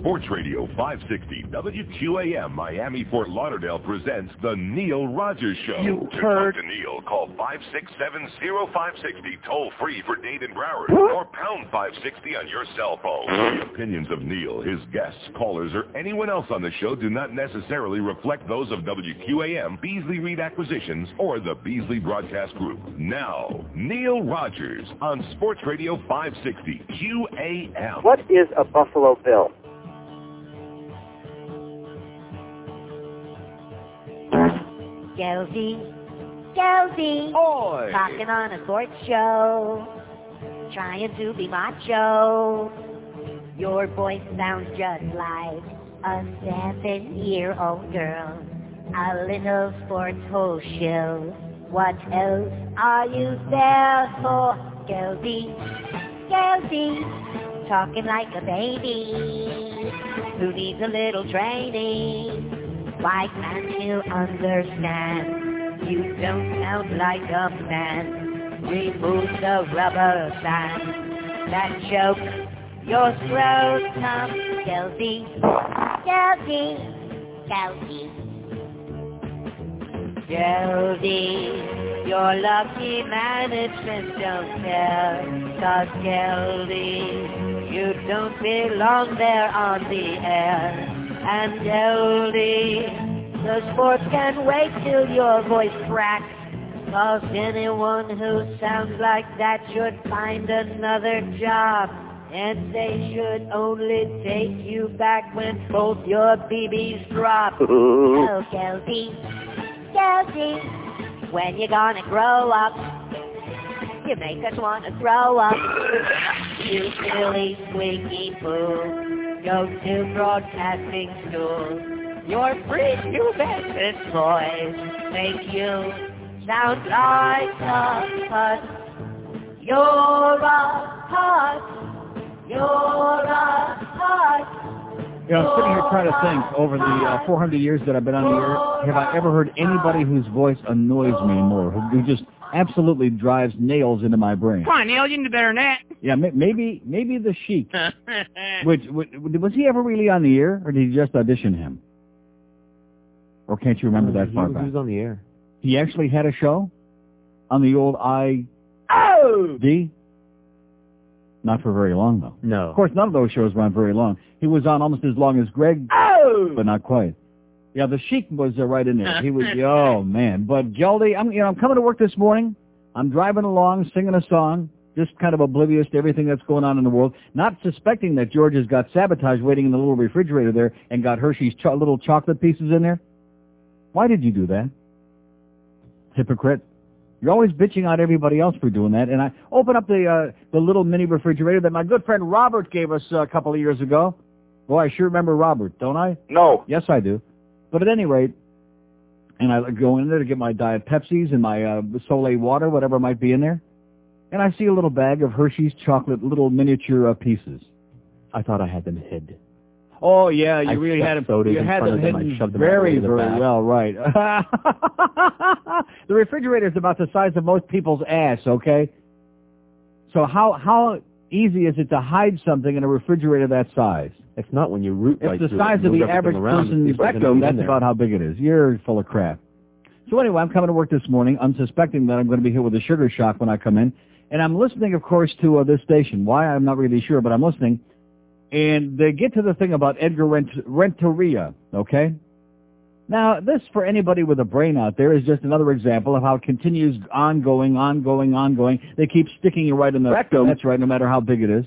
Sports Radio 560 WQAM Miami Fort Lauderdale presents The Neil Rogers Show. You to heard- talk to Neil, call 567-0560 toll free for Dade and Broward or pound 560 on your cell phone. The opinions of Neil, his guests, callers, or anyone else on the show do not necessarily reflect those of WQAM, Beasley Reed Acquisitions, or the Beasley Broadcast Group. Now, Neil Rogers on Sports Radio 560 QAM. What is a Buffalo Bill? Geldy, Geldy, Oi! talking on a sports show, trying to be macho. Your voice sounds just like a seven-year-old girl, a little sports host show. What else are you there for, Geldy, Geldy, talking like a baby who needs a little training? Why can't you understand? You don't sound like a man. Remove the rubber band that choke your throat. Come, Kelsey, Kelsey, Kelsey. Geldy, your lucky management don't care. Cause you don't belong there on the air. And Geldy, the sports can wait till your voice cracks. Cause anyone who sounds like that should find another job. And they should only take you back when both your BBs drop. oh, Geldy, Geldy, when you gonna grow up? You make us wanna grow up. you silly squeaky fool. Go to broadcasting school. Your prepubescent voice make you sound like a puss. You're a puss. You're a puss. You know, I'm sitting here trying to think over the uh, 400 years that I've been on the air, have I ever heard anybody whose voice annoys me more, who just absolutely drives nails into my brain? Come on, Neil, you can do better than that. Yeah, maybe maybe the Sheik. Which, which was he ever really on the air, or did you just audition him? Or can't you remember that he, far he back? was on the air. He actually had a show on the old I Oh! D. Not for very long though. No. Of course, none of those shows went very long. He was on almost as long as Greg, Oh! but not quite. Yeah, the Sheik was uh, right in there. He was, oh man. But Geldy, I'm, you know, I'm coming to work this morning. I'm driving along, singing a song, just kind of oblivious to everything that's going on in the world, not suspecting that George has got sabotage waiting in the little refrigerator there and got Hershey's cho- little chocolate pieces in there. Why did you do that? Hypocrite. You're always bitching out everybody else for doing that. And I open up the uh, the little mini refrigerator that my good friend Robert gave us uh, a couple of years ago. Boy, I sure remember Robert, don't I? No. Yes, I do. But at any rate, and I go in there to get my Diet Pepsis and my uh, Soleil water, whatever might be in there, and I see a little bag of Hershey's chocolate little miniature uh, pieces. I thought I had them hid. Oh yeah, you I really had them. You in had them them. Hidden very, the very back. well, right? the refrigerator is about the size of most people's ass. Okay, so how how easy is it to hide something in a refrigerator that size? It's not when you root It's right the size it, of the average person's rectum. That's about how big it is. You're full of crap. So anyway, I'm coming to work this morning, unsuspecting that I'm going to be hit with a sugar shock when I come in, and I'm listening, of course, to uh, this station. Why I'm not really sure, but I'm listening. And they get to the thing about Edgar Rent- Renteria. Okay. Now, this for anybody with a brain out there is just another example of how it continues ongoing, ongoing, ongoing. They keep sticking you right in the Rectum. That's right, no matter how big it is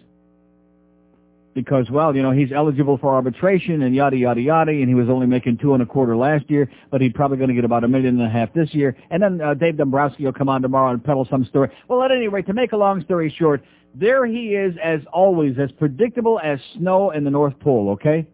because, well, you know, he's eligible for arbitration and yada, yada, yada, and he was only making two and a quarter last year, but he's probably going to get about a million and a half this year. And then uh, Dave Dombrowski will come on tomorrow and peddle some story. Well, at any rate, to make a long story short, there he is, as always, as predictable as snow in the North Pole, okay?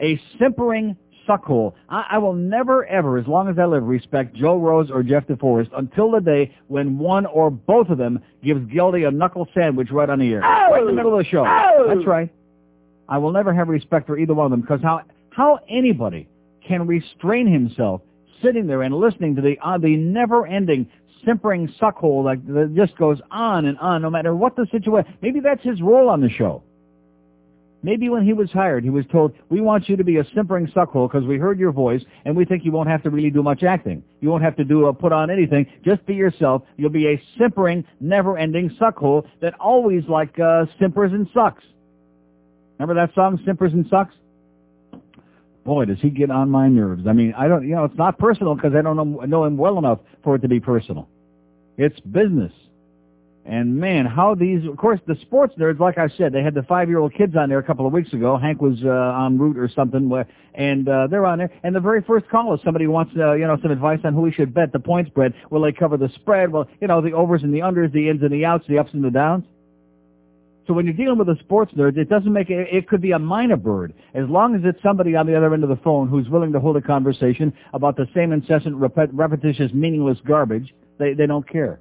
A simpering suckhole. I, I will never, ever, as long as I live, respect Joe Rose or Jeff DeForest until the day when one or both of them gives Gildy a knuckle sandwich right on the air. Right in the middle of the show. Oh! That's right. I will never have respect for either one of them because how, how anybody can restrain himself sitting there and listening to the, uh, the never-ending simpering suckhole like that just goes on and on no matter what the situation. Maybe that's his role on the show. Maybe when he was hired, he was told, we want you to be a simpering suckhole because we heard your voice and we think you won't have to really do much acting. You won't have to do or put on anything. Just be yourself. You'll be a simpering, never-ending suckhole that always like uh, simpers and sucks. Remember that song, Simpers and Sucks? Boy, does he get on my nerves. I mean, I don't, you know, it's not personal because I don't know, know him well enough for it to be personal. It's business. And man, how these, of course, the sports nerds, like I said, they had the five-year-old kids on there a couple of weeks ago. Hank was uh, en route or something, and uh, they're on there. And the very first call is somebody wants, uh, you know, some advice on who we should bet the point spread. Will they cover the spread? Well, you know, the overs and the unders, the ins and the outs, the ups and the downs. So when you're dealing with a sports nerd, it doesn't make it, it could be a minor bird. As long as it's somebody on the other end of the phone who's willing to hold a conversation about the same incessant, repet, repetitious, meaningless garbage, they, they don't care.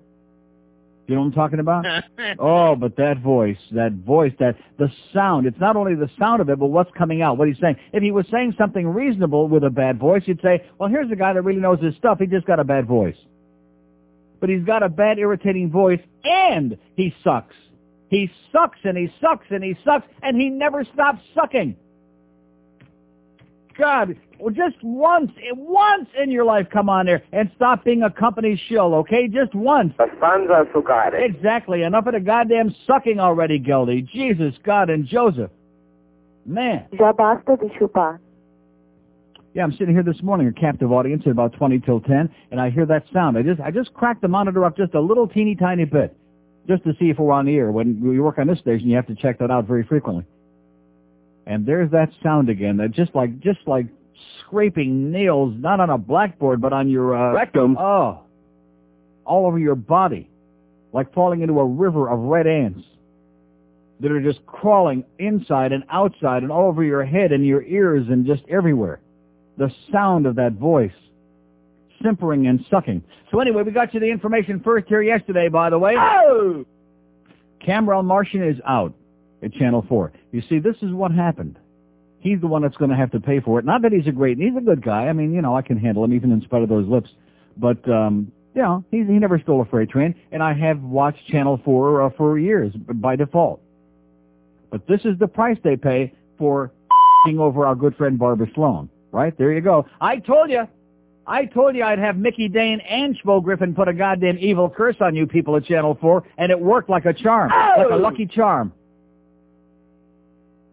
You know what I'm talking about? oh, but that voice, that voice, that the sound, it's not only the sound of it, but what's coming out, what he's saying. If he was saying something reasonable with a bad voice, you'd say, well, here's a guy that really knows his stuff. He just got a bad voice. But he's got a bad, irritating voice, and he sucks. He sucks, and he sucks, and he sucks, and he never stops sucking. God, well, just once, eh, once in your life, come on there and stop being a company shill, okay? Just once. Alfonso Sugare. Exactly. Enough of the goddamn sucking already, Geldy. Jesus, God, and Joseph. Man. Já basta de chupar. Yeah, I'm sitting here this morning, a captive audience at about 20 till 10, and I hear that sound. I just, I just cracked the monitor up just a little teeny tiny bit, just to see if we're on the air. When you work on this station, you have to check that out very frequently. And there's that sound again, that just like, just like scraping nails, not on a blackboard, but on your, uh, Rectum. Oh. All over your body. Like falling into a river of red ants that are just crawling inside and outside and all over your head and your ears and just everywhere. The sound of that voice. Simpering and sucking. So anyway, we got you the information first here yesterday, by the way. Oh! Cambrell Marshall is out at Channel 4. You see, this is what happened. He's the one that's going to have to pay for it. Not that he's a great, he's a good guy. I mean, you know, I can handle him even in spite of those lips. But, um, you know, he's, he never stole a freight train, and I have watched Channel 4 uh, for years by default. But this is the price they pay for over our good friend Barbara Sloan. Right? There you go. I told you. I told you I'd have Mickey Dane and Schmo Griffin put a goddamn evil curse on you people at Channel 4, and it worked like a charm. Like a lucky charm.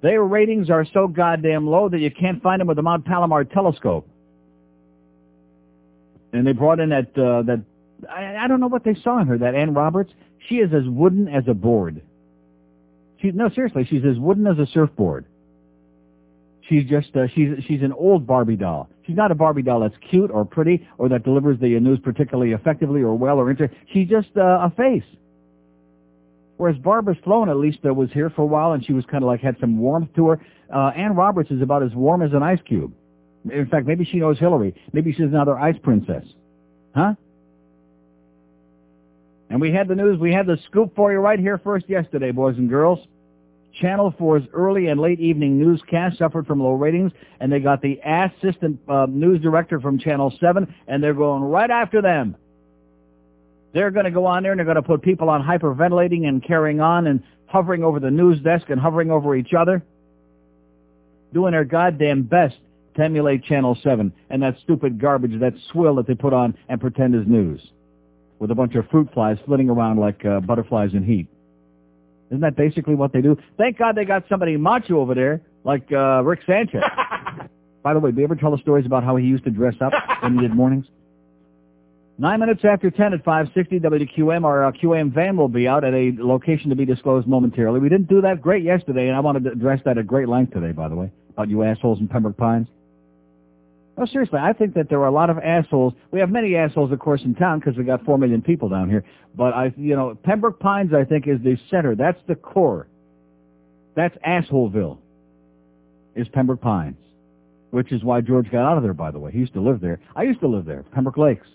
Their ratings are so goddamn low that you can't find them with the Mount Palomar telescope. And they brought in that, uh, that, I, I don't know what they saw in her, that Ann Roberts. She is as wooden as a board. She, no, seriously, she's as wooden as a surfboard. She's just, uh, she's, she's an old Barbie doll. She's not a Barbie doll that's cute or pretty or that delivers the news particularly effectively or well or inter. She's just uh, a face. Whereas Barbara Sloan at least uh, was here for a while and she was kind of like had some warmth to her. Uh, Ann Roberts is about as warm as an ice cube. In fact, maybe she knows Hillary. Maybe she's another ice princess. Huh? And we had the news, we had the scoop for you right here first yesterday, boys and girls. Channel 4's early and late evening newscast suffered from low ratings, and they got the assistant uh, news director from Channel 7, and they're going right after them. They're going to go on there, and they're going to put people on hyperventilating and carrying on and hovering over the news desk and hovering over each other, doing their goddamn best to emulate Channel 7 and that stupid garbage, that swill that they put on and pretend is news, with a bunch of fruit flies flitting around like uh, butterflies in heat. Isn't that basically what they do? Thank God they got somebody macho over there, like uh, Rick Sanchez. By the way, do you ever tell the stories about how he used to dress up when he did mornings? Nine minutes after 10 at 560 WQM, our uh, QAM van will be out at a location to be disclosed momentarily. We didn't do that great yesterday, and I wanted to address that at great length today, by the way, about you assholes in Pembroke Pines. No, seriously, I think that there are a lot of assholes. We have many assholes, of course, in town because we got four million people down here. But I, you know, Pembroke Pines, I think, is the center. That's the core. That's assholeville. Is Pembroke Pines, which is why George got out of there. By the way, he used to live there. I used to live there, Pembroke Lakes.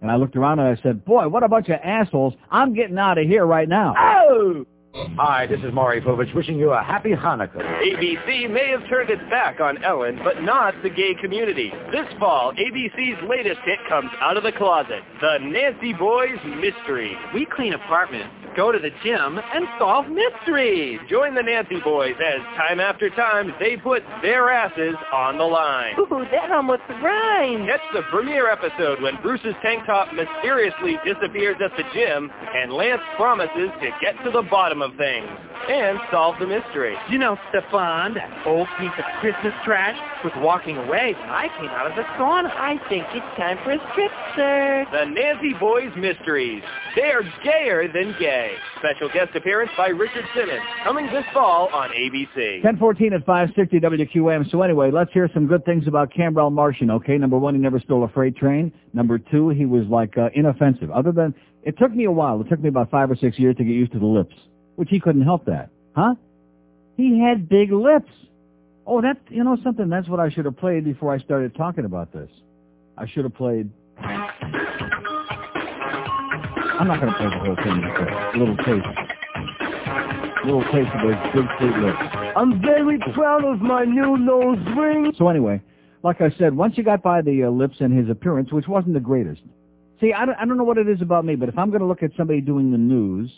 And I looked around and I said, "Boy, what a bunch of assholes! I'm getting out of here right now." Oh! Hi, this is Maury Povich wishing you a happy Hanukkah. ABC may have turned its back on Ellen, but not the gay community. This fall, ABC's latest hit comes out of the closet, The Nancy Boys Mystery. We clean apartments, go to the gym, and solve mysteries. Join the Nancy Boys as time after time they put their asses on the line. Ooh, that almost rhymes. Catch the premiere episode when Bruce's tank top mysteriously disappears at the gym and Lance promises to get to the bottom of things and solve the mystery. You know, Stefan, that old piece of Christmas trash, was walking away when I came out of the sauna. I think it's time for a strip search. The Nancy Boys Mysteries. They're gayer than gay. Special guest appearance by Richard Simmons. Coming this fall on ABC. 1014 at 560 WQAM. So anyway, let's hear some good things about Cambrell Marshall, okay? Number one, he never stole a freight train. Number two, he was like uh, inoffensive. Other than, it took me a while. It took me about five or six years to get used to the lips, which he couldn't help that. Huh? He had big lips. Oh, that, you know something, that's what I should have played before I started talking about this. I should have played... I'm not going to play the whole thing. Just a little taste. Little taste of those big sweet lips. I'm very proud of my new nose ring. So anyway, like I said, once you got by the uh, lips and his appearance, which wasn't the greatest. See, I don't, I don't know what it is about me, but if I'm going to look at somebody doing the news,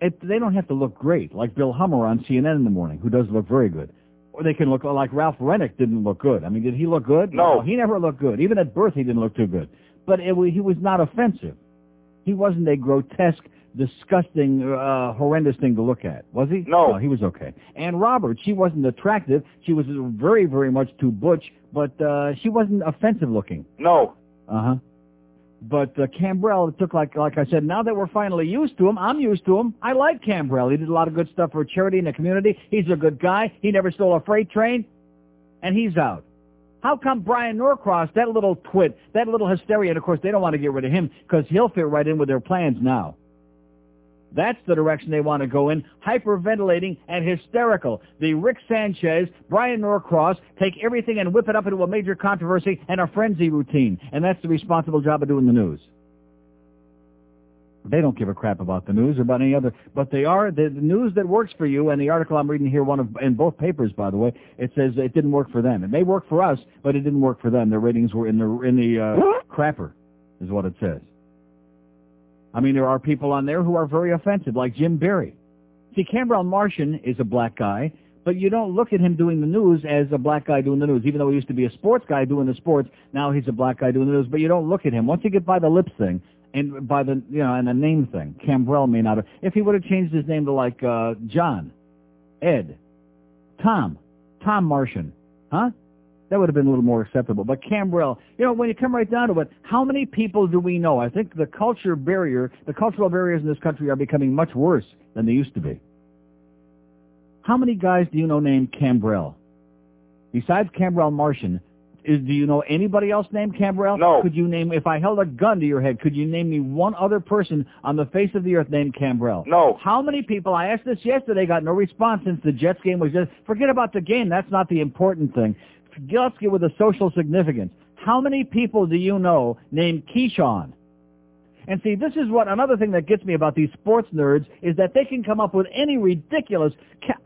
it, they don't have to look great, like Bill Hemmer on CNN in the morning, who does look very good. Or they can look like Ralph Renick didn't look good. I mean, did he look good? No. he never looked good. Even at birth, he didn't look too good. But it, he was not offensive. He wasn't a grotesque, disgusting, uh, horrendous thing to look at, was he? No. he was okay. And Roberts, she wasn't attractive. She was very, very much too butch, but uh, she wasn't offensive looking. No. Uh-huh. But uh, Cambrell, it took like like I said, now that we're finally used to him, I'm used to him. I like Cambrell. He did a lot of good stuff for charity in the community. He's a good guy. He never stole a freight train, and he's out. How come Brian Norcross, that little twit, that little hysteria, and of course they don't want to get rid of him because he'll fit right in with their plans now. That's the direction they want to go in, hyperventilating and hysterical. The Rick Sanchez, Brian Norcross take everything and whip it up into a major controversy and a frenzy routine. And that's the responsible job of doing the news. They don't give a crap about the news or about any other, but they are the, the news that works for you. And the article I'm reading here, one of in both papers, by the way, it says it didn't work for them. It may work for us, but it didn't work for them. Their ratings were in the in the uh, crapper, is what it says. I mean, there are people on there who are very offensive, like Jim Berry. See, Cambrell Marshall is a black guy, but you don't look at him doing the news as a black guy doing the news. Even though he used to be a sports guy doing the sports, now he's a black guy doing the news. But you don't look at him. Once you get by the lips thing, and by the, you know, and the name thing, Cambrell may not have, if he would have changed his name to like, uh, John, Ed, Tom, Tom Marshall, huh? That would have been a little more acceptable. But Cambrell, you know, when you come right down to it, how many people do we know? I think the culture barrier, the cultural barriers in this country are becoming much worse than they used to be. How many guys do you know named Cambrell? Besides Cambrell Marshall, is, do you know anybody else named Cambrell? No. Could you name, if I held a gun to your head, could you name me one other person on the face of the earth named Cambrell? No. How many people, I asked this yesterday, got no response since the Jets game was just, forget about the game, that's not the important thing. Get with a social significance. How many people do you know named Keyshawn? And see, this is what another thing that gets me about these sports nerds is that they can come up with any ridiculous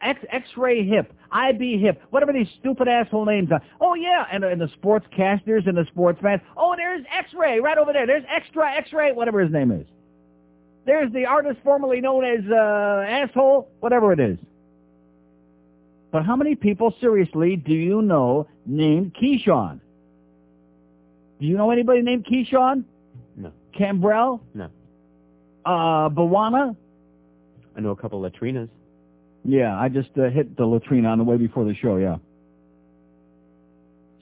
X, X-ray hip, IB hip, whatever these stupid asshole names are. Oh yeah, and, and the sports casters and the sports fans. Oh, there's X-ray right over there. There's extra X-ray, whatever his name is. There's the artist formerly known as uh, asshole, whatever it is. But how many people, seriously, do you know named Keyshawn? Do you know anybody named Keyshawn? No. Cambrell? No. Uh, Bawana? I know a couple latrinas. Yeah, I just uh, hit the latrine on the way before the show, yeah.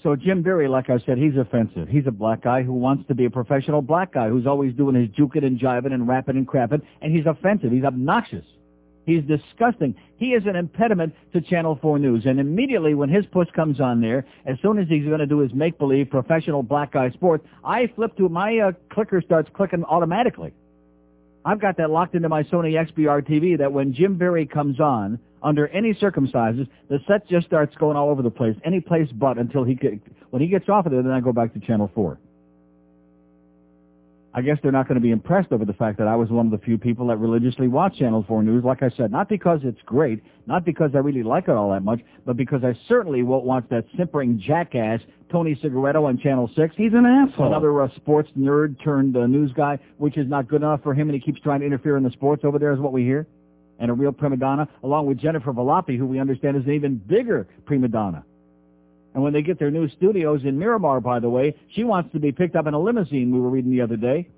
So Jim Berry, like I said, he's offensive. He's a black guy who wants to be a professional black guy who's always doing his juking and jiving and rapping and crapping, and he's offensive. He's obnoxious. He's disgusting. He is an impediment to Channel 4 News. And immediately when his push comes on there, as soon as he's going to do his make-believe professional black guy sports, I flip to my uh, clicker starts clicking automatically. I've got that locked into my Sony XBR TV that when Jim Berry comes on, under any circumstances, the set just starts going all over the place, any place but until he get, when he gets off of there, then I go back to Channel 4. I guess they're not going to be impressed over the fact that I was one of the few people that religiously watch Channel 4 News, like I said, not because it's great, not because I really like it all that much, but because I certainly won't watch that simpering jackass Tony Segreto on Channel 6. He's an asshole. Another uh, sports nerd turned uh, news guy, which is not good enough for him, and he keeps trying to interfere in the sports over there is what we hear. And a real prima donna, along with Jennifer Valoppi, who we understand is an even bigger prima donna. And when they get their new studios in Miramar, by the way, she wants to be picked up in a limousine, we were reading the other day,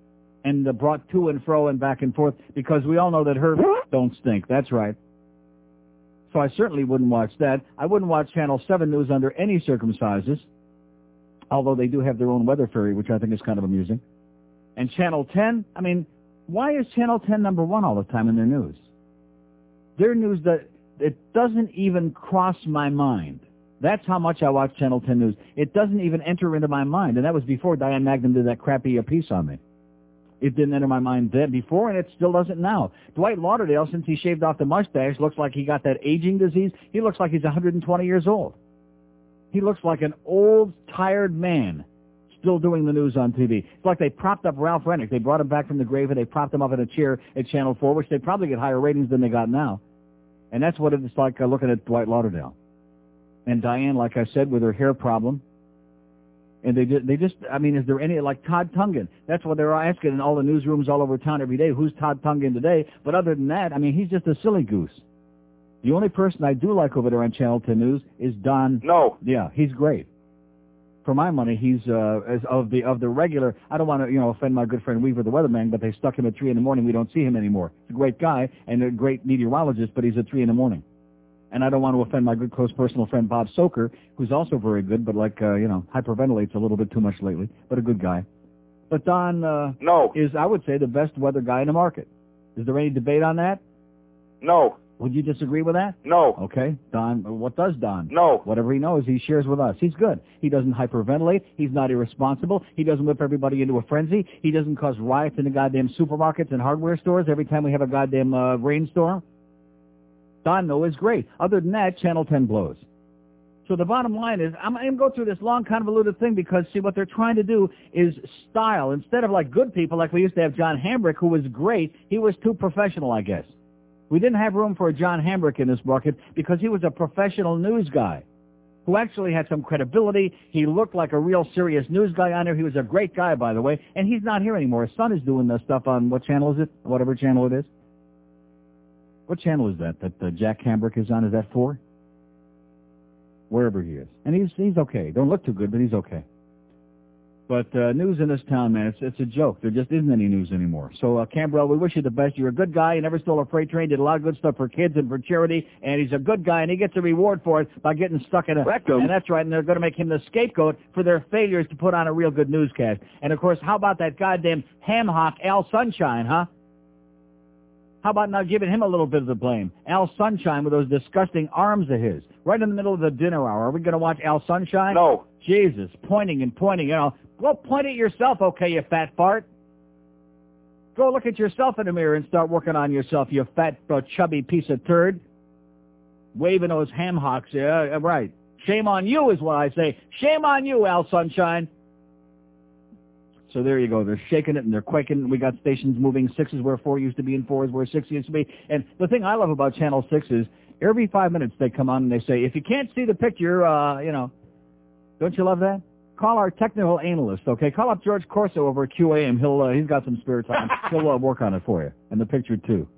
and uh, brought to and fro and back and forth, because we all know that her don't stink. That's right. So I certainly wouldn't watch that. I wouldn't watch Channel 7 News under any circumstances, although they do have their own weather fairy, which I think is kind of amusing. And Channel 10, I mean, why is Channel 10 number one all the time in their news? Their news that it doesn't even cross my mind. That's how much I watch Channel 10 News. It doesn't even enter into my mind, and that was before Diane Magnum did that crappy piece on me. It didn't enter my mind then before, and it still doesn't now. Dwight Lauderdale, since he shaved off the mustache, looks like he got that aging disease. He looks like he's 120 years old. He looks like an old, tired man still doing the news on TV. It's like they propped up Ralph Renick. They brought him back from the grave and they propped him up in a chair at Channel 4, which they probably get higher ratings than they got now. And that's what it's like uh, looking at Dwight Lauderdale. And Diane, like I said, with her hair problem. And they just, they just, I mean, is there any, like Todd Tongen? That's what they're asking in all the newsrooms all over town every day. Who's Todd Tongen today? But other than that, I mean, he's just a silly goose. The only person I do like over there on Channel 10 News is Don. No. Yeah, he's great. For my money, he's uh, as of the of the regular. I don't want to you know offend my good friend Weaver the weatherman, but they stuck him at three in the morning. We don't see him anymore. He's a great guy and a great meteorologist, but he's at three in the morning. And I don't want to offend my good close personal friend Bob Soper, who's also very good, but like uh, you know hyperventilates a little bit too much lately, but a good guy. But Don uh, Noe. is I would say the best weather guy in the market. Is there any debate on that? No. Would you disagree with that? No. Okay, Don. What does Don? No. Whatever he knows, he shares with us. He's good. He doesn't hyperventilate. He's not irresponsible. He doesn't whip everybody into a frenzy. He doesn't cause riots in the goddamn supermarkets and hardware stores every time we have a goddamn uh, rainstorm. Don, though, is great. Other than that, Channel 10 blows. So the bottom line is, I'm, I'm going to go through this long, convoluted thing because, see, what they're trying to do is style. Instead of like good people, like we used to have John Hambrick, who was great, he was too professional, I guess. We didn't have room for a John Hambrick in this market because he was a professional news guy who actually had some credibility. He looked like a real serious news guy on there. He was a great guy, by the way, and he's not here anymore. His son is doing the stuff on, what channel is it? Whatever channel it is. What channel is that that uh, Jack Hambrick is on? Is that four? Wherever he is. And he's he's okay. Don't look too good, but he's okay. But uh, news in this town, man, it's it's a joke. There just isn't any news anymore. So, uh, Cambrell, we wish you the best. You're a good guy. You never stole a freight train. Did a lot of good stuff for kids and for charity. And he's a good guy, and he gets a reward for it by getting stuck in a Rectum. And that's right. And they're going to make him the scapegoat for their failures to put on a real good newscast. And of course, how about that goddamn ham hock Al Sunshine, huh? How about not giving him a little bit of the blame? Al Sunshine with those disgusting arms of his, right in the middle of the dinner hour. Are we going to watch Al Sunshine? No. Jesus, pointing and pointing, you know. Go point at yourself, okay, you fat fart. Go look at yourself in the mirror and start working on yourself, you fat, uh, chubby piece of turd. Waving those ham hocks, yeah, right. Shame on you is what I say. Shame on you, Al Sunshine. So there you go. They're shaking it and they're quaking. We got stations moving. Six is where four used to be and four is where six used to be. And the thing I love about Channel 6 is every five minutes they come on and they say, if you can't see the picture, uh, you know, don't you love that? Call our technical analyst, okay? Call up George Corso over at QAM. He'll, uh, he's got some spare time. He'll uh, work on it for you. And the picture too.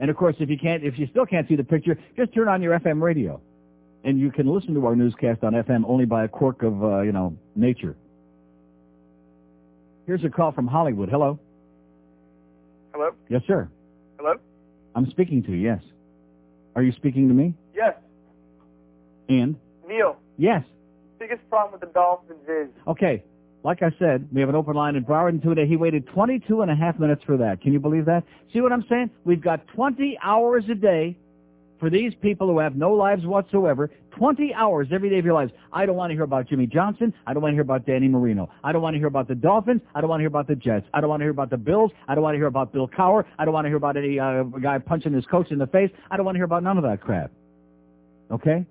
And of course, if you can't, if you still can't see the picture, just turn on your FM radio. And you can listen to our newscast on FM only by a quirk of, uh, you know, nature. Here's a call from Hollywood. Hello. Hello? Yes, sir. Hello? I'm speaking to you, yes. Are you speaking to me? Yes. And? Neil, Yes. biggest problem with the Dolphins is Okay. Like I said, we have an open line in Broward today. He waited 22 and a half minutes for that. Can you believe that? See what I'm saying? We've got 20 hours a day for these people who have no lives whatsoever. 20 hours every day of your lives. I don't want to hear about Jimmy Johnson. I don't want to hear about Danny Marino. I don't want to hear about the Dolphins. I don't want to hear about the Jets. I don't want to hear about the Bills. I don't want to hear about Bill Cowher. I don't want to hear about any uh, guy punching his coach in the face. I don't want to hear about none of that crap. Okay?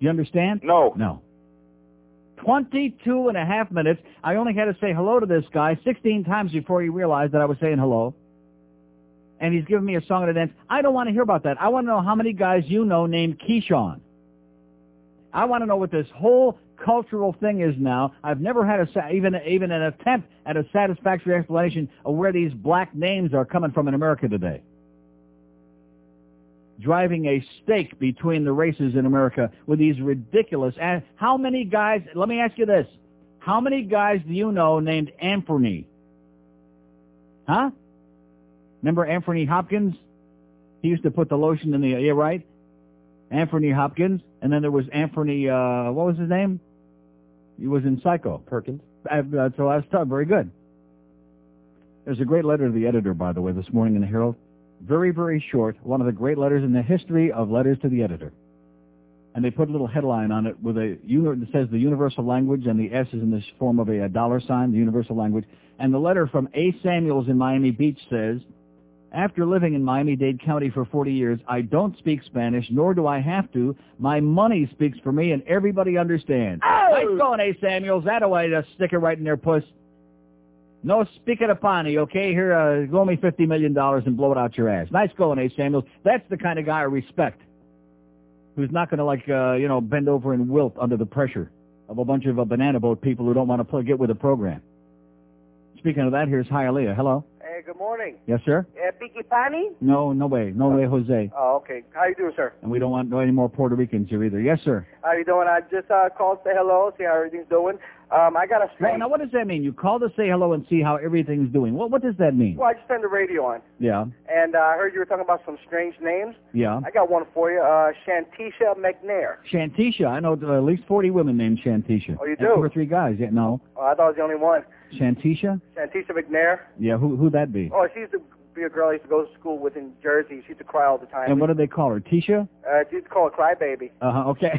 You understand? no. No. 22 and a half minutes. I only had to say hello to this guy 16 times before he realized that I was saying hello. And he's giving me a song and a dance. I don't want to hear about that. I want to know how many guys you know named Keyshawn. I want to know what this whole cultural thing is now. I've never had a, even even an attempt at a satisfactory explanation of where these black names are coming from in America today. Driving a stake between the races in America with these ridiculous. And how many guys? Let me ask you this: How many guys do you know named Anthony? Huh? Remember Anthony Hopkins? He used to put the lotion in the. Yeah, right. Anthony Hopkins, and then there was Anthony. Uh, what was his name? He was in Psycho. Perkins. Uh, so last time, very good. There's a great letter to the editor, by the way, this morning in the Herald. Very, very short. One of the great letters in the history of letters to the editor. And they put a little headline on it with a that says the universal language, and the S is in the form of a, a dollar sign, the universal language. And the letter from A. Samuels in Miami Beach says, after living in Miami-Dade County for 40 years, I don't speak Spanish, nor do I have to. My money speaks for me, and everybody understands. Oh! Nice going, A. Samuels. That way to stick it right in their puss. No speaking of Pani, okay? Here, uh, go me $50 million and blow it out your ass. Nice going, A. Samuels. That's the kind of guy I respect. Who's not going to, like, uh, you know, bend over and wilt under the pressure of a bunch of uh, banana boat people who don't want to get with the program. Speaking of that, here's Hialeah. Hello. Hey, good morning. Yes, sir? Uh, Piki Pani? No, no way. No way, Jose. Oh, okay. How you doing, sir? And we don't want no any more Puerto Ricans here either. Yes, sir. How you doing? I just uh, called to say hello, see how everything's doing. Um, I got a strange... now, what does that mean? You call to say hello and see how everything's doing. What What does that mean? Well, I just turned the radio on, Yeah, and uh, I heard you were talking about some strange names. yeah. I got one for you. Uh, Shantisha McNair. Shantisha. I know uh, at least 40 women named Shantisha. Oh, you And do? Two or three guys. Yeah, no. Oh, I thought I was the only one. Shantisha? Shantisha McNair. Yeah, who who'd that be? Oh, she used to be a girl I used to go to school with in Jersey. She used to cry all the time. And what do they call her? Tisha? Uh, she used to call her Crybaby. Uh-huh, okay.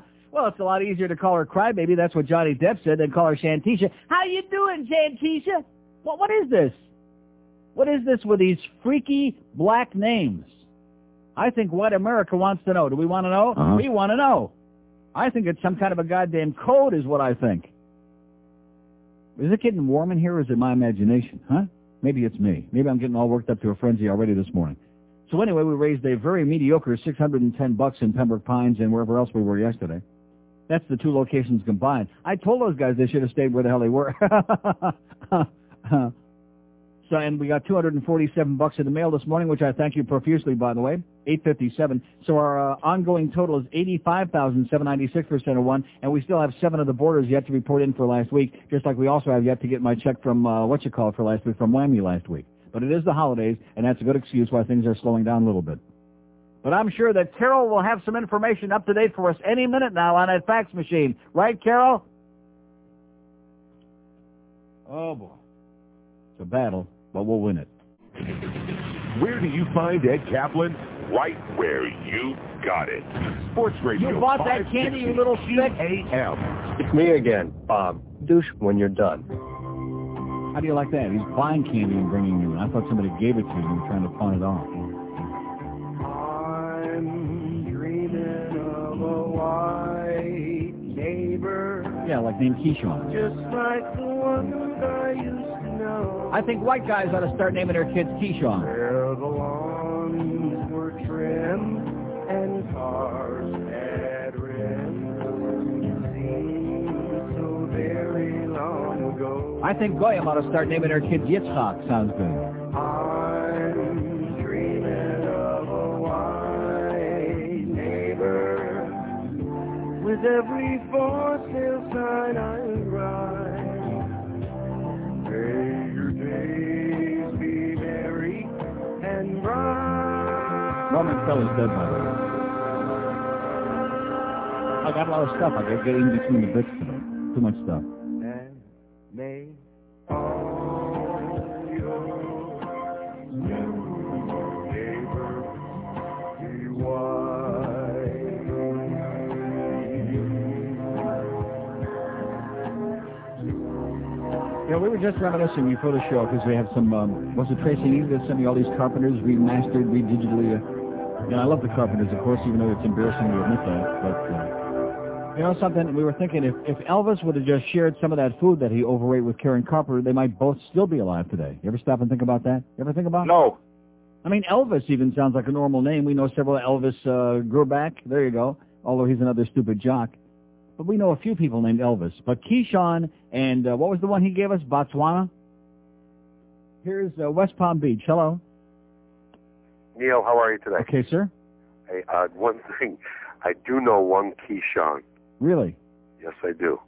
well, it's a lot easier to call her Crybaby. That's what Johnny Depp said than call her Shantisha. How you doing, Shantisha? What What is this? What is this with these freaky black names? I think what America wants to know. Do we want to know? Uh-huh. We want to know. I think it's some kind of a goddamn code is what I think. Is it getting warm in here or is it my imagination? Huh? Maybe it's me. Maybe I'm getting all worked up to a frenzy already this morning. So anyway, we raised a very mediocre 610 bucks in Pembroke Pines and wherever else we were yesterday. That's the two locations combined. I told those guys they should have stayed where the hell they were. so, and we got 247 bucks in the mail this morning, which I thank you profusely, by the way. 857. So our uh, ongoing total is 85,796 for Center One, and we still have seven of the borders yet to report in for last week, just like we also have yet to get my check from uh, what you call it for last week from Whammy last week. But it is the holidays, and that's a good excuse why things are slowing down a little bit. But I'm sure that Carol will have some information up to date for us any minute now on that fax machine. Right, Carol? Oh, boy. It's a battle, but we'll win it. Where do you find Ed Kaplan? Right where you got it. Sports Radio. You bought that candy, you little stick? AM. It's me again, Bob. Douche when you're done. How do you like that? He's buying candy and bringing you. I thought somebody gave it to you and were trying to pawn it off. White neighbor, Yeah, like named Keyshawn. just like the one I used to know. I think white guys ought to start naming their kids Keyshawn. Where the lawns were trim and cars had rims. So very long ago. I think Goyim ought to start naming their kids Yitzchak. Sounds good. I'm With every for sale sign I ride. May your days be merry and bright. Norman Fell's dead, by the way. I got a lot of stuff. I got to get in between the bits today. Too much stuff. And may all Yeah, we were just reminiscing before the show because we have some, um, was it Tracy Neal that sent me all these Carpenters remastered, redigitally. Uh, and I love the Carpenters, of course, even though it's embarrassing to admit that. But uh, You know something? We were thinking if, if Elvis would have just shared some of that food that he overate with Karen Carpenter, they might both still be alive today. You ever stop and think about that? You ever think about it? No. I mean, Elvis even sounds like a normal name. We know several Elvis uh, Grbac. There you go. Although he's another stupid jock. But we know a few people named Elvis. But Keyshawn and uh, what was the one he gave us? Botswana? Here's uh, West Palm Beach. Hello. Neil, how are you today? Okay, sir. Hey, uh, one thing. I do know one Keyshawn. Really? Yes, I do.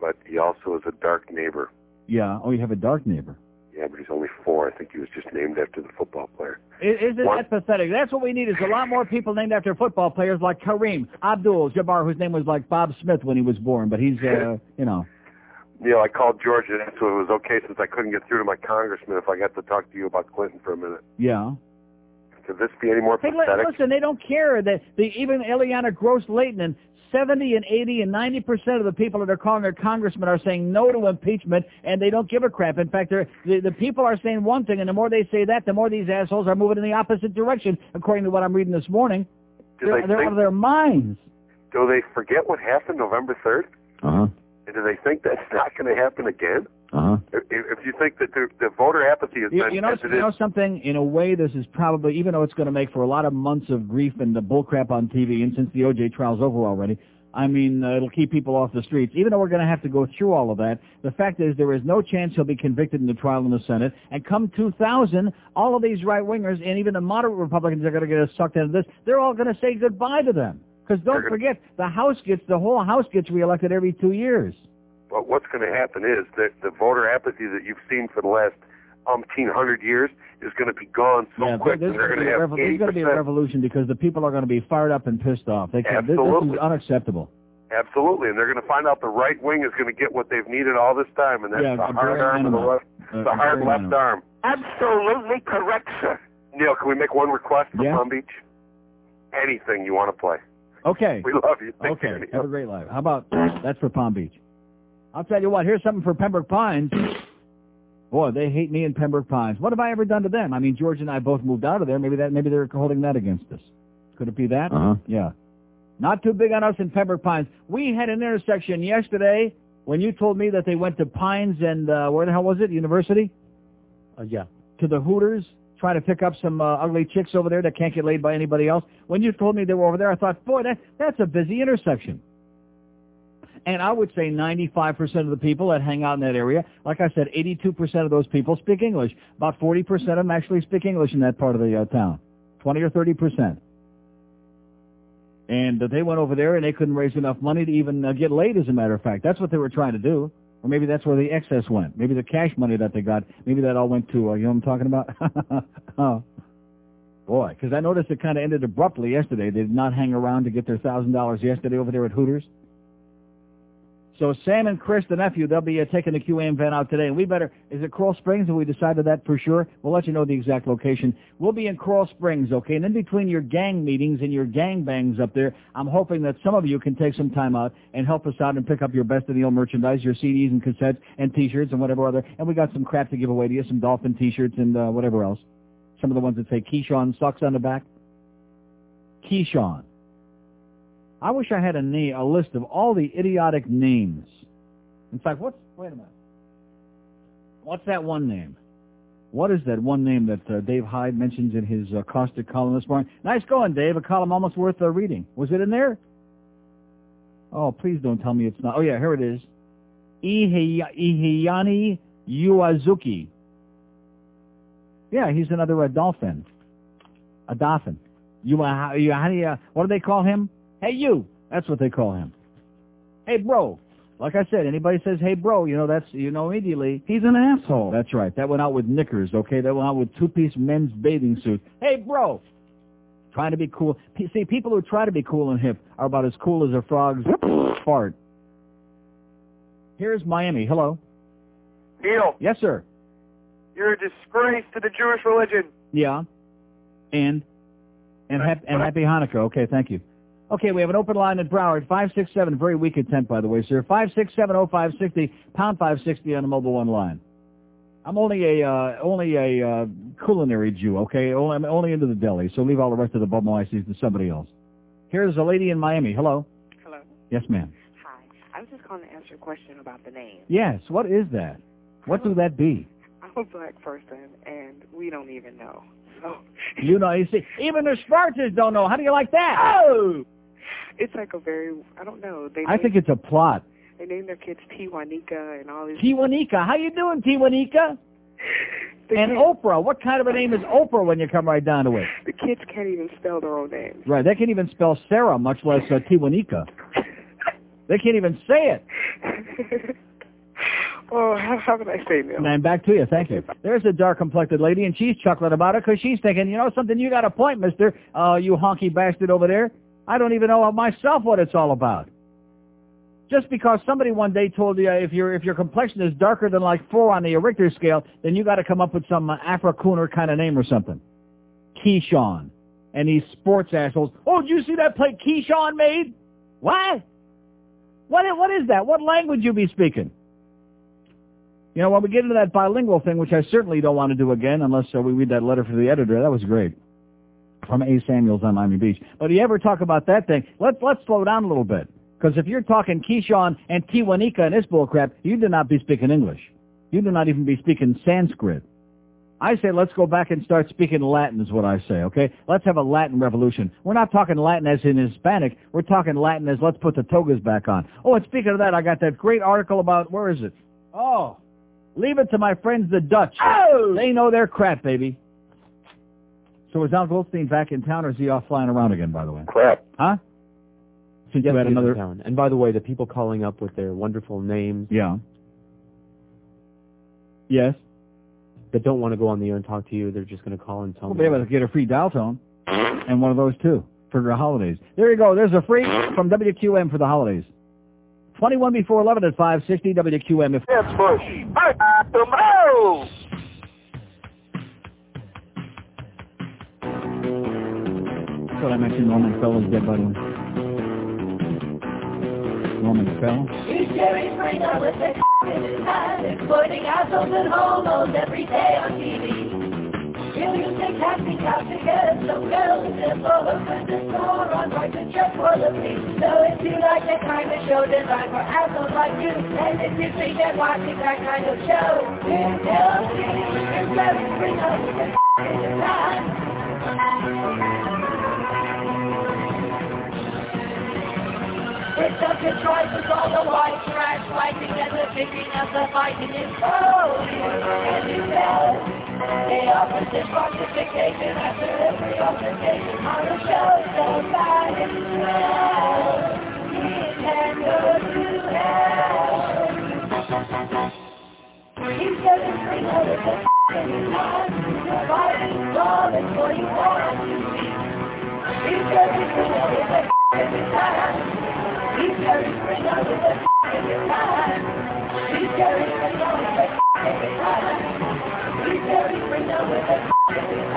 But he also is a dark neighbor. Yeah. Oh, you have a dark neighbor. Yeah, but he's only four. I think he was just named after the football player. Is, isn't that pathetic? That's what we need is a lot more people named after football players like Kareem Abdul-Jabbar, whose name was like Bob Smith when he was born, but he's, uh, you know. Neil, I called George and asked if it was okay since I couldn't get through to my congressman if I got to talk to you about Clinton for a minute. Yeah. Could this be any more Hey, pathetic? listen, they don't care. That the even Ileana Ros-Lehtinen and 70 and 80 and 90 percent of the people that are calling their congressmen are saying no to impeachment, and they don't give a crap. In fact, they're, the the people are saying one thing, and the more they say that, the more these assholes are moving in the opposite direction, according to what I'm reading this morning. Do They're, they they're think- out of their minds. Do they forget what happened November 3rd? Uh-huh. And do they think that's not going to happen again? Uh-huh. If, if you think that the, the voter apathy has You, been you know, you know something? In a way, this is probably, even though it's going to make for a lot of months of grief and the bullcrap on TV, and since the OJ trial's over already, I mean, uh, it'll keep people off the streets. Even though we're going to have to go through all of that, the fact is there is no chance he'll be convicted in the trial in the Senate. And come 2000, all of these right-wingers and even the moderate Republicans are going to get sucked into this. They're all going to say goodbye to them. Because don't forget, the House gets, the whole House gets reelected every two years. But what's going to happen is that the voter apathy that you've seen for the last umpteen hundred years is going to be gone so yeah, quick, there's they're going going to to have revo- there's eighty going to be a percent. revolution because the people are going to be fired up and pissed off. They can, this, this is unacceptable. Absolutely, and they're going to find out the right wing is going to get what they've needed all this time, and that's Yeah, the hard arm and the left, Uh, the hard left animal. arm. Absolutely correct, sir. Neil, can we make one request for Yeah. Palm Beach? Anything you want to play. Okay. We love you. Take Okay. care, Have a great life. How about that's for Palm Beach? I'll tell you what. Here's something for Pembroke Pines. Boy, they hate me in Pembroke Pines. What have I ever done to them? I mean, George and I both moved out of there. Maybe that. Maybe they're holding that against us. Could it be that? Uh-huh. Yeah. Not too big on us in Pembroke Pines. We had an intersection yesterday when you told me that they went to Pines and uh, where the hell was it? University? Uh, yeah. to the Hooters, trying to pick up some uh, ugly chicks over there that can't get laid by anybody else. When you told me they were over there, I thought, boy, that that's a busy intersection. And I would say 95% of the people that hang out in that area, like I said, 82% of those people speak English. About 40% of them actually speak English in that part of the uh, town. 20 or 30%. And uh, they went over there and they couldn't raise enough money to even uh, get laid, as a matter of fact. That's what they were trying to do. Or maybe that's where the excess went. Maybe the cash money that they got, maybe that all went to, uh, you know what I'm talking about? oh. Boy, because I noticed it kind of ended abruptly yesterday. They did not hang around to get their $1,000 yesterday over there at Hooters. So Sam and Chris, the nephew, they'll be uh, taking the QAM van out today. And we better, is it Coral Springs? Have we decided that for sure? We'll let you know the exact location. We'll be in Coral Springs, okay? And in between your gang meetings and your gang bangs up there, I'm hoping that some of you can take some time out and help us out and pick up your Best of the Old merchandise, your CDs and cassettes and T-shirts and whatever other. And we got some crap to give away to you, some Dolphin T-shirts and uh, whatever else. Some of the ones that say Keyshawn sucks on the back. Keyshawn. I wish I had a a list of all the idiotic names. In fact, what's, wait a minute. What's that one name? What is that one name that uh, Dave Hyde mentions in his uh, caustic column this morning? Nice going, Dave. A column almost worth uh, reading. Was it in there? Oh, please don't tell me it's not. Oh, yeah, here it is. Ihiyani Uazuki. Yeah, he's another uh, dolphin. A dolphin. You, you, uh, what do they call him? Hey, you. That's what they call him. Hey, bro. Like I said, anybody says, hey, bro, you know, that's, you know immediately. He's an asshole. That's right. That went out with knickers, okay? That went out with two-piece men's bathing suit. Hey, bro. Trying to be cool. P- See, people who try to be cool and hip are about as cool as a frog's fart. Here's Miami. Hello. Neil, Yes, sir. you're a disgrace to the Jewish religion. Yeah. And? And, hap- and happy Hanukkah. Okay, thank you. Okay, we have an open line at Broward, 567, very weak attempt, by the way, sir. 5670560, pound 560 on the mobile one line. I'm only a, uh, only a, uh, culinary Jew, okay? Only, I'm only into the deli, so leave all the rest of the bubble ices to somebody else. Here's a lady in Miami. Hello. Hello. Yes, ma'am. Hi. I was just calling to answer a question about the name. Yes. What is that? What do that be? I'm a black person, and we don't even know. So You know, you see, even the Spartans don't know. How do you like that? Oh! It's like a very, I don't know. They I name- think it's a plot. they name their kids Tijuanica and all these. Tijuanica. How you doing, Tijuanica? The And kids- Oprah. What kind of a name is Oprah when you come right down to it? The kids can't even spell their own names. Right. They can't even spell Sarah, much less uh, Tijuanica. They can't even say it. oh, how, how can I say Neil? And back to you. Thank you. There's a dark-complected lady, and she's chuckling about it because she's thinking, you know something, you got a point, mister, uh, you honky bastard over there. I don't even know myself what it's all about. Just because somebody one day told you if your if your complexion is darker than like four on the Richter scale, then you got to come up with some uh, Afro-cooner kind of name or something. Keyshawn. And these sports assholes. Oh, did you see that play Keyshawn made? What? What? What is that? What language you be speaking? You know, when we get into that bilingual thing, which I certainly don't want to do again unless uh, we read that letter from the editor, that was great. From A. Samuels on Miami Beach. But you ever talk about that thing, let's, let's slow down a little bit. Because if you're talking Keyshawn and Tijuanica and this bullcrap, you do not be speaking English. You do not even be speaking Sanskrit. I say let's go back and start speaking Latin is what I say, okay? Let's have a Latin revolution. We're not talking Latin as in Hispanic. We're talking Latin as let's put the togas back on. Oh, and speaking of that, I got that great article about, where is it? Oh, leave it to my friends the Dutch. Oh! They know their crap, baby. So is Al Goldstein back in town or is he off flying around again, by the way? Crap. Huh? Since Yes, you had he in another... town. And by the way, the people calling up with their wonderful names Yeah. Yes. that don't want to go on the air and talk to you, they're just going to call and tell We'll me. be able to get a free dial tone and one of those too for the holidays. There you go. There's a free from WQAM for the holidays. 21 before 11 at 560 WQAM. If That's Bush. Tomorrow. Thought I mentioned Norman Fell is dead, by the way. Norman Fell. Exploiting assholes and homos every day on TV. Taxi to get girls store on right to check for the. So if you like the kind of show designed for assholes like you, and if you think that watching that kind of show it's It's up to choice with all the white trash fighting and the picking up the fighting is so And he the opposite participation after every altercation on the show so bad and well he can go to hell. He's getting free out of the in his hand, providing all that's what you want to see. He's getting free out of the his the the the.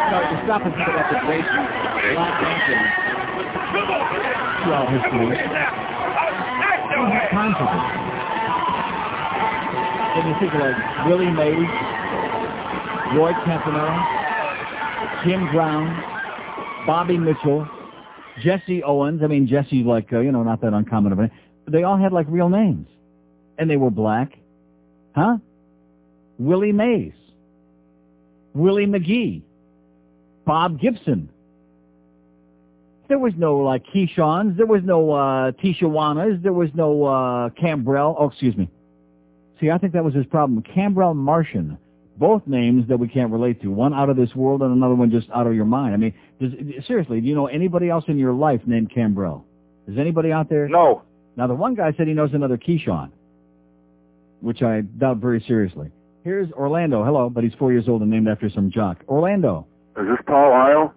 No, to stop and think about the great black ancient throughout history. We don't have time for this. When you think like Willie Mays, Roy Campanella, Jim Brown, Bobby Mitchell, Jesse Owens. I mean, Jesse's like, uh, you know, not that uncommon of a name. But they all had like real names. And they were black. Huh? Willie Mays. Willie McGee. Bob Gibson. There was no like Keyshawn's. There was no uh, Tishawanas. There was no uh, Cambrell. Oh, excuse me. See, I think that was his problem. Cambrell Martian. Both names that we can't relate to. One out of this world and another one just out of your mind. I mean, does, seriously, do you know anybody else in your life named Cambrell? Is anybody out there? No. Now, the one guy said he knows another Keyshawn, which I doubt very seriously. Here's Orlando. Hello, but he's four years old and named after some jock. Orlando. Is this Paul Isle?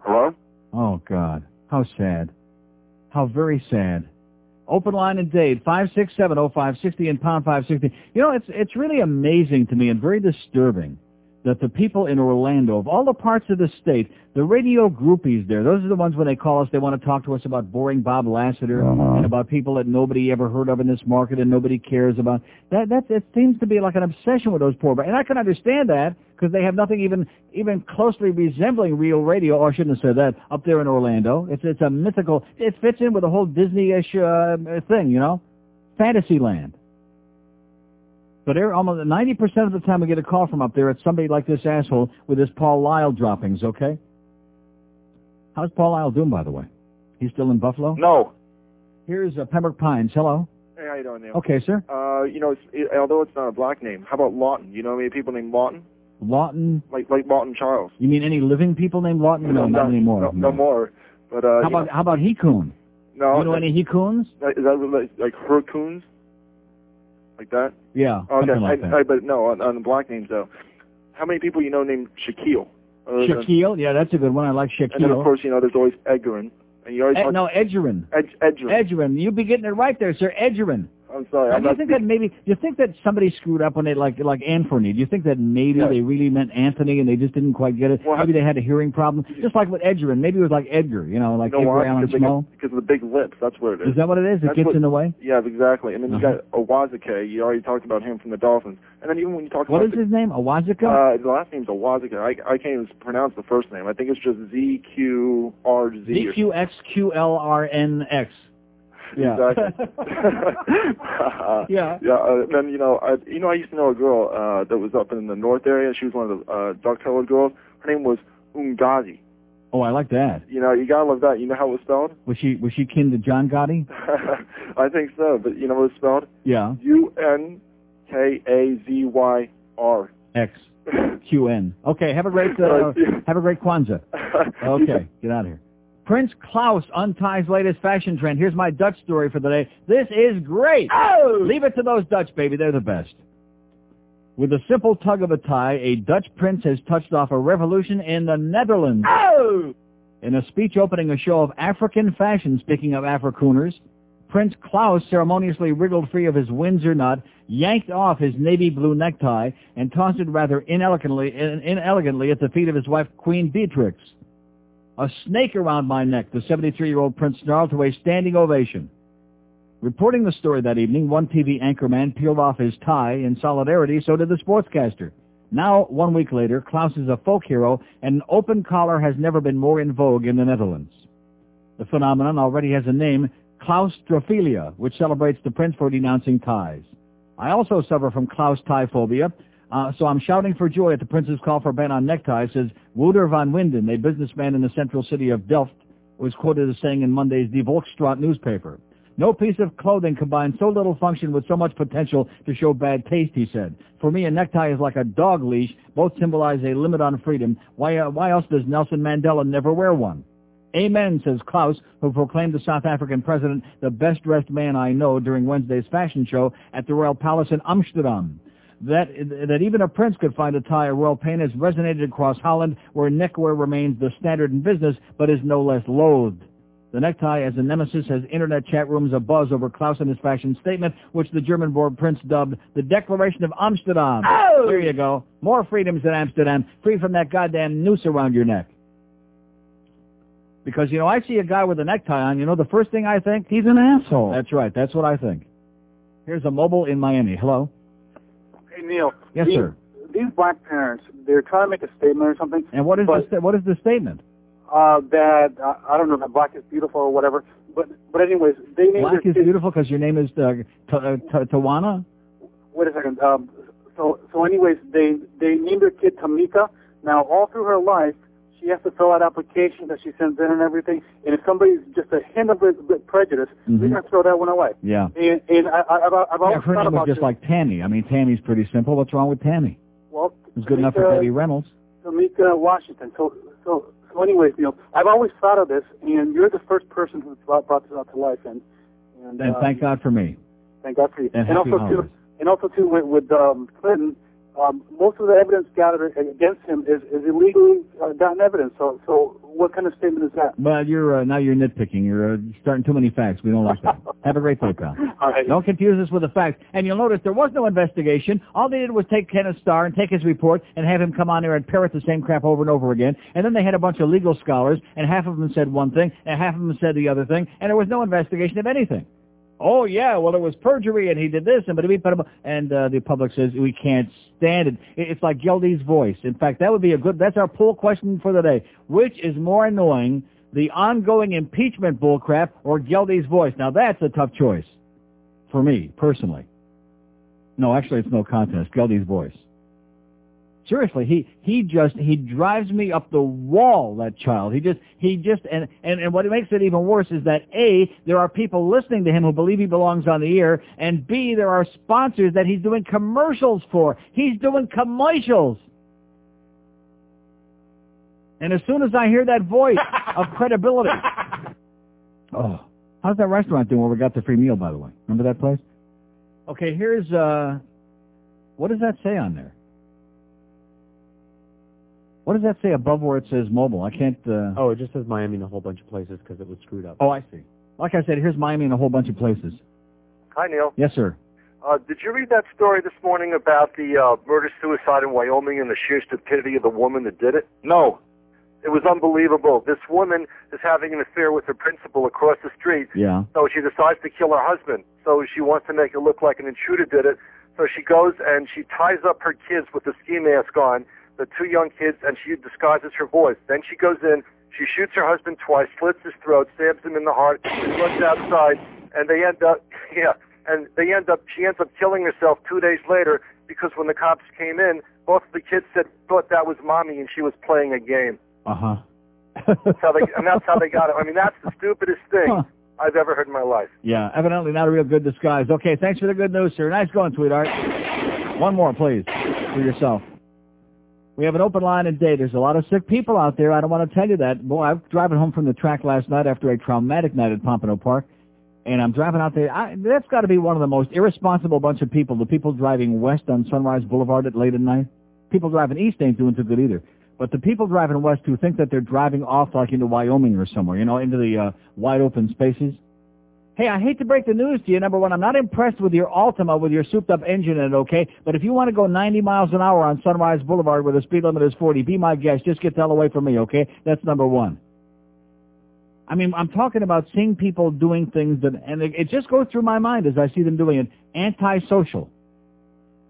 Hello? Oh, God. How sad. How very sad. Open line and Dade, 5670560 and pound 560. You know, it's, it's really amazing to me and very disturbing that the people in Orlando, of all the parts of the state, the radio groupies there, those are the ones when they call us, they want to talk to us about boring Bob Lassiter and about people that nobody ever heard of in this market and nobody cares about. That that it seems to be like an obsession with those poor. And I can understand that because they have nothing even even closely resembling real radio. Or I shouldn't have said that. Up there in Orlando, it's it's a mythical. It fits in with the whole Disney-ish uh, thing, you know, fantasy land. But every, almost 90% of the time we get a call from up there, it's somebody like this asshole with his Paul Lyle droppings, okay? How's Paul Lyle doing, by the way? He's still in Buffalo? No. Here's uh, Pembroke Pines. Hello. Hey, how you doing, Neil? Okay, sir. Uh, you know, it's, it, although it's not a black name, how about Lawton? You know many people named Lawton? Lawton? Like like Lawton Chiles. You mean any living people named Lawton? No, not anymore. No, no more. But uh, How about know, how about Hikun? no, you know any Hikuns? Is that like, like Hercoons? Like that? Yeah, Okay, like I. I, but no, on, on the black names though. How many people you know named Shaquille? Other than- Shaquille? Yeah, that's a good one. I like Shaquille. And then of course you know there's always Edgarin, and you always Ed, talk- no, Edgerrin. Ed, Edgerrin. Edgerrin. You'd be getting it right there, sir. Edgerrin. I'm sorry. I'm do you think that maybe? Do you think that somebody screwed up when they like like Anthony? Do you think that maybe Yes. they really meant Anthony and they just didn't quite get it? Well, maybe they had a hearing problem, just like with Edgerrin. Maybe it was like Edgar, you know, like you know Edgar? Allan Because, Small. because of the big lips. That's what it is. Is that what it is? It That's gets what- in the way. Yeah, exactly. And then you got Owazike. You already talked about him from the Dolphins. And then even when you talk What about is his name? Awazika? Uh, the last name's Owazika. I, I can't even pronounce the first name. I think it's just Z Q R Z. Z Q X Q L R N X. Yeah. Exactly. Uh, Yeah. Yeah. Uh, then you know, I, you know, I used to know a girl uh, that was up in the north area. She was one of the uh, dark-colored girls. Her name was Ungazi. Oh, I like that. You know, you gotta love that. You know how it was spelled? Was she was she kin to John Gotti? I think so. But you know what it's spelled? Yeah. U N K A Z Y R. X Q N. Okay. Have a great uh, have a great Kwanzaa. Okay. Get out of here. Prince Klaus unties latest fashion trend. Here's my Dutch story for the day. This is great. Oh! Leave it to those Dutch, baby. They're the best. With a simple tug of a tie, a Dutch prince has touched off a revolution in the Netherlands. Oh! In a speech opening a show of African fashion, speaking of Afrikooners, Prince Klaus ceremoniously wriggled free of his Windsor knot, yanked off his navy blue necktie, and tossed it rather inelegantly, inelegantly at the feet of his wife, Queen Beatrix. A snake around my neck, the 73-year-old prince snarled to a standing ovation. Reporting the story that evening, one TV anchorman peeled off his tie in solidarity, so did the sportscaster. Now, one week later, Klaus is a folk hero, and an open collar has never been more in vogue in the Netherlands. The phenomenon already has a name, Klaustrophilia, which celebrates the prince for denouncing ties. I also suffer from Klaus tie phobia, uh, so I'm shouting for joy at the prince's call for a ban on neckties, says Wouter van Winden, a businessman in the central city of Delft, was quoted as saying in Monday's Die Volkskrant newspaper. No piece of clothing combines so little function with so much potential to show bad taste, he said. For me, a necktie is like a dog leash. Both symbolize a limit on freedom. Why, uh, why else does Nelson Mandela never wear one? Amen, says Klaus, who proclaimed the South African president the best-dressed man I know during Wednesday's fashion show at the Royal Palace in Amsterdam. That, that even a prince could find a tie a royal pain has resonated across Holland, where neckwear remains the standard in business, but is no less loathed. The necktie as a nemesis has internet chat rooms abuzz over Klaus and his fashion statement, which the German-born prince dubbed the Declaration of Amsterdam. Oh! There you go. More freedoms in Amsterdam, free from that goddamn noose around your neck. Because, you know, I see a guy with a necktie on, you know, the first thing I think? He's an asshole. That's right. That's what I think. Here's a mobile in Miami. Hello? Neil. Yes, these, sir. These black parents, they're trying to make a statement or something. And what is, but, the, sta- what is the statement? Uh, that, uh, I don't know, that black is beautiful or whatever. But, but anyways, they named Black is kids, beautiful because your name is uh, uh, Tawana? wait a second. Um, so, so anyways, they, they named their kid Tamika. Now, all through her life, she has to fill out applications that she sends in and everything. And if somebody's just a hint of a bit prejudice, Mhm. they're going to throw that one away. Yeah. And, and I, I, I've, I've Yeah, always her thought name was about just this. like Tammy. I mean, Tammy's pretty simple. What's wrong with Tammy? well, It was good enough for Debbie Reynolds. Tamika Washington. So, so, so anyways, know, I've always thought of this, and you're the first person who's brought, brought this out to life, and and, And uh, thank God for me. thank God for you. and happy also holidays. too, and also too with, with um, Clinton, um, most of the evidence gathered against him is, is illegally uh, gotten evidence. So, so what kind of statement is that? Well, you're uh, now you're nitpicking. You're uh, starting too many facts. We don't like that. Have a great day, pal. All right. Don't confuse us with the facts. And you'll notice there was no investigation. All they did was take Kenneth Starr and take his report and have him come on there and parrot the same crap over and over again. And then they had a bunch of legal scholars, and half of them said one thing, and half of them said the other thing, and there was no investigation of anything. Oh yeah, well it was perjury and he did this and but he put and uh, the public says we can't stand it. It's like Geldy's voice. In fact, that would be a good. That's our poll question for the day. Which is more annoying, the ongoing impeachment bullcrap or Geldy's voice? Now that's a tough choice for me personally. No, actually, it's no contest. Geldy's voice. Seriously, he he just he drives me up the wall. That child. He just he just and and and what makes it even worse is that a there are people listening to him who believe he belongs on the air, and b there are sponsors that he's doing commercials for. He's doing commercials. And as soon as I hear that voice of credibility, oh, how's that restaurant doing where we got the free meal? By the way, remember that place? Okay, here's uh, what does that say on there? What does that say above where it says mobile? I can't... Uh... Oh, it just says Miami in a whole bunch of places because it was screwed up. Oh, I see. Like I said, here's Miami in a whole bunch of places. Hi, Neil. Yes, sir. Uh, did you read that story this morning about the uh, murder-suicide in Wyoming and the sheer stupidity of the woman that did it? No. It was unbelievable. This woman is having an affair with her principal across the street. Yeah. So she decides to kill her husband. So she wants to make it look like an intruder did it. So she goes and she ties up her kids with a ski mask on the two young kids, and she disguises her voice. Then she goes in, she shoots her husband twice, slits his throat, stabs him in the heart, runs outside, and they end up, yeah, and they end up, she ends up killing herself two days later because when the cops came in, both of the kids said thought that was mommy and she was playing a game. Uh huh. that's how they, and that's how they got it. I mean, that's the stupidest thing Huh. I've ever heard in my life. Yeah, evidently not a real good disguise. Okay, thanks for the good news, sir. Nice going, sweetheart. One more, please, for yourself. We have an open line in day. There's a lot of sick people out there. I don't want to tell you that. Boy, I was driving home from the track last night after a traumatic night at Pompano Park, and I'm driving out there. I, that's got to be one of the most irresponsible bunch of people, the people driving west on Sunrise Boulevard at late at night. People driving east ain't doing too good either. But the people driving west who think that they're driving off like into Wyoming or somewhere, you know, into the uh, wide open spaces. Hey, I hate to break the news to you. Number one, I'm not impressed with your Altima with your souped up engine in it, okay? But if you want to go 90 miles an hour on Sunrise Boulevard where the speed limit is 40, be my guest. Just get the hell away from me, okay? That's number one. I mean, I'm talking about seeing people doing things that, and it just goes through my mind as I see them doing it, antisocial.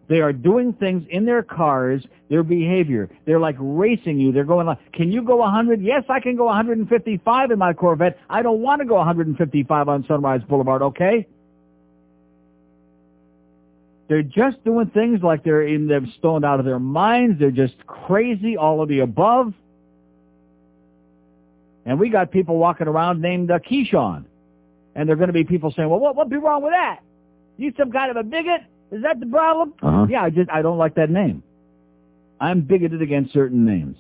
They are doing things in their cars, their behavior. They're like racing you. They're going like, can you go 100? Yes, I can go 155 in my Corvette. I don't want to go 155 on Sunrise Boulevard, okay? They're just doing things like they're in them stoned out of their minds. They're just crazy, all of the above. And we got people walking around named uh, Keyshawn. And they're going to be people saying, well, what would be wrong with that? You some kind of a bigot? Is that the problem? Uh-huh. Yeah, I just I don't like that name. I'm bigoted against certain names.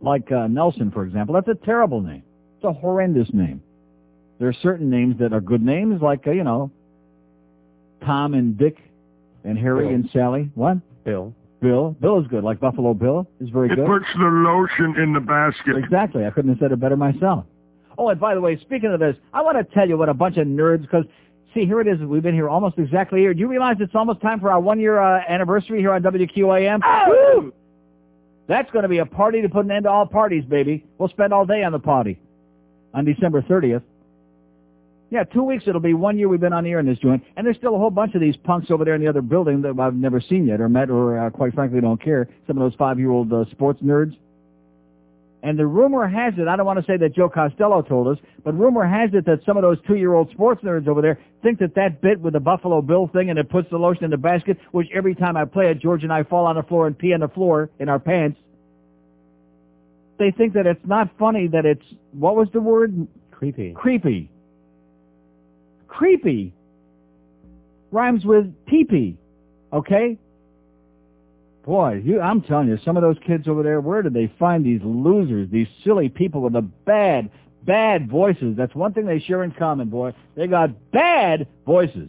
Like uh, Nelson, for example. That's a terrible name. It's a horrendous name. There are certain names that are good names, like, uh, you know, Tom and Dick and Harry Bill. and Sally. What? Bill. Bill. Bill is good. Like Buffalo Bill is very It good. puts the lotion in the basket. Exactly. I couldn't have said it better myself. Oh, and by the way, speaking of this, I want to tell you what a bunch of nerds, because, see, here it is. We've been here almost exactly a year. Do you realize it's almost time for our one-year uh, anniversary here on WQAM? Woo! That's going to be a party to put an end to all parties, baby. We'll spend all day on the party on December 30th. Yeah, two weeks it'll be one year we've been on the air in this joint, and there's still a whole bunch of these punks over there in the other building that I've never seen yet or met or uh, quite frankly don't care. Some of those five-year-old uh, sports nerds. And the rumor has it, I don't want to say that Joe Costello told us, but rumor has it that some of those two-year-old sports nerds over there think that that bit with the Buffalo Bill thing and it puts the lotion in the basket, which every time I play it, George and I fall on the floor and pee on the floor in our pants. They think that it's not funny that it's, what was the word? Creepy. Creepy. Creepy rhymes with teepee, okay? Boy, you, I'm telling you, some of those kids over there, where did they find these losers, these silly people with the bad, bad voices? That's one thing they share in common, boy. They got bad voices.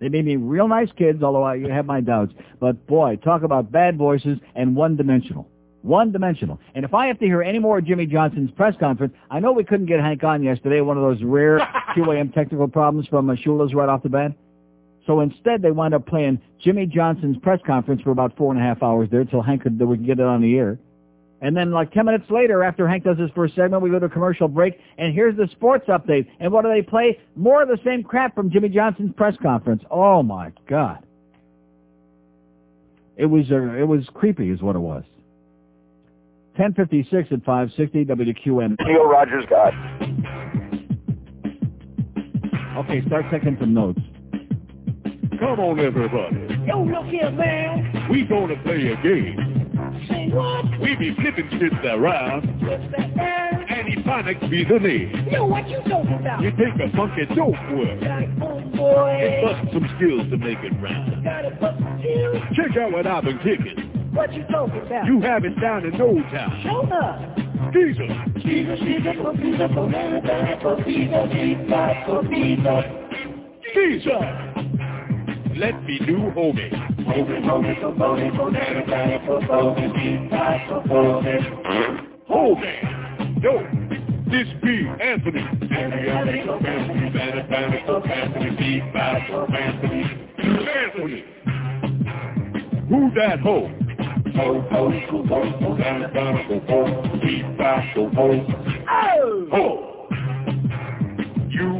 They may be real nice kids, although I have my doubts. But boy, talk about bad voices and one-dimensional. One-dimensional. And if I have to hear any more of Jimmy Johnson's press conference, I know we couldn't get Hank on yesterday, one of those rare QAM technical problems from uh, Shula's right off the bat. So instead, they wound up playing Jimmy Johnson's press conference for about four and a half hours there until Hank could, we could get it on the air. And then like 10 minutes later, after Hank does his first segment, we go to a commercial break, and here's the sports update. And what do they play? More of the same crap from Jimmy Johnson's press conference. Oh, my God. It was, uh, it was creepy is what it was. 1056 at 560 WQAM. Neil Rogers God. Okay, start taking some notes. Come on, everybody. Yo, look here, man. We gonna play a game. Say what? We be flipping shit around, What's that and Ebonics be the name. Yo, what you talking about? You take a funky dope word Like, oh, and boy. bust some skills to make it round. Got it, but still. Check out what I've been kicking. What you talking about? You have it down in no time. Show up. Jesus. Jesus, Jesus, for Jesus, for man, for Jesus, Jesus, Jesus. Let me do homie. Homie. Yo. This be Anthony. Anthony. Who that hoe? Ho, ho,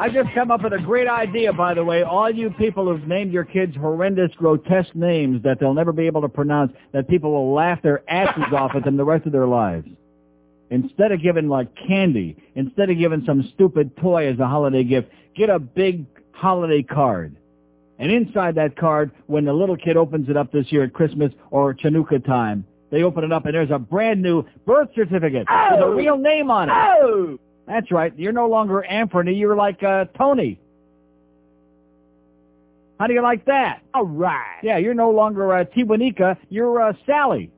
I just come up with a great idea, by the way. All you people who've named your kids horrendous, grotesque names that they'll never be able to pronounce, that people will laugh their asses off at them the rest of their lives. Instead of giving like candy, instead of giving some stupid toy as a holiday gift, get a big holiday card. And inside that card, when the little kid opens it up this year at Christmas or Chanukah time, they open it up and there's a brand new birth certificate with a oh! real name on it. Oh! That's right. You're no longer Anthony. You're like uh, Tony. How do you like that? All right. Yeah, you're no longer uh, Tiwanika. You're uh, Sally.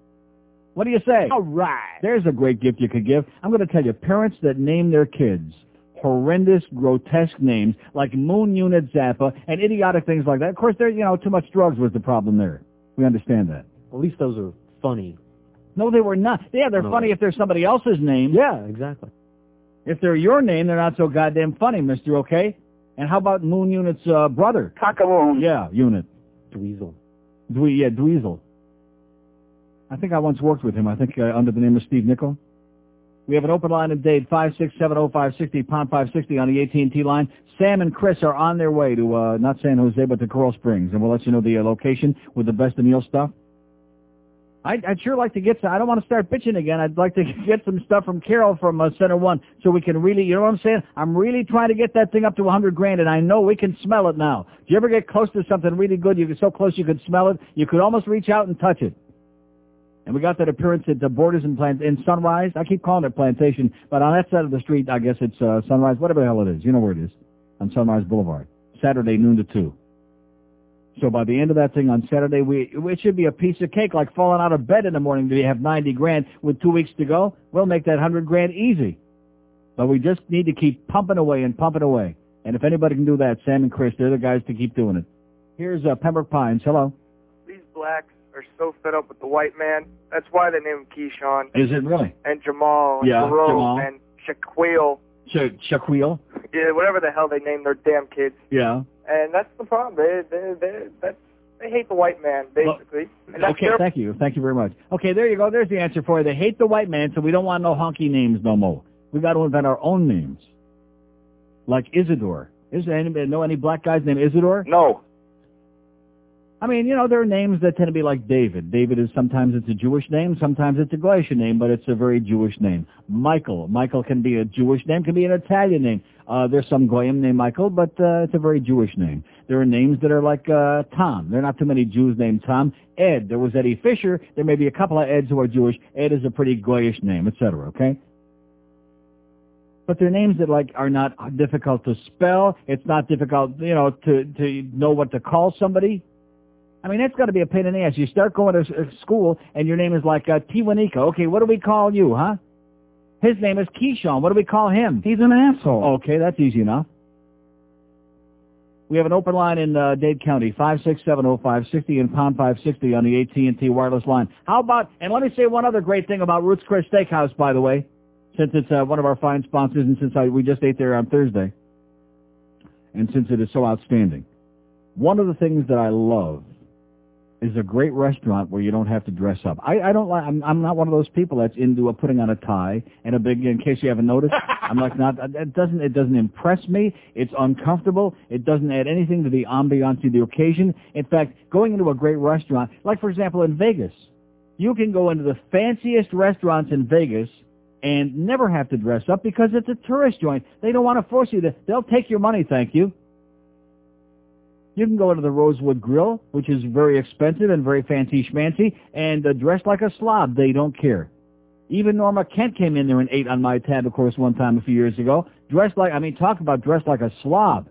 What do you say? All right. There's a great gift you could give. I'm going to tell you, parents that name their kids horrendous, grotesque names like Moon Unit Zappa and idiotic things like that. Of course, there, you know, too much drugs was the problem there. We understand that. At least those are funny. No, they were not. Yeah, they're No. funny if they're somebody else's name. Yeah, exactly. If they're your name, they're not so goddamn funny, mister, okay? And how about Moon Unit's uh, brother? Cockaloon. Yeah, Unit. Dweezil. Dwe- yeah, Dweezil. I think I once worked with him, I think uh, under the name of Steve Nickel. We have an open line in Dade, 5670560, pound 560 on the AT&T line. Sam and Chris are on their way to, uh, not San Jose, but to Coral Springs, and we'll let you know the uh, location with the best of Neil stuff. I'd, I'd sure like to get some, I don't want to start bitching again. I'd like to get some stuff from Carol from uh, Center One so we can really, you know what I'm saying? I'm really trying to get that thing up to 100 grand and I know we can smell it now. Do you ever get close to something really good? You get so close you could smell it. You could almost reach out and touch it. And we got that appearance at the Borders and Plant in Sunrise. I keep calling it Plantation, but on that side of the street, I guess it's uh, Sunrise, whatever the hell it is. You know where it is. On Sunrise Boulevard. Saturday, noon to 2. So by the end of that thing on Saturday, we it should be a piece of cake, like falling out of bed in the morning. Do you have 90 grand with two weeks to go? We'll make that 100 grand easy. But we just need to keep pumping away and pumping away. And if anybody can do that, Sam and Chris, they're the guys to keep doing it. Here's uh, Pembroke Pines. Hello. These blacks are so fed up with the white man. That's why they named him Keyshawn Is it really? and Jamal and Yeah, Jerome Jamal. and Shaquille. Sh- Shaquille? Yeah, whatever the hell they name their damn kids. Yeah. And that's the problem. They they they that's they hate the white man basically. Okay, thank you. Thank you very much. Okay, there you go. There's the answer for you. They hate the white man, so we don't want no honky names no more. We got to invent our own names. Like Isidore. Is there anybody know any black guys named Isidore? No. I mean, you know, there are names that tend to be like David. David is sometimes it's a Jewish name, sometimes it's a Galatian name, but it's a very Jewish name. Michael. Michael can be a Jewish name, can be an Italian name. Uh, there's some Goyim named Michael, but uh, it's a very Jewish name. There are names that are like uh, Tom. There are not too many Jews named Tom. Ed. There was Eddie Fisher. There may be a couple of Eds who are Jewish. Ed is a pretty Goyish name, etc. Okay? but they're names that like are not difficult to spell. It's not difficult, you know, to to know what to call somebody. I mean, that's got to be a pain in the ass. You start going to school and your name is like uh, Tiwanika. Okay, what do we call you, huh? His name is Keyshawn. What do we call him? He's an asshole. Okay, that's easy enough. We have an open line in uh, Dade County, 5670560 and pound 560 on the AT&T wireless line. How about, and let me say one other great thing about Ruth's Chris Steakhouse, by the way, since it's uh, one of our fine sponsors and since I, we just ate there on Thursday, and since it is so outstanding. One of the things that I love is a great restaurant where you don't have to dress up. I, I don't like. I'm, I'm not one of those people that's into uh, putting on a tie and a big. In case you haven't noticed, I'm like not. It doesn't. It doesn't impress me. It's uncomfortable. It doesn't add anything to the ambiance of the occasion. In fact, going into a great restaurant, like for example in Vegas, you can go into the fanciest restaurants in Vegas and never have to dress up because it's a tourist joint. They don't want to force you to. They'll take your money, thank you. You can go into the Rosewood Grill, which is very expensive and very fancy schmancy, and uh, dress like a slob. They don't care. Even Norma Kent came in there and ate on my tab, of course, one time a few years ago. Dressed like, I mean, talk about dressed like a slob.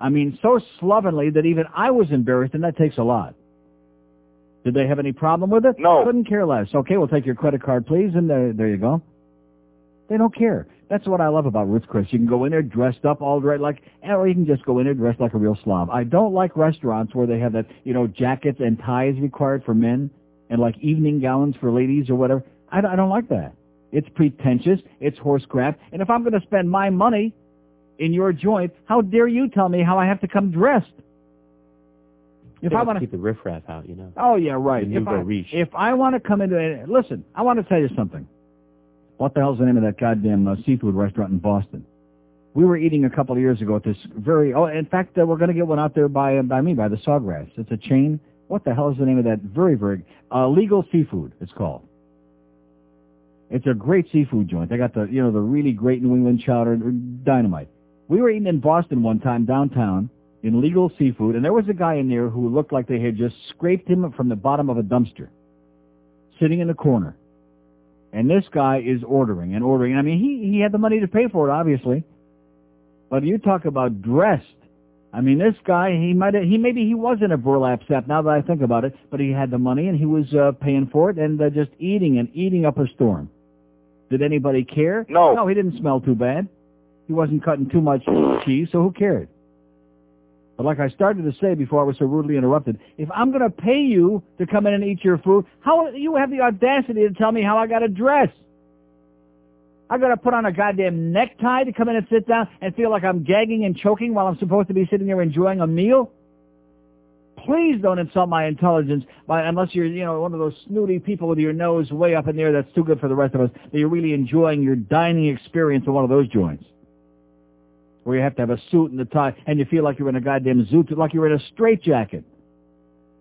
I mean, so slovenly that even I was embarrassed, and that takes a lot. Did they have any problem with it? No. Couldn't care less. Okay, we'll take your credit card, please, and there, there you go. They don't care. That's what I love about Ruth's Chris. You can go in there dressed up all right like, eh, or you can just go in there dressed like a real slob. I don't like restaurants where they have that, you know, jackets and ties required for men and like evening gowns for ladies or whatever. I, I don't like that. It's pretentious. It's horse crap. And if I'm going to spend my money in your joint, how dare you tell me how I have to come dressed? If I want to keep the riffraff out, you know. Oh yeah, right. If I, if I want to come into it, listen, I want to tell you something. What the hell's the name of that goddamn uh, seafood restaurant in Boston? We were eating a couple of years ago at this very. Oh, in fact, uh, we're going to get one out there by uh, by me by the Sawgrass. It's a chain. What the hell is the name of that? Very very uh, legal seafood. It's called. It's a great seafood joint. They got the you know the really great New England chowder, dynamite. We were eating in Boston one time downtown in legal seafood, and there was a guy in there who looked like they had just scraped him from the bottom of a dumpster, sitting in the corner. And this guy is ordering and ordering. I mean, he he had the money to pay for it, obviously. But you talk about dressed. I mean, this guy, he might he maybe he was in a burlap sack. Now that I think about it, but he had the money and he was uh, paying for it and uh, just eating and eating up a storm. Did anybody care? No. No, he didn't smell too bad. He wasn't cutting too much cheese, so who cared? But like I started to say before I was so rudely interrupted, if I'm going to pay you to come in and eat your food, how you have the audacity to tell me how I got to dress? I got to put on a goddamn necktie to come in and sit down and feel like I'm gagging and choking while I'm supposed to be sitting there enjoying a meal? Please don't insult my intelligence by unless you're, you know, one of those snooty people with your nose way up in there that's too good for the rest of us, that you're really enjoying your dining experience in one of those joints. Where you have to have a suit and a tie and you feel like you're in a goddamn zoot, like you're in a straitjacket.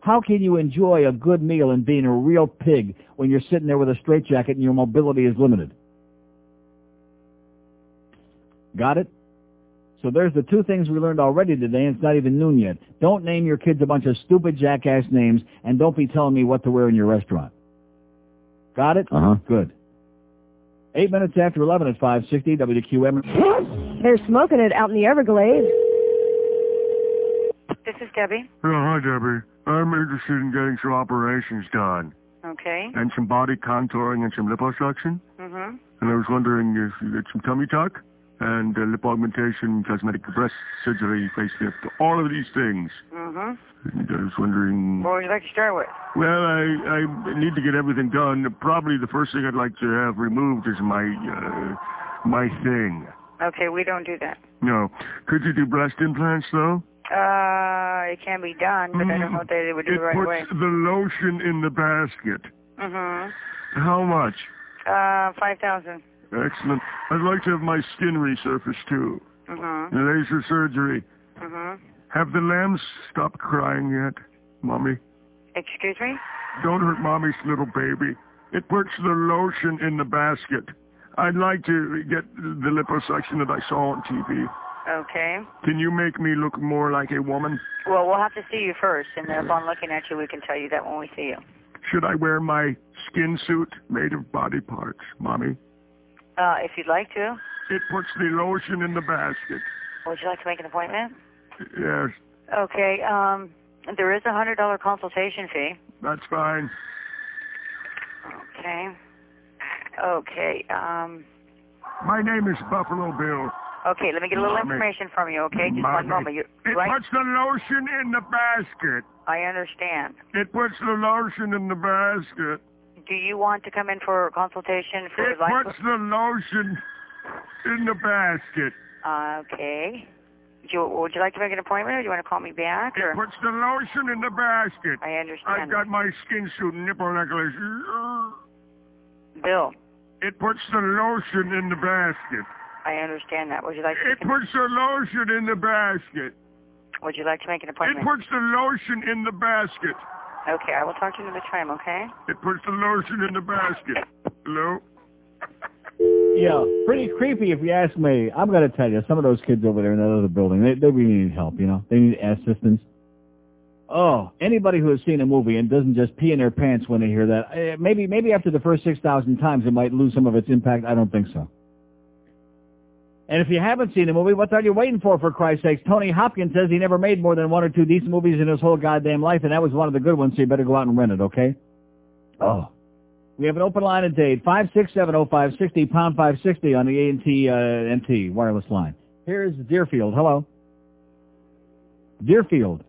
How can you enjoy a good meal and being a real pig when you're sitting there with a straitjacket and your mobility is limited? Got it? So there's the two things we learned already today, and it's not even noon yet. Don't name your kids a bunch of stupid jackass names, and don't be telling me what to wear in your restaurant. Got it? Uh-huh. Good. Eight minutes after 11 at 560 WQAM. They're smoking it out in the Everglades. This is Debbie. Yeah, hi, Debbie. I'm interested in getting some operations done. Okay. And some body contouring and some liposuction. Mm-hmm. And I was wondering if you get some tummy tuck and uh, lip augmentation, cosmetic breast surgery, facelift, all of these things. Mm-hmm. And I was wondering... What would you like to start with? Well, I, I need to get everything done. Probably the first thing I'd like to have removed is my, uh, my thing. Okay, we don't do that. No. Could you do breast implants, though? Uh, it can be done, but I don't know if they would do it it right puts away. the lotion in the basket. Mm-hmm. How much? Uh, 5000 Excellent. I'd like to have my skin resurfaced, too. Mm-hmm. Laser surgery. Mm-hmm. Have the lambs stopped crying yet, Mommy? Excuse me? Don't hurt Mommy's little baby. It puts the lotion in the basket. I'd like to get the liposuction that I saw on TV. Okay. Can you make me look more like a woman? Well, we'll have to see you first, and then upon looking at you, we can tell you that when we see you. Should I wear my skin suit made of body parts, Mommy? Uh, if you'd like to. It puts the lotion in the basket. Would you like to make an appointment? Yes, Okay. Um, there is a hundred dollar consultation fee. that's fine. Okay. Okay. Um. My name is Buffalo Bill. Okay. Let me get a little Mommy. information from you. Okay. Just Mommy. one moment. You, It right? puts the lotion in the basket. I understand. It puts the lotion in the basket. Do you want to come in for a consultation for It life? puts the lotion in the basket. Uh, okay. You, would you like to make an appointment, or do you want to call me back? Or? It puts the lotion in the basket. I understand. I've got my skin suit nipple necklace. Bill, It puts the lotion in the basket. I understand that. Would you like to? It puts the lotion in the basket. Would you like to make an appointment? It puts the lotion in the basket. Okay, I will talk to you another time. Okay. It puts the lotion in the basket. Hello? Yeah, pretty creepy if you ask me. I'm going to tell you, some of those kids over there in that other building, they, they really need help, you know? They need assistance. Oh, anybody who has seen a movie and doesn't just pee in their pants when they hear that, eh, maybe maybe after the first 6,000 times it might lose some of its impact. I don't think so. And if you haven't seen the movie, what are you waiting for, for Christ's sakes? Tony Hopkins says he never made more than one or two decent movies in his whole goddamn life, and that was one of the good ones, so you better go out and rent it, okay? Oh. We have an open line at date, 5670560, pound 560 on the A&T, uh, NT wireless line. Here's Deerfield. Hello. Deerfield.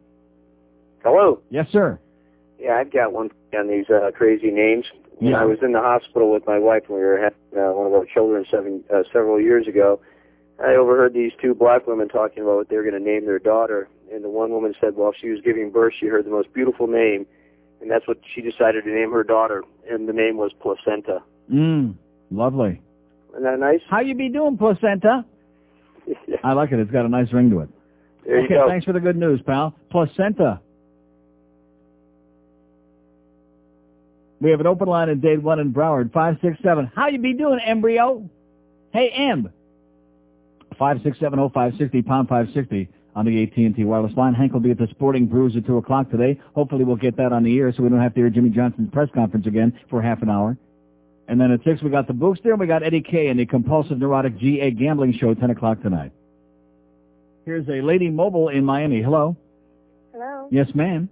Hello. Yes, sir. Yeah, I've got one on these uh, crazy names. Yeah. I was in the hospital with my wife when we were having uh, one of our children seven, uh, several years ago. I overheard these two black women talking about what they were going to name their daughter, and the one woman said, "While she was giving birth, she heard the most beautiful name, and that's what she decided to name her daughter, and the name was Placenta." Mm, lovely. Isn't that nice? How you be doing, placenta? I like it. It's got a nice ring to it. There you okay, go. thanks for the good news, pal. Placenta. We have an open line in Dade 1 in Broward, 567. How you be doing, embryo? Hey, Emb. 5670560, pound 560 on the AT&T wireless line. Hank will be at the Sporting Brews at 2 o'clock today. Hopefully we'll get that on the air so we don't have to hear Jimmy Johnson's press conference again for half an hour. And then at 6 we got the Bookster and we got Eddie K and the Compulsive Neurotic GA Gambling Show, 10 o'clock tonight. Here's a lady mobile in Miami. Hello? Hello. Yes, ma'am.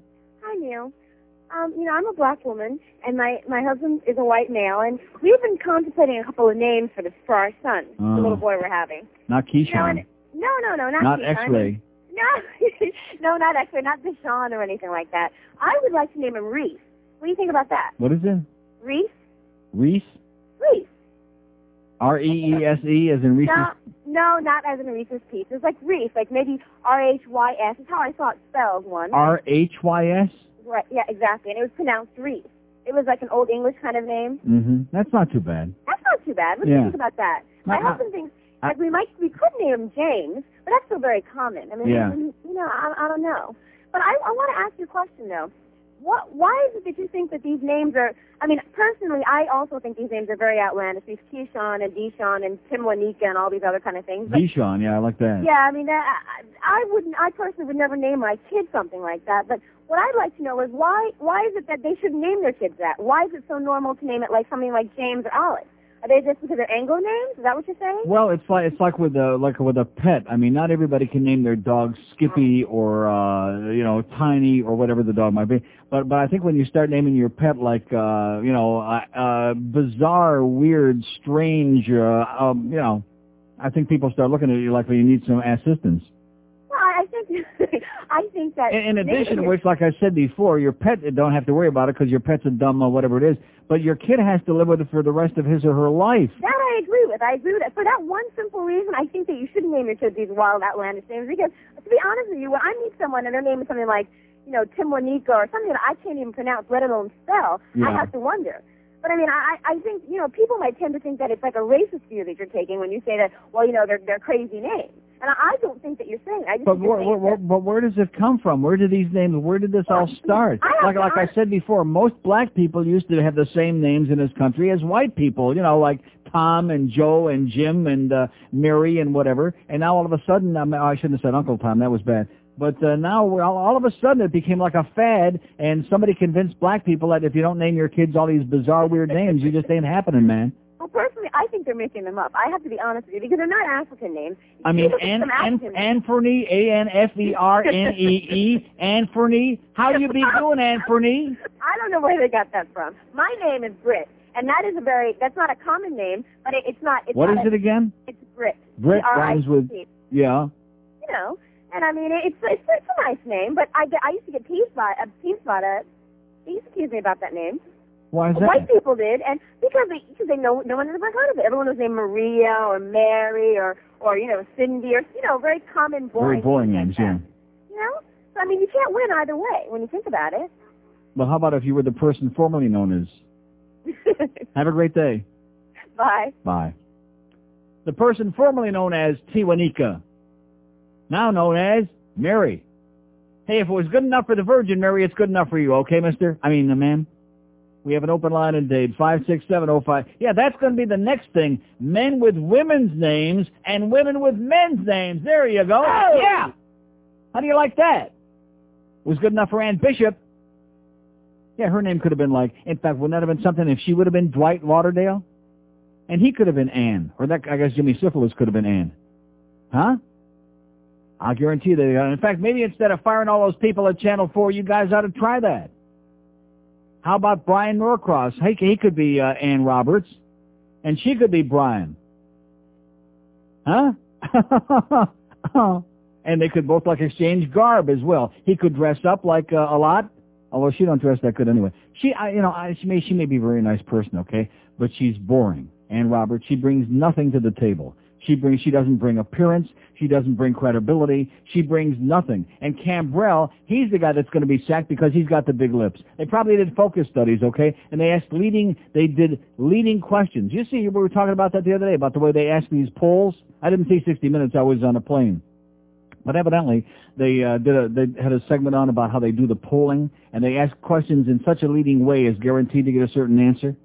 Um, you know, I'm a black woman, and my my husband is a white male, and we've been contemplating a couple of names for the for our son, Oh. the little boy we're having. Not You know, Keyshawn. and, no, no, no, not Not Keyshawn. X-ray. No, no, not X-ray, not Deshaun or anything like that. I would like to name him Reese. What do you think about that? What is it? Reese? Reese? Reese. R-E-E-S-E as in Reese's? No, no, not as in Reese's piece. It's like Reese, like maybe R-H-Y-S. Is how I saw it spelled once. R-H-Y-S? Right, yeah, exactly. And it was pronounced Reese. It was like an old English kind of name. Mm-hmm. That's not too bad. That's not too bad. What do you Yeah. think about that? My My- husband thinks I- like we might we could name him James, but that's still very common. I mean, Yeah. you know, I, I don't know. But I, I want to ask you a question though. What? Why is it that you think that these names are? I mean, personally, I also think these names are very outlandish. These Keyshawn and Deshawn and Tim Wanika and all these other kind of things. But, Deshawn, yeah, I like that. yeah, I mean, that, I, I wouldn't. I personally would never name my kid something like that. But what I'd like to know is why? Why is it that they should name their kids that? Why is it so normal to name it like something like James or Alex? Are they just because they're Anglo names? Is that what you're saying? Well, it's like it's like with a like with a pet. I mean, not everybody can name their dog Skippy or uh, you know Tiny or whatever the dog might be. But but I think when you start naming your pet like uh, you know uh, uh, bizarre, weird, strange, uh, um, you know, I think people start looking at you like well, you need some assistance. I think I think that. In, in addition to which, like I said before, your pet don't have to worry about it because your pet's a dumb or whatever it is. But your kid has to live with it for the rest of his or her life. That I agree with. I agree with that. For that one simple reason, I think that you shouldn't name your kids these wild, outlandish names. Because, to be honest with you, when I meet someone and their name is something like, you know, Timonica or something that I can't even pronounce, let alone spell, I have to wonder. But I mean, I, I think, you know, people might tend to think that it's like a racist view that you're taking when you say that, well, you know, they're, they're crazy names. And I, I don't think that you're saying. I just But where, saying where, where, but where does it come from? Where do these names? Where did this all start? Like like I said before, most black people used to have the same names in this country as white people. You know, like Tom and Joe and Jim and uh, Mary and whatever. And now all of a sudden, um, I shouldn't have said Uncle Tom. That was bad. But uh, now all, all of a sudden it became like a fad, and somebody convinced black people that if you don't name your kids all these bizarre, weird names, you just ain't happening, man. Well, personally, I think they're making them up. I have to be honest with you because they're not African names. I mean, An, An, Anfernee, A-N-F-E-R-N-E-E, Anfernee. How you be doing, Anfernee? I don't know where they got that from. My name is Britt, and that is a very that's not a common name, but it, it's not. It's What is not it a- again? It's Britt. Britt rhymes with, yeah. You know, and I mean it's it's, it's a nice name, but I get I used to get teased by uh, teased by that. They used to tease me about that name. Why is that? White people did, and because they because they know no one had ever heard of it. Everyone was named Maria or Mary or or you know Cindy or you know very common boring. Very boring names, yeah. You know, so I mean you can't win either way when you think about it. Well, how about if you were the person formerly known as? Have a great day. Bye. Bye. The person formerly known as Tiwanika, now known as Mary. Hey, if it was good enough for the Virgin Mary, it's good enough for you, okay, mister? I mean, uh, the man. We have an open line in Dade, 56705. Yeah, that's going to be the next thing. Men with women's names and women with men's names. There you go. Oh! Yeah. How do you like that? It Was good enough for Ann Bishop. Yeah, her name could have been like, in fact, wouldn't that have been something if she would have been Dwight Lauderdale? And he could have been Ann. Or that, I guess Jimmy Syphilis could have been Ann. Huh? I'll guarantee that. In fact, maybe instead of firing all those people at Channel 4, you guys ought to try that. How about Brian Norcross? He, he could be uh, Ann Roberts. And she could be Brian. Huh? and they could both like exchange garb as well. He could dress up like uh, a lot, although she don't dress that good anyway. She, I, you know, I, she may she may be a very nice person, okay, but she's boring. Ann Roberts, she brings nothing to the table. She brings, she doesn't bring appearance. She doesn't bring credibility. She brings nothing. And Cambrell, he's the guy that's going to be sacked because he's got the big lips. They probably did focus studies, okay? And they asked leading, they did leading questions. You see, we were talking about that the other day, about the way they asked these polls. I didn't see 60 Minutes. I was on a plane. But evidently, they uh, did a, they had a segment on about how they do the polling, and they ask questions in such a leading way as guaranteed to get a certain answer.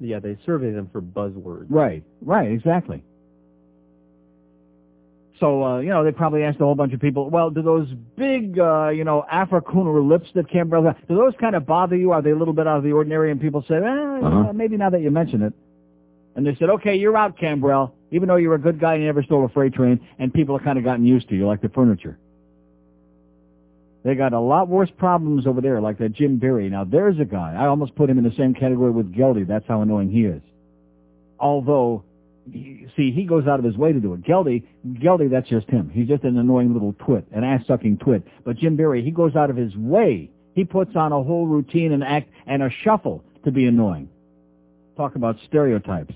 Yeah, they survey them for buzzwords. Right, right, exactly. So, uh, you know, they probably asked a whole bunch of people, well, do those big, uh, you know, Africooner lips that Cambrell got, do those kind of bother you? Are they a little bit out of the ordinary? And people said, eh, Uh-huh. maybe now that you mention it. And they said, okay, you're out, Cambrell, even though you're a good guy and you never stole a freight train, and people have kind of gotten used to you, like the furniture. They got a lot worse problems over there, like that Jim Berry. Now, there's a guy. I almost put him in the same category with Geldy. That's how annoying he is. Although, he- see, he goes out of his way to do it. Geldy, Geldy, that's just him. He's just an annoying little twit, an ass-sucking twit. But Jim Berry, he goes out of his way. He puts on a whole routine and act and a shuffle to be annoying. Talk about stereotypes.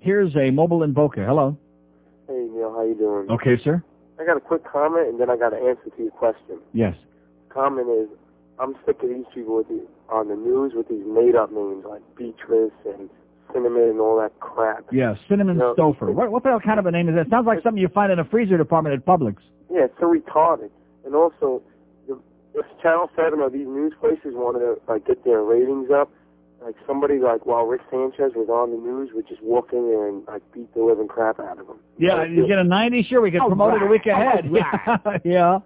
Here's a mobile in Boca. Hello. Hey Neil, how you doing? Okay, sir. I got a quick comment and then I got an answer to your question. Yes. Comment is, I'm sick of these people with the, on the news with these made-up names like Beatrice and Cinnamon and all that crap. Yeah, Cinnamon No. Stouffer. What, what the hell kind of a name is that? Sounds like something you find in a freezer department at Publix. Yeah, it's so retarded. And also, the, if Channel 7 or these news places wanted to like get their ratings up, like somebody like while Rick Sanchez was on the news would just walk in there and like beat the living crap out of him. Yeah, you get a 90, sure, we could All promote it a week ahead. All yeah,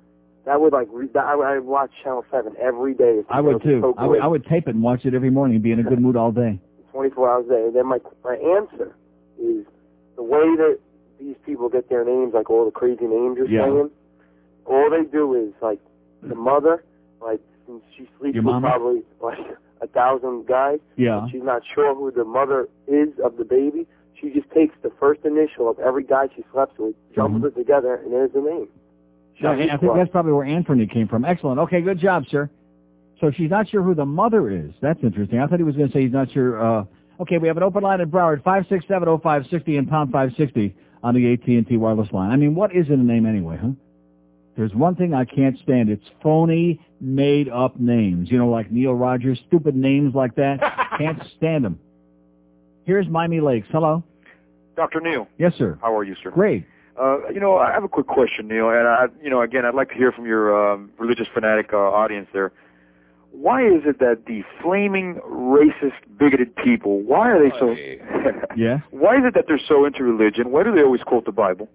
That would like re- that, I, I would watch Channel 7 every day. I would too. I would, I would tape it and watch it every morning and be in a good mood all day. 24 hours a day. And then my my answer is the way that these people get their names, like all the crazy names you're Yeah. saying. All they do is like the mm. mother, like since she sleeps Your with mama? probably like a thousand guys. Yeah. She's not sure who the mother is of the baby. She just takes the first initial of every guy she slept with, jumbles mm-hmm. it together, and there's the name. Yeah, I think that's probably where Anthony came from. Excellent. Okay, good job, sir. So she's not sure who the mother is. That's interesting. I thought he was going to say he's not sure. Uh, okay, we have an open line at Broward, 5670560 and pound 560 on the AT&T wireless line. I mean, what is in a name anyway, huh? There's one thing I can't stand. It's phony, made-up names. You know, like Neil Rogers, stupid names like that. can't stand them. Here's Miami Lakes. Hello. Dr. Neil, Yes, sir. how are you, sir? Great. Uh, you know, I have a quick question, Neil, and I, you know, again, I'd like to hear from your um, religious fanatic uh, audience there. Why is it that the flaming racist, bigoted people, why are they so? Yeah? why is it that they're so into religion? Why do they always quote the Bible?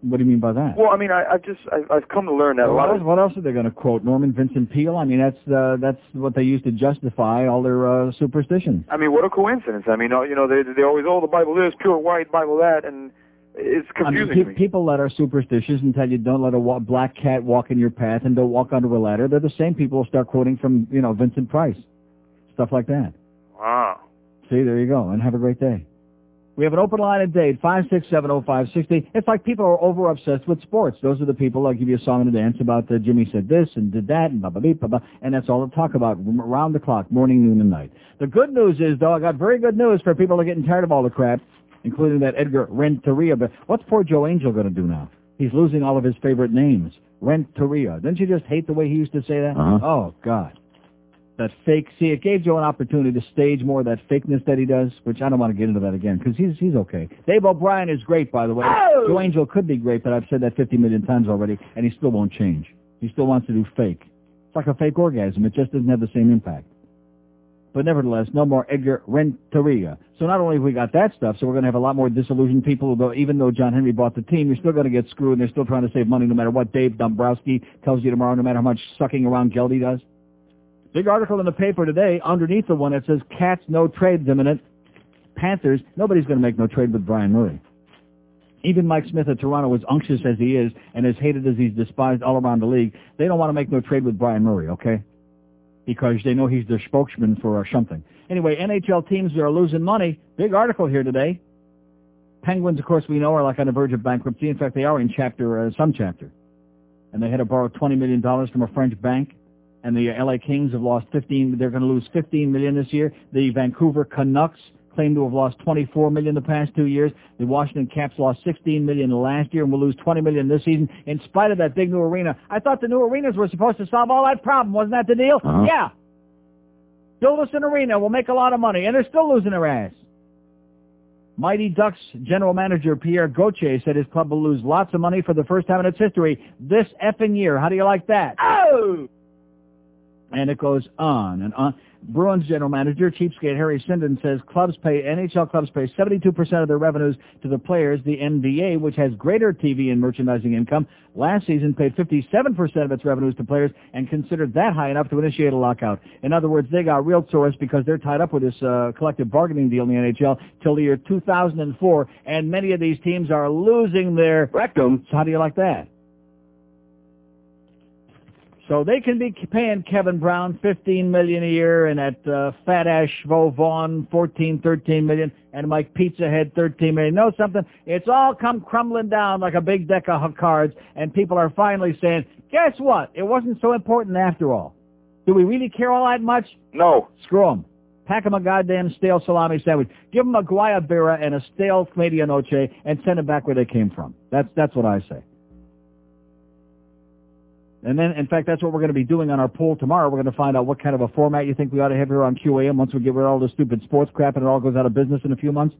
What do you mean by that? Well, I mean, I, I've just, I, I've come to learn that a what, lot else, of. what else are they going to quote? Norman Vincent Peale? I mean, that's uh, that's what they use to justify all their uh, superstitions. I mean, what a coincidence! I mean, uh, you know, they they always, oh, the Bible this, pure white, Bible that, and it's I mean, confusing pe- people that are superstitious and tell you don't let a wa- black cat walk in your path and don't walk under a ladder, they're the same people who start quoting from, you know, Vincent Price. Stuff like that. Wow. See, there you go, and have a great day. We have an open line at date, 5670560. It's like people are over obsessed with sports. Those are the people that give you a song and a dance about uh, Jimmy said this and did that and blah, blah, blah, blah, blah, and that's all they talk about around the clock, morning, noon, and night. The good news is, though, I got very good news for people that are getting tired of all the crap, including that Edgar Renteria. But what's poor Joe Angel going to do now? He's losing all of his favorite names. Renteria. Didn't you just hate the way he used to say that? Uh-huh. Oh, God. That fake, see, it gave Joe an opportunity to stage more of that fakeness that he does, which I don't want to get into that again, because he's, he's okay. Dave O'Brien is great, by the way. Joe Angel could be great, but I've said that 50 million times already, and he still won't change. He still wants to do fake. It's like a fake orgasm. It just doesn't have the same impact. But nevertheless, no more Edgar Renteria. So not only have we got that stuff, so we're going to have a lot more disillusioned people, though even though John Henry bought the team, you're still going to get screwed, and they're still trying to save money no matter what Dave Dombrowski tells you tomorrow, no matter how much sucking around Geldy does. Big article in the paper today, underneath the one, that says, Cats, no trades imminent. Panthers, nobody's going to make no trade with Bryan Murray. Even Mike Smith of Toronto, as unctuous as he is, and as hated as he's despised all around the league, they don't want to make no trade with Bryan Murray, okay? Because they know he's their spokesman for something. Anyway, NHL teams are losing money. Big article here today. Penguins, of course, we know are like on the verge of bankruptcy. In fact, they are in chapter, uh, some chapter. And they had to borrow $20 million from a French bank. And the LA Kings have lost 15, they're going to lose 15 million this year. The Vancouver Canucks claim to have lost 24 million the past two years. The Washington Caps lost 16 million last year and will lose 20 million this season in spite of that big new arena. I thought the new arenas were supposed to solve all that problem. Wasn't that the deal? Uh-huh. Yeah. Build us an arena. We'll make a lot of money. And they're still losing their ass. Mighty Ducks general manager Pierre Gauthier said his club will lose lots of money for the first time in its history this effing year. How do you like that? Oh! And it goes on and on. Bruins general manager, cheapskate Harry Sinden says clubs pay, NHL clubs pay 72% of their revenues to the players. The NBA, which has greater TV and merchandising income, last season paid 57% of its revenues to players and considered that high enough to initiate a lockout. In other words, they got real sores because they're tied up with this uh, collective bargaining deal in the NHL till the year 2004, and many of these teams are losing their rectum. So how do you like that? So they can be paying Kevin Brown fifteen million a year, and that uh, fat ass Mo Vaughn fourteen, thirteen million, and Mike Pizza Head thirteen million. Know something? It's all come crumbling down like a big deck of cards, and people are finally saying, "Guess what? It wasn't so important after all." Do we really care all that much? No. Screw 'em. Pack 'em a goddamn stale salami sandwich. Give 'em a guayabera and a stale media noche, and send 'em back where they came from. That's that's what I say. And then, in fact, that's what we're going to be doing on our poll tomorrow. We're going to find out what kind of a format you think we ought to have here on QAM once we get rid of all this stupid sports crap and it all goes out of business in a few months.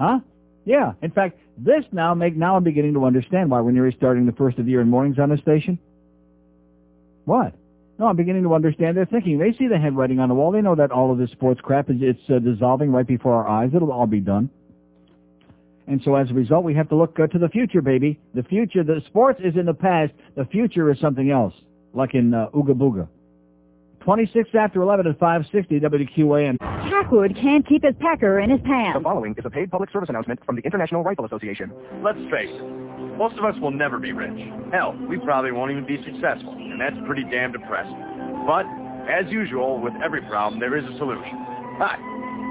Huh? Yeah. In fact, this now make now I'm beginning to understand why we're nearly starting the first of the year in mornings on this station. What? No, I'm beginning to understand their thinking. They see the handwriting on the wall. They know that all of this sports crap is it's uh, dissolving right before our eyes. It'll all be done. And so as a result, we have to look uh, to the future, baby. The future, the sports is in the past. The future is something else, like in uh, Ooga Booga. 26 after 11 at 560 WQAM. Packwood can't keep his pecker in his pants. The following is a paid public service announcement from the International Rifle Association. Let's face it, most of us will never be rich. Hell, we probably won't even be successful, and that's pretty damn depressing. But, as usual, with every problem, there is a solution. Hi,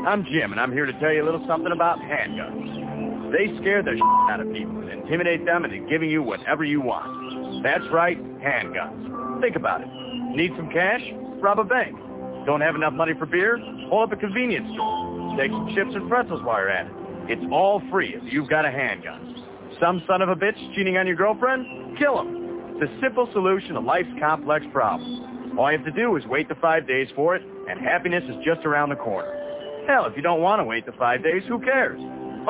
I'm Jim, and I'm here to tell you a little something about handguns. They scare the shit out of people and intimidate them into giving you whatever you want. That's right, handguns. Think about it. Need some cash? Rob a bank. Don't have enough money for beer? Pull up a convenience store. Take some chips and pretzels while you're at it. It's all free if you've got a handgun. Some son of a bitch cheating on your girlfriend? Kill him. It's a simple solution to life's complex problems. All you have to do is wait the five days for it, and happiness is just around the corner. Hell, if you don't want to wait the five days, who cares?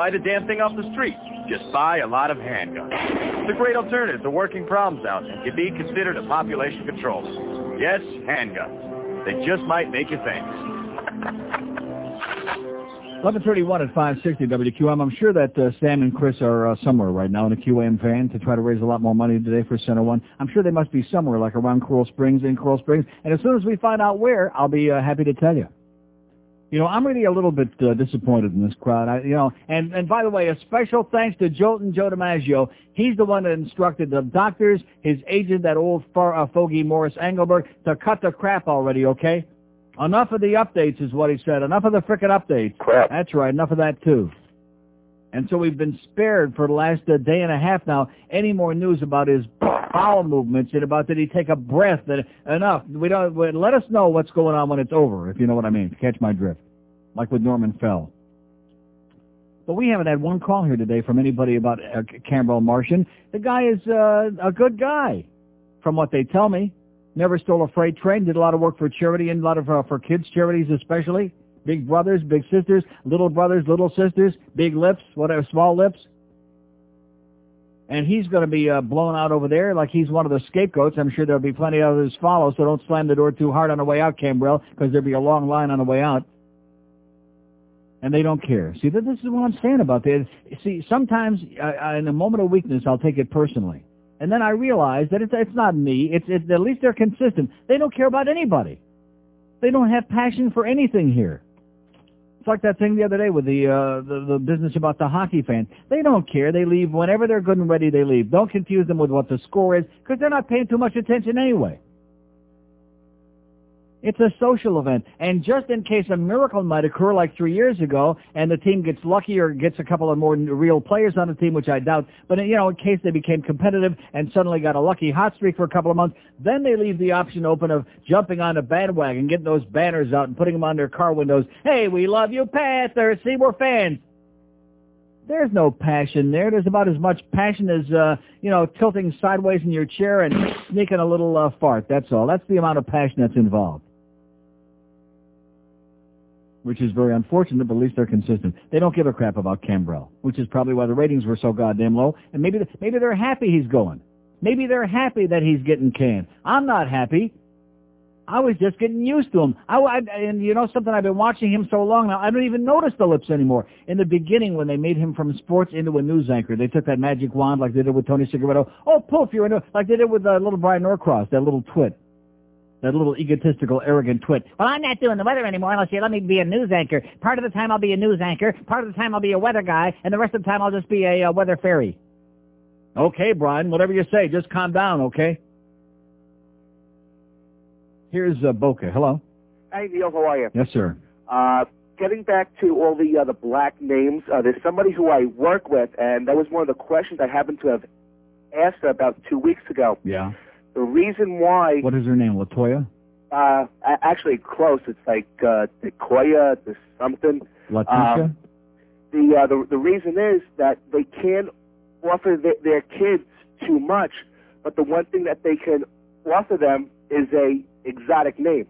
Buy the damn thing off the street. Just buy a lot of handguns. It's a great alternative to working problems out and can be considered a population control. Yes, handguns. They just might make you famous. 1131 at 560 WQAM. I'm sure that uh, Sam and Chris are uh, somewhere right now in a QAM van to try to raise a lot more money today for Center One. I'm sure they must be somewhere like around Coral Springs, in Coral Springs. And as soon as we find out where, I'll be uh, happy to tell you. You know, I'm really a little bit uh, disappointed in this crowd. I, you know, and and by the way, a special thanks to Joltin' Joe DiMaggio. He's the one that instructed the doctors, his agent, that old far, uh, fogey Morris Engelberg, to cut the crap already. Okay, enough of the updates is what he said. Enough of the frickin' updates. Crap. That's right. Enough of that too. And so we've been spared for the last uh, day and a half now any more news about his bowel movements and about did he take a breath. Enough. We don't. we- Let us know what's going on when it's over, if you know what I mean. Catch my drift, like with Norman Fell. But we haven't had one call here today from anybody about uh, Cambrell Marshall. The guy is uh, a good guy, from what they tell me. Never stole a freight train. Did a lot of work for charity and a lot of uh, for kids charities especially. Big brothers, big sisters, little brothers, little sisters, big lips, whatever, small lips. And he's going to be uh, blown out over there like he's one of the scapegoats. I'm sure there'll be plenty of others follow, so don't slam the door too hard on the way out, Cambrell, because there'll be a long line on the way out. And they don't care. See, th- this is what I'm saying about this. See, sometimes uh, in a moment of weakness, I'll take it personally. And then I realize that it's, it's not me. It's, it's at least they're consistent. They don't care about anybody. They don't have passion for anything here. It's like that thing the other day with the, uh, the the business about the hockey fans. They don't care. They leave whenever they're good and ready. They leave. Don't confuse them with what the score is because they're not paying too much attention anyway. It's a social event, and just in case a miracle might occur like three years ago, and the team gets lucky or gets a couple of more real players on the team, which I doubt, but you know, in case they became competitive and suddenly got a lucky hot streak for a couple of months, then they leave the option open of jumping on a bandwagon, getting those banners out and putting them on their car windows. Hey, we love you, Panthers. See, we're fans. There's no passion there. There's about as much passion as, uh, you know, tilting sideways in your chair and sneaking a little uh, fart. That's all. That's the amount of passion that's involved which is very unfortunate, but at least they're consistent. They don't give a crap about Cambrell, which is probably why the ratings were so goddamn low. And maybe maybe they're happy he's going. Maybe they're happy that he's getting canned. I'm not happy. I was just getting used to him. I, I, and you know something, I've been watching him so long now, I don't even notice the lips anymore. In the beginning, when they made him from sports into a news anchor, they took that magic wand like they did with Tony Segreto. Oh, poof, you're into, like they did with uh, little Brian Norcross, that little twit. That little egotistical, arrogant twit. Well, I'm not doing the weather anymore unless you let me be a news anchor. Part of the time I'll be a news anchor, part of the time I'll be a weather guy, and the rest of the time I'll just be a uh, weather fairy. Okay, Brian, whatever you say, just calm down, okay? Here's uh, Boca. Hello. Hey, Neil, how are you? Yes, sir. Uh, getting back to all the uh, the black names, uh, there's somebody who I work with, and that was one of the questions I happened to have asked her about two weeks ago. Yeah. The reason why, What is her name? Latoya? uh, actually close, it's like uh, Decoya, the something. Letitia? Um, the, uh, the the reason is that they can't offer th- their kids too much, but the one thing that they can offer them is a exotic name,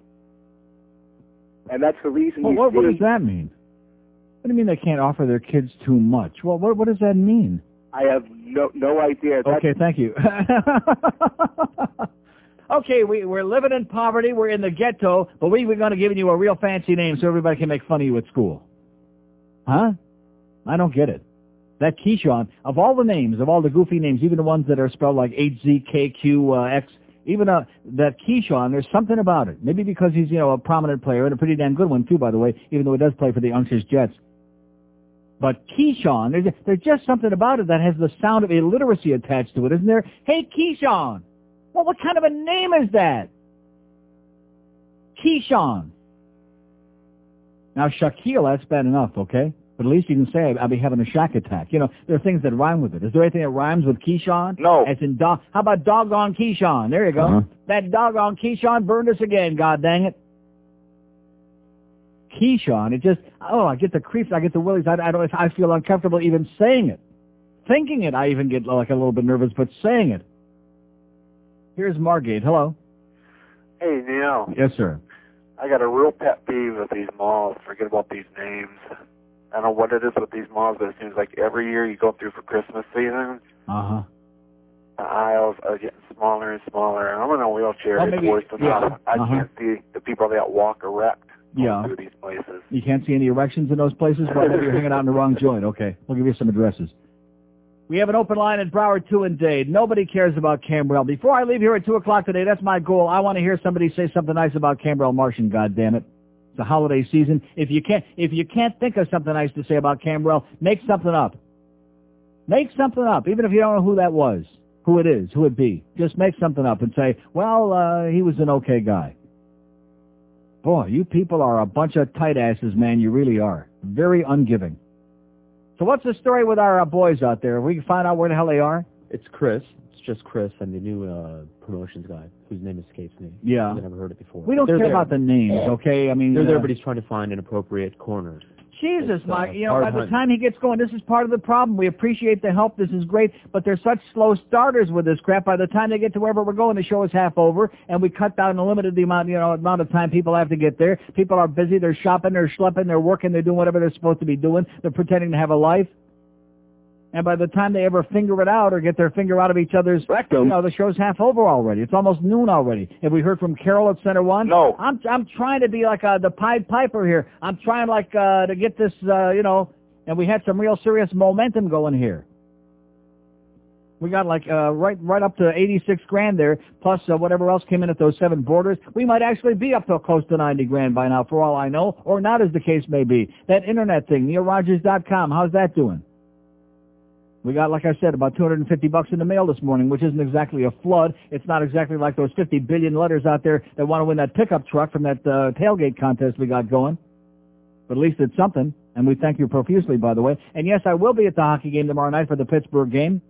and that's the reason well, what, what does that mean? What do you mean they can't offer their kids too much? Well, what, what does that mean? I have no no idea. That's, Okay, thank you. okay, we, we're living in poverty, we're in the ghetto, but we, we're going to give you a real fancy name so everybody can make fun of you at school. Huh? I don't get it. That Keyshawn, of all the names, of all the goofy names, even the ones that are spelled like H-Z-K-Q-X, even uh, that Keyshawn, there's something about it. Maybe because he's, you know, a prominent player, and a pretty damn good one, too, by the way, even though he does play for the Unctuous Jets. But Keyshawn, there's, there's just something about it that has the sound of illiteracy attached to it, isn't there? Hey, Keyshawn! Well, what kind of a name is that? Keyshawn. Now, Shaquille, that's bad enough, okay? But at least you can say I'll be having a shack attack. You know, there are things that rhyme with it. Is there anything that rhymes with Keyshawn? No. As in dog. How about doggone Keyshawn? There you go. Uh-huh. That doggone Keyshawn burned us again, god dang it. Keyshawn, it just, oh, I get the creeps, I get the willies. I, I don't, I feel uncomfortable even saying it. Thinking it, I even get like a little bit nervous, but saying it. Here's Margate. Hello. Hey, Neil. Yes, sir. I got a real pet peeve with these malls. Forget about these names. I don't know what it is with these malls, but it seems like every year you go through for Christmas season, Uh-huh. the aisles are getting smaller and smaller. And I'm in a wheelchair. It's maybe- worse than yeah. that. I Uh-huh. can't see the people that walk erect Yeah. through these places. You can't see any erections in those places? Well, maybe you're hanging out in the wrong joint. Okay, we'll give you some addresses. We have an open line at Broward 2 and Dade. Nobody cares about Cambrell. Before I leave here at 2 o'clock today, that's my goal. I want to hear somebody say something nice about Cambrell Marshall, God damn it. It's the holiday season. If you can't, if you can't think of something nice to say about Cambrell, make something up. Make something up, even if you don't know who that was, who it is, who it be. Just make something up and say, well, uh, he was an okay guy. Boy, you people are a bunch of tight asses, man. You really are. Very ungiving. So what's the story with our uh, boys out there? We can find out where the hell they are? It's Chris. It's just Chris and the new uh, promotions guy whose name escapes me. Yeah. I've never heard it before. We don't care there. about the names, okay? I mean, They're uh, there, but he's trying to find an appropriate corner. Jesus, uh, Mike, you know, by the time he gets going, this is part of the problem. We appreciate the help. This is great, but they're such slow starters with this crap. By the time they get to wherever we're going, the show is half over, and we cut down and limited the amount, you know, amount of time people have to get there. People are busy. They're shopping. They're schlepping. They're working. They're doing whatever they're supposed to be doing. They're pretending to have a life. And by the time they ever finger it out or get their finger out of each other's rectum, you know, the show's half over already. It's almost noon already. Have we heard from Carol at Center One? No. I'm I'm trying to be like uh, the Pied Piper here. I'm trying like uh, to get this, uh, you know, and we had some real serious momentum going here. We got like uh, right right up to 86 grand there, plus uh, whatever else came in at those seven borders. We might actually be up to close to 90 grand by now, for all I know, or not, as the case may be. That internet thing, NeilRogers.com, how's that doing? We got, like I said, about 250 bucks in the mail this morning, which isn't exactly a flood. It's not exactly like those 50 billion letters out there that want to win that pickup truck from that uh, tailgate contest we got going. But at least it's something, and we thank you profusely, by the way. And yes, I will be at the hockey game tomorrow night for the Pittsburgh game.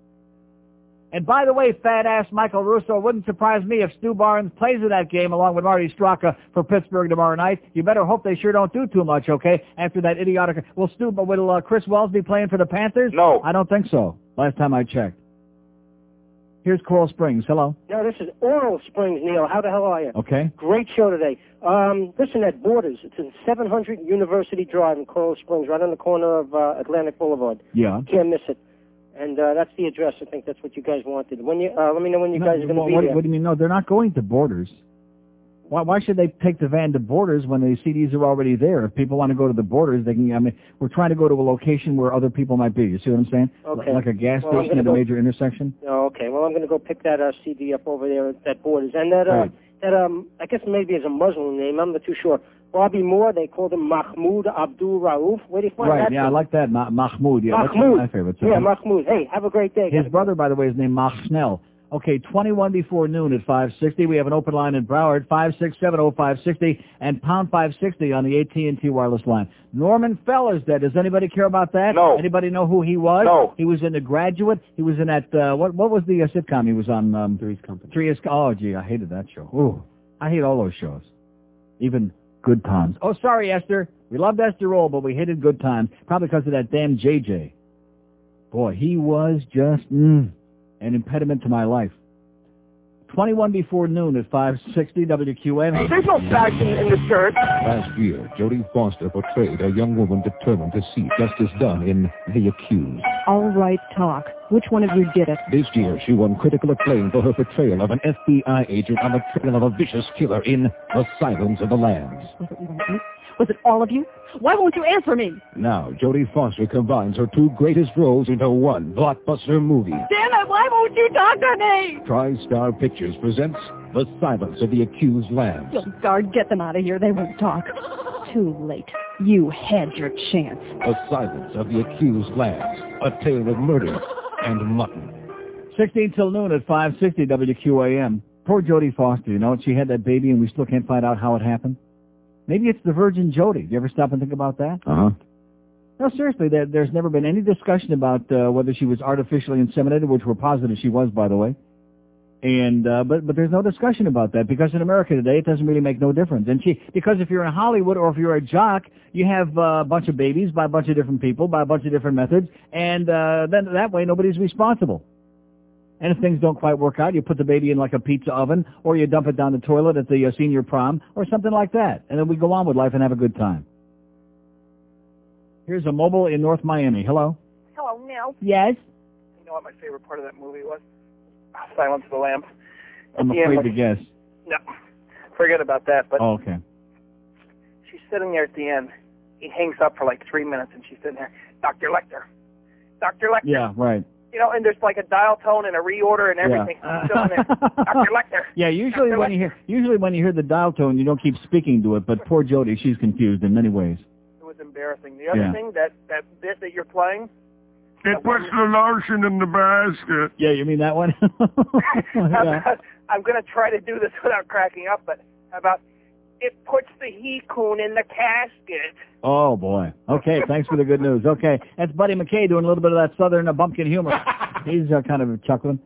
And by the way, fat ass Michael Russo, it wouldn't surprise me if Stu Barnes plays in that game along with Marty Straka for Pittsburgh tomorrow night. You better hope they sure don't do too much, okay? After that idiotic, will Stu, but will uh, Chris Wells be playing for the Panthers? No, I don't think so. Last time I checked. Here's Coral Springs. Hello. No, this is Oral Springs, Neil. How the hell are you? Okay. Great show today. Um, listen, at Borders, it's in 700 University Drive in Coral Springs, right on the corner of uh, Atlantic Boulevard. Yeah. Can't miss it. And uh, that's the address. I think that's what you guys wanted. When you uh, let me know when you No, guys are going to be what, there. what do you mean? No, they're not going to Borders. Why, why should they take the van to Borders when the CDs are already there? If people want to go to the Borders, they can. I mean, we're trying to go to a location where other people might be. You see what I'm saying? Okay. Like a gas Well, station at a major intersection. Oh, okay. Well, I'm going to go pick that uh, CD up over there at that Borders. And that, uh, Right. that um, I guess maybe is a Muslim name. I'm not too sure. Bobby Moore, they called him Mahmoud Abdul Rauf. Where do you find Right. that Yeah, I like that. Ma- Mahmoud. Yeah, that's one Mahmoud. of my favorites. Yeah, Uh-huh. Mahmoud. Hey, have a great day. His brother, by the way, is named Mach Snell. Okay, 21 before noon at 560. We have an open line in Broward, 5670560 and pound 560 on the AT&T wireless line. Norman Fell's dead. Does anybody care about that? No. Anybody know who he was? No. He was in The Graduate. He was in that, uh, what what was the uh, sitcom he was on? Um, Three's Company. Three's Oh, gee, I hated that show. Ooh, I hate all those shows. Even Good Times. Oh, sorry, Esther. We loved Esther Rolle, but we hated Good Times. Probably because of that damn JJ. Boy, he was just mm, an impediment to my life. 21 before noon at 560 WQAM. There's no fashion in the shirt. Last year, Jodie Foster portrayed a young woman determined to see justice done in The Accused. All right, talk. Which one of you did it? This year, she won critical acclaim for her portrayal of an FBI agent on the trail of a vicious killer in The Silence of the Lambs. Was it one of you? Was it all of you? Why won't you answer me? Now, Jodie Foster combines her two greatest roles into one blockbuster movie. Damn it, why won't you talk to me? TriStar Pictures presents The Silence of the Accused Lambs. You'll guard, get them out of here. They won't talk. Too late. You had your chance. The Silence of the Accused Lambs. A tale of murder and mutton. 16 till noon at 560 WQAM. Poor Jodie Foster, you know, she had that baby and we still can't find out how it happened. Maybe it's the Virgin Jodie. Do you ever stop and think about that? Uh-huh. No, seriously, there, there's never been any discussion about uh, whether she was artificially inseminated, which we're positive she was, by the way. And uh, but but there's no discussion about that because in America today it doesn't really make no difference. And she because if you're in Hollywood or if you're a jock, you have uh, a bunch of babies by a bunch of different people by a bunch of different methods, and uh, then that way nobody's responsible. And if things don't quite work out, you put the baby in like a pizza oven, or you dump it down the toilet at the uh, senior prom, or something like that. And then we go on with life and have a good time. Here's a mobile in North Miami. Hello. Hello, Neil. Yes. You know what my favorite part of that movie was? Ah, Silence of the Lambs. I'm end, afraid to guess. No, forget about that. But Oh, okay. she's sitting there at the end. He hangs up for like three minutes, and she's sitting there. Dr. Lecter. Dr. Lecter. Yeah, right. You know, and there's like a dial tone and a reorder and everything. Yeah. She's still in there. Dr. Lecter. Yeah, usually when you hear usually when you hear the dial tone, you don't keep speaking to it. But poor Jodie, she's confused in many ways. It was embarrassing. The other Yeah. thing, that that bit that you're playing, It puts the lotion in the basket. Yeah, you mean that one? yeah. I'm going to try to do this without cracking up, but how about it puts the he coon in the casket. Oh boy. Okay, thanks for the good news. Okay, that's Buddy MacKay doing a little bit of that southern uh, bumpkin humor. He's uh, kind of chuckling.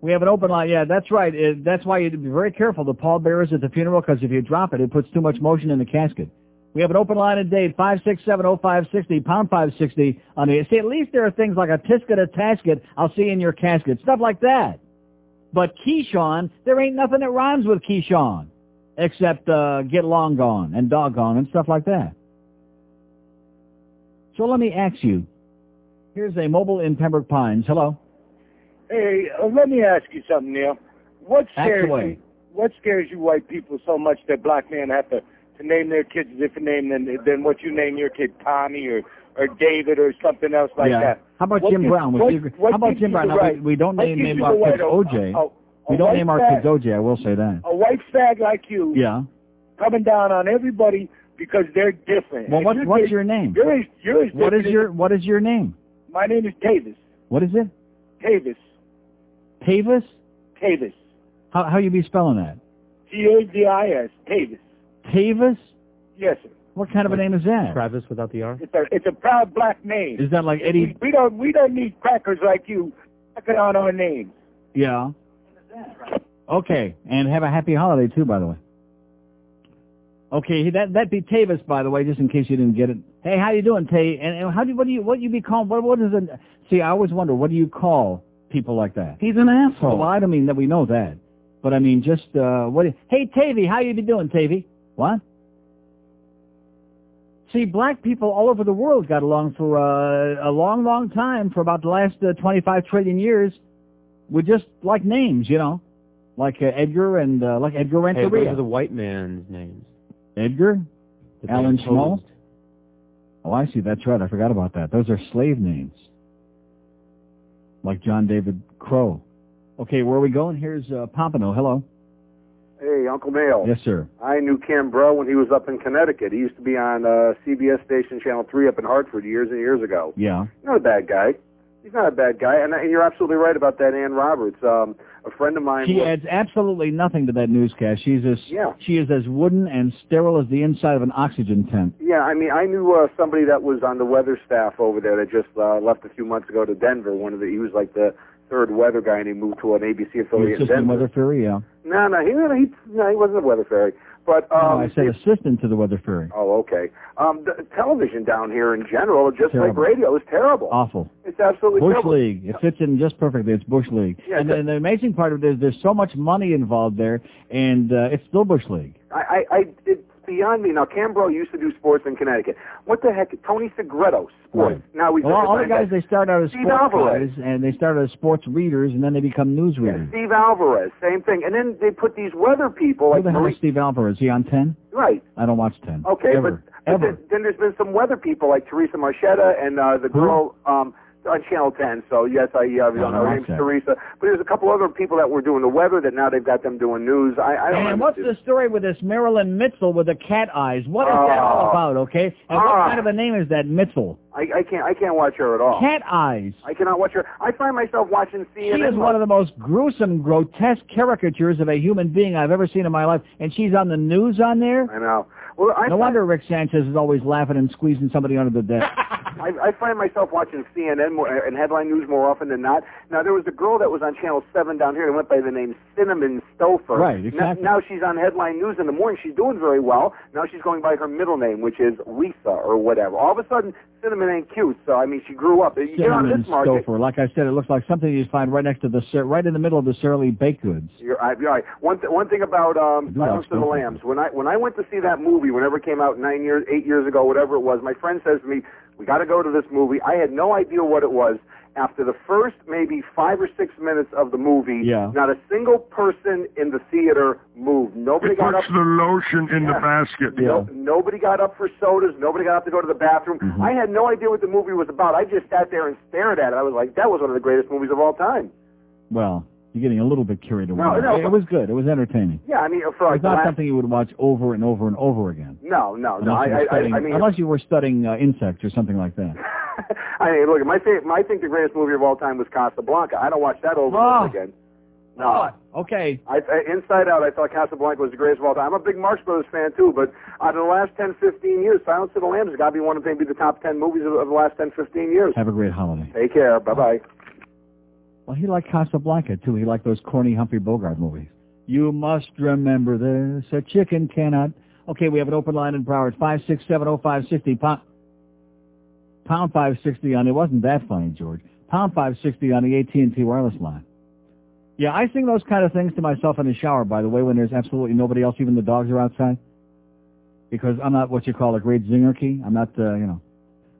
We have an open line. Yeah, that's right. Uh that's why you have to be very careful. The pallbearers at the funeral, because if you drop it, it puts too much motion in the casket. We have an open line at date five six seven oh five sixty pound five sixty on the. See, at least there are things like a tisket, a tasket. I'll see in your casket, stuff like that. But Keyshawn, there ain't nothing that rhymes with Keyshawn, except uh, get long gone and doggone and stuff like that. So let me ask you. Here's a mobile in Pembroke Pines. Hello. Hey, uh, let me ask you something, Neil. What scares you? What scares you white people so much that black men have to, to name their kids a different name than than what you name your kid, Tommy or or David or something else like yeah. that? How about What Jim gives- Brown? What- what How about Jim Brown? Now, we, we don't name, name our kids right- OJ. a- a- we don't name our fag- kids OJ. I will say that. A white fag like you Yeah. coming down on everybody because they're different. Well, what, you're what's your name? You're you're as What is your What is your name? My name is Tavis. What is it? Tavis. Tavis? Tavis. How how you be spelling that? T A V I S. Tavis. Tavis? Yes, sir. What kind of a name is that? Travis without the R? It's a it's a proud black name. Is that like Eddie? We don't we don't need crackers like you cracking on our names. Yeah. Okay, and have a happy holiday too, by the way. Okay, that that be Tavis, by the way, just in case you didn't get it. Hey, how you doing, Tay? And, and how do what do you what you be called? What what is it? See, I always wonder what do you call people like that? He's an asshole. Well, I don't mean that we know that, but I mean just uh what? Hey, Tavy, how you be doing, Tavy? What? See, black people all over the world got along for uh, a long, long time, for about the last uh, 25 trillion years, with just like names, you know, like uh, Edgar and uh, like Edgar Hey, those are the white man's names. Edgar, that they Alan imposed. Small. Oh, I see. That's right. I forgot about that. Those are slave names, like John David Crow. Okay, where are we going? Here's uh, Pompano. Hello. Hey, Uncle Mail. Yes, sir. I knew Cam Bro when he was up in Connecticut. He used to be on uh, CBS station Channel 3 up in Hartford years and years ago. Yeah. Not a bad guy. He's not a bad guy. And, and you're absolutely right about that Ann Roberts. Um, a friend of mine... She was- adds absolutely nothing to that newscast. She's as Yeah. she is as wooden and sterile as the inside of an oxygen tent. Yeah, I mean, I knew uh, somebody that was on the weather staff over there that just uh, left a few months ago to Denver. One of the, he was like the third weather guy, and he moved to an ABC affiliate in assistant Denver. weather fairy, yeah. No, no, he, he, no, he wasn't a weather fairy. But um, no, I said assistant to the weather fairy. Oh, okay. Um, the television down here in general, just like radio, is terrible. Awful. It's absolutely Bush terrible. League. It fits in just perfectly. It's Bush League. Yeah, and, and the amazing part of it is there's so much money involved there, and uh, it's still Bush League. I, I, I, it's beyond me. Now, Cambro used to do sports in Connecticut. What the heck? Tony Segreto, sports. Now he's Well, all the guys, they start out as Steve sports Alvarez. guys, and they start as sports readers, and then they become news readers. Steve Alvarez, same thing. And then they put these weather people Who like the hell Marie- is Steve Alvarez? Is he on 10? right. I don't watch 10. Okay, Ever. but, but Ever. then, then there's been some weather people like Teresa Marchetta and uh, the girl um, on Channel 10. So yes, I uh, don't know her name's. Teresa. But there's a couple other people that were doing the weather that now they've got them doing news. I, I don't And what's the story with this Marilyn Mitchell with the cat eyes? What is that all Oh. about, okay? And what Ah. kind of a name is that, Mitchell? I, I can't I can't watch her at all. Cat eyes. I cannot watch her. I find myself watching She is one of the most gruesome, grotesque caricatures of a human being I've ever seen in my life, and she's on the news on there? I know. Well, I no wonder Rick Sanchez is always laughing and squeezing somebody under the desk. I, I find myself watching CNN more, and headline news more often than not. Now there was a girl that was on Channel Seven down here that went by the name Cinnamon Stouffer. Right, exactly. Now, she's on headline news in the morning. She's doing very well. Now she's going by her middle name, which is Lisa or whatever. All of a sudden, Cinnamon ain't cute. So I mean, she grew up. You get on Cinnamon this market. Stouffer. Like I said, it looks like something you'd find right next to the, right in the middle of the Sara Lee baked goods. You're, I, you're right. One th- one thing about um, Silence of the Lambs. When I when I went to see that movie, whenever it came out nine years, eight years ago, whatever it was, my friend says to me, We got to go to this movie. I had no idea what it was. After the first maybe five or six minutes of the movie, Yeah. not a single person in the theater moved. Nobody It got up. puts the lotion in the basket. No, nobody got up for sodas. Nobody got up to go to the bathroom. Mm-hmm. I had no idea what the movie was about. I just sat there and stared at it. I was like, that was one of the greatest movies of all time. Well, you're getting a little bit carried away. No, no, it was good. It was entertaining. Yeah, I mean, for like it's not something you would watch over and over and over again. no, no, no. I, studying, I, I mean, unless you were studying uh, insects or something like that. I mean, look, my fa- I think the greatest movie of all time was Casablanca. I don't watch that over and Oh. over again. No. Okay. I, I, Inside Out, I thought Casablanca was the greatest of all time. I'm a big Marx Brothers fan too, but out of the last 10, 15 years, Silence of the Lambs has got to be one of maybe the top 10 movies of, of the last 10, 15 years. Have a great holiday. Take care. Bye bye. Well, he liked Casablanca, too. He liked those corny Humphrey Bogart movies. You must remember this. A chicken cannot. Okay, we have an open line in Broward. 5670560. Pound, pound 560 on... It wasn't that funny, George. Pound 560 on the AT&T wireless line. Yeah, I sing those kind of things to myself in the shower, by the way, when there's absolutely nobody else, even the dogs are outside. Because I'm not what you call a great zinger key. I'm not, uh, you know.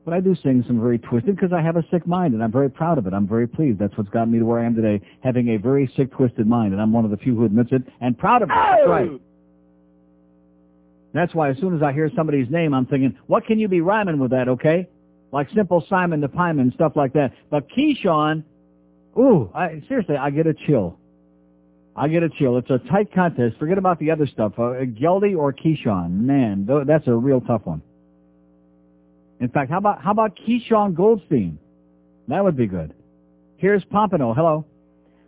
But I do sing some very twisted because I have a sick mind, and I'm very proud of it. I'm very pleased. That's what's gotten me to where I am today, having a very sick, twisted mind, and I'm one of the few who admits it, and proud of it. That's right. That's why as soon as I hear somebody's name, I'm thinking, what can you be rhyming with that, okay? Like Simple Simon the Pieman, stuff like that. But Keyshawn, ooh, I, seriously, I get a chill. I get a chill. It's a tight contest. Forget about the other stuff. Uh, Geldy or Keyshawn. Man, th- that's a real tough one. In fact, how about how about Keyshawn Goldstein? That would be good. Here's Pompano. Hello.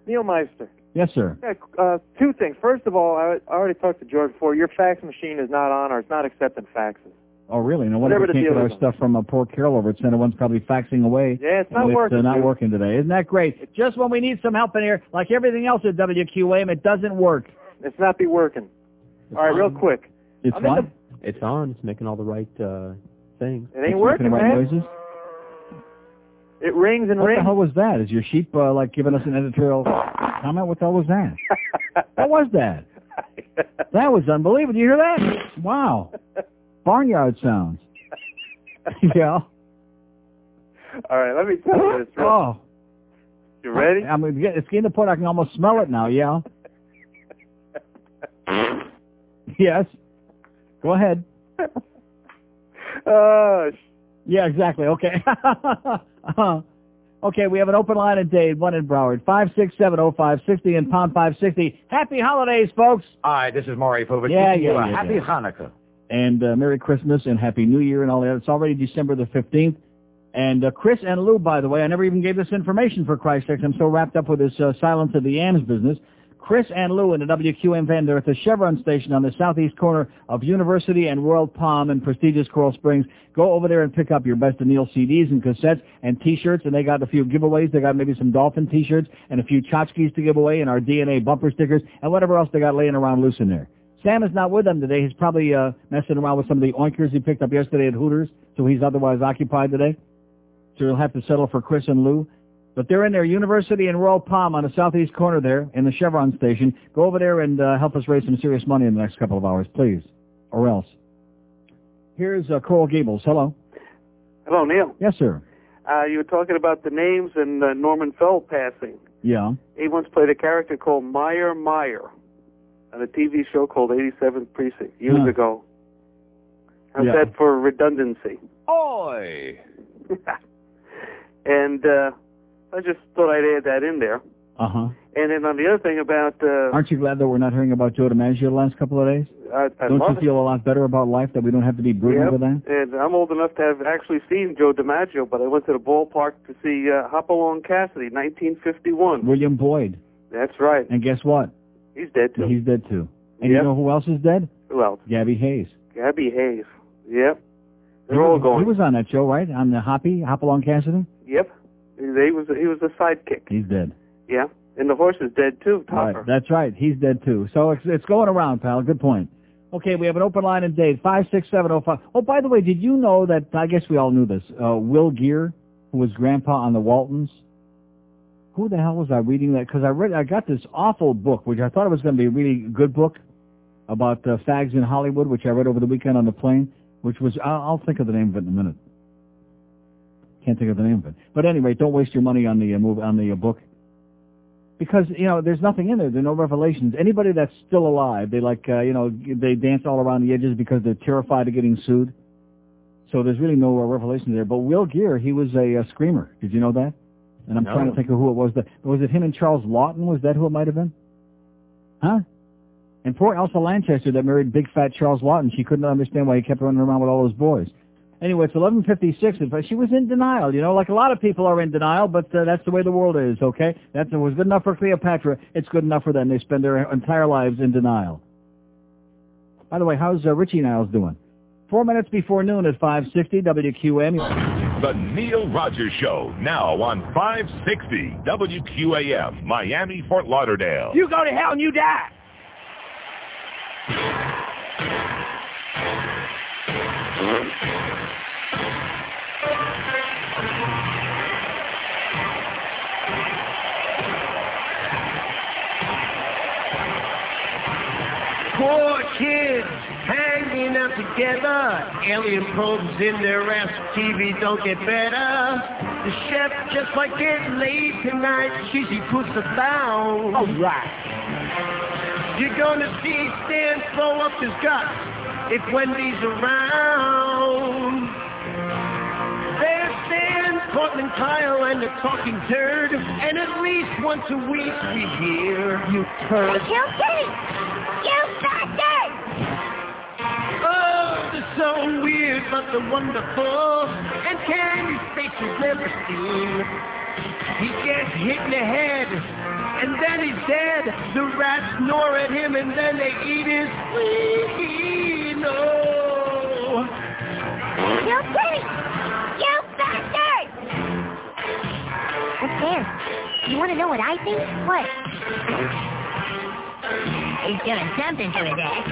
Neil Meister. Yes, sir. Yeah, uh, two things. First of all, I, I already talked to George before. Your fax machine is not on, or it's not accepting faxes. Oh, really? No wonder Whatever we the can't get our is. stuff from a poor Carol over at Center One's probably faxing away. Yeah, it's not And working, It's uh, not dude. working today. Isn't that great? Just when we need some help in here, like everything else at WQAM, it doesn't work. It's not be working. all right, real quick. It's I'm in what? It's on. It's making all the right uh, things. It ain't It's working, making the right man. noises? It rings and What rings. the hell was that? Is your sheep uh, like giving us an editorial comment? What the hell was that? what was that? That was unbelievable. Did you hear that? Wow. Barnyard sounds. yeah. All right, let me tell you this. Real, Oh. You ready? I mean, it's getting to the point I can almost smell it now, yeah. yes. Go ahead. Uh, Yeah, exactly. Okay. Uh, okay, we have an open line at Dade, one in Broward. 5670560 and pound 560. Happy holidays, folks. Hi, this is Maury Povich. Yeah, you yeah, a yeah, Happy yeah. Hanukkah. And uh, Merry Christmas and Happy New Year and all that. It's already December the 15th. And uh, Chris and Lou, by the way, I never even gave this information for Christ's sake. I'm so wrapped up with this uh, Silence of the Yams business. Chris and Lou in the WQAM van, they're at the Chevron station on the southeast corner of University and Royal Palm in prestigious Coral Springs. Go over there and pick up your Best of Neil CDs and cassettes and T-shirts, and they got a few giveaways. They got maybe some Dolphin T-shirts and a few tchotchkes to give away and our DNA bumper stickers and whatever else they got laying around loose in there. Sam is not with them today. He's probably uh, messing around with some of the oinkers he picked up yesterday at Hooters, so he's otherwise occupied today. So he'll have to settle for Chris and Lou. But they're in their University in Royal Palm on the southeast corner there in the Chevron station. Go over there and uh, help us raise some serious money in the next couple of hours, please. Or else. Here's uh, Coral Gables. Hello. hello, Neil. Yes, sir. Uh, you were talking about the names and uh, Norman Fell passing. Yeah. He once played a character called Meyer Meyer on a TV show called 87th Precinct years Huh. ago. How's Yeah. that for redundancy? Oi! and uh, I just thought I'd add that in there. Uh-huh. And then on the other thing about, uh, Aren't you glad that we're not hearing about Joe DiMaggio the last couple of days? I, I Don't you it. feel a lot better about life that we don't have to be brooding Yep. over that? And I'm old enough to have actually seen Joe DiMaggio, but I went to the ballpark to see uh, Hopalong Cassidy, 1951. William Boyd. That's right. And guess what? He's dead too. He's dead too. And Yep. you know who else is dead? Who else? Gabby Hayes. Gabby Hayes. Yep. He They're all was, going. he was on that show, right? On the Hoppy, Hopalong Cassidy? Yep. He was he was a sidekick. He's dead. Yeah. And the horse is dead too. Topper. Right, that's right. He's dead too. So it's, it's going around, pal. Good point. Okay, we have an open line in Dade, 56705. Oh, by the way, did you know that, I guess we all knew this, uh, Will Geer, who was grandpa on the Waltons? Who the hell was I reading that? Because I read, I got this awful book, which I thought it was going to be a really good book about uh, fags in Hollywood, which I read over the weekend on the plane, which was, I'll, I'll think of the name of it in a minute. Can't think of the name of it. But anyway, don't waste your money on the uh, move on the uh, book because you know there's nothing in there. There are no revelations. Anybody that's still alive, they like uh, you know they dance all around the edges because they're terrified of getting sued. So there's really no uh, revelation there. But Will Geer, he was a, uh screamer. Did you know that? And I'm No. trying to think of who it was. That was it him and Charles Laughton? Was that who it might have been? Huh? And poor Elsa Lanchester that married big fat Charles Laughton. She couldn't understand why he kept running around with all those boys. Anyway, it's 11:56, but she was in denial. You know, like a lot of people are in denial, but uh, that's the way the world is. Okay, that was good enough for Cleopatra. It's good enough for them. They spend their entire lives in denial. By the way, how's uh, Richie Niles doing? Four minutes before noon at 5:60 WQAM. The Neil Rogers Show, now on 560 WQAM, Miami, Fort Lauderdale. You go to hell and you die. Four kids hanging out together. Alien probes in their ass. TV don't get better. The chef just might get laid tonight. Cheesy puts the bound. All right. You're gonna see Stan throw up his guts if Wendy's around. There's Stan, Portland Kyle, and the talking turd. And at least once a week we hear you turd. You! You bastard! Oh, the so weird but the wonderful. And Candy's face you've never seen. He gets hit in the head, and then he's dead. The rats snore at him, and then they eat his wiener. You Kitty! You bastard! What's there? You want to know what I think? What? He's doing something to his ass.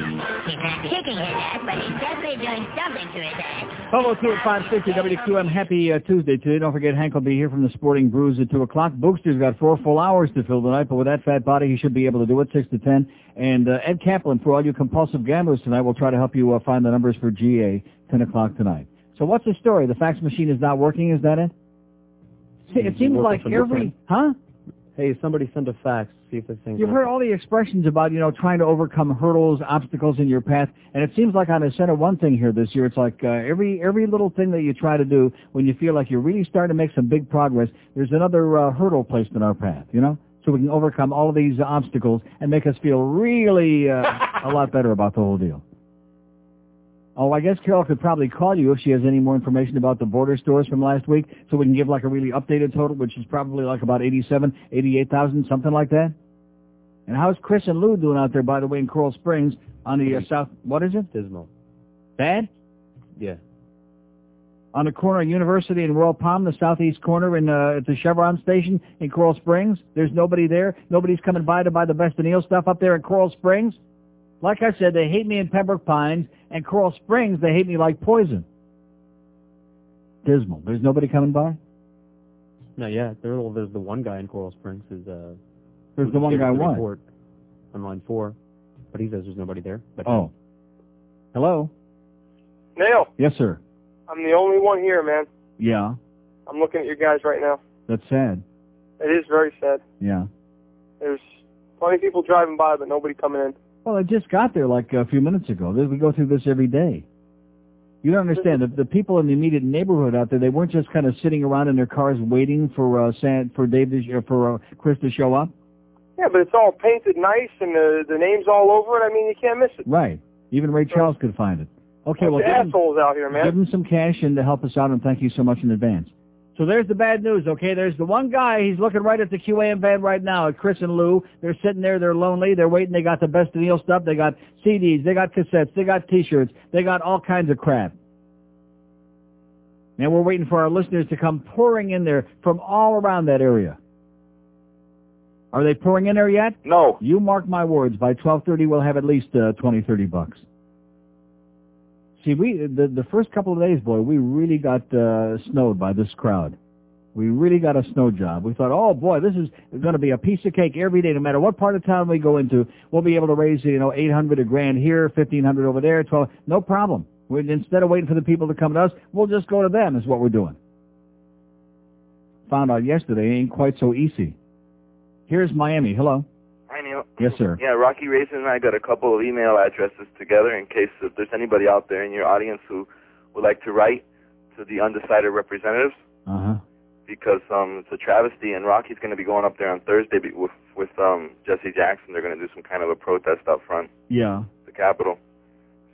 He's not kicking his ass, but he's definitely doing something to his ass. Hello, 2 at 560 WQAM. Happy uh, Tuesday today. Don't forget, Hank will be here from the Sporting Brews at 2 o'clock. Bookster's got four full hours to fill tonight, but with that fat body, he should be able to do it 6 to 10. And uh, Ed Kaplan, for all you compulsive gamblers tonight, will try to help you uh, find the numbers for GA 10 o'clock tonight. So what's the story? The fax machine is not working, is that it? See, it seems like every... Huh? Hey, somebody send a fax. See if this thing's You've heard all the expressions about, you know, trying to overcome hurdles, obstacles in your path, and it seems like on the center one thing here this year, it's like uh, every every little thing that you try to do, when you feel like you're really starting to make some big progress, there's another uh, hurdle placed in our path, you know, so we can overcome all of these obstacles and make us feel really uh, a lot better about the whole deal. Oh, I guess Carol could probably call you if she has any more information about the border stores from last week, so we can give like a really updated total, which is probably like about 87, 88,000, something like that. And how's Chris and Lou doing out there, by the way, in Coral Springs on the uh, south? What is it? Dismal. Bad? Yeah. On the corner of University and Royal Palm, the southeast corner in uh, at the Chevron station in Coral Springs. There's nobody there. Nobody's coming by to buy the best of Neil stuff up there in Coral Springs. Like I said, they hate me in Pembroke Pines and Coral Springs. They hate me like poison. Dismal. There's nobody coming by. No, yeah. There, well, there's the one guy in Coral Springs who's uh. There's the one guy us the what? report On line four, but he says there's nobody there. But Oh. Hello. Neil, Yes, sir. I'm the only one here, man. Yeah. I'm looking at you guys right now. That's sad. It is very sad. Yeah. There's plenty of people driving by, but nobody coming in. Well, I just got there like a few minutes ago. We go through this every day. You don't understand. The, the people in the immediate neighborhood out there, they weren't just kind of sitting around in their cars waiting for uh, San, for Dave to, sh- for uh, Chris to show up. Yeah, but it's all painted nice and the the name's all over it. I mean, you can't miss it. Right. Even Ray Charles could find it. Okay, well, Bunch give him, out here, man. give him some cash and to help us out, and thank you so much in advance. So there's the bad news, okay? There's the one guy, he's looking right at the QAM van right now, at Chris and Lou. They're sitting there, they're lonely, they're waiting, they got the best of Neil stuff, they got CDs, they got cassettes, they got t-shirts, they got all kinds of crap. And we're waiting for our listeners to come pouring in there from all around that area. Are they pouring in there yet? No. You mark my words, by 12.30 we'll have at least uh, 20, 30 bucks. See, we the, the first couple of days, boy, we really got uh, snowed by this crowd. We really got a snow job. We thought, oh boy, this is going to be a piece of cake every day, no matter what part of town we go into. We'll be able to raise, you know, 800 a grand here, 1500 over there, 12, no problem. we instead of waiting for the people to come to us, we'll just go to them is what we're doing. found out yesterday ain't quite so easy. Here's Miami. Hello. Neil. Yes, sir. Yeah, Rocky Racing and I got a couple of email addresses together in case if there's anybody out there in your audience who would like to write to the undecided representatives Uh huh. because um it's a travesty and Rocky's going to be going up there on Thursday be- with with um Jesse Jackson. They're going to do some kind of a protest up front, Yeah. the Capitol.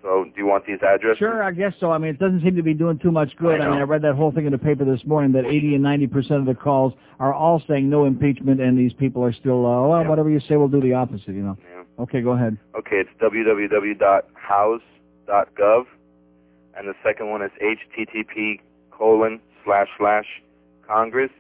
So, do you want these addresses? Sure, I guess so. I mean, it doesn't seem to be doing too much good. I I, mean. I read that whole thing in the paper this morning that 80 and 90 percent of the calls are all saying no impeachment, and these people are still, uh, well, whatever you say, we'll do the opposite. You know. Okay, go ahead. Okay, it's www.house.gov, and the second one is http colon slash slash congress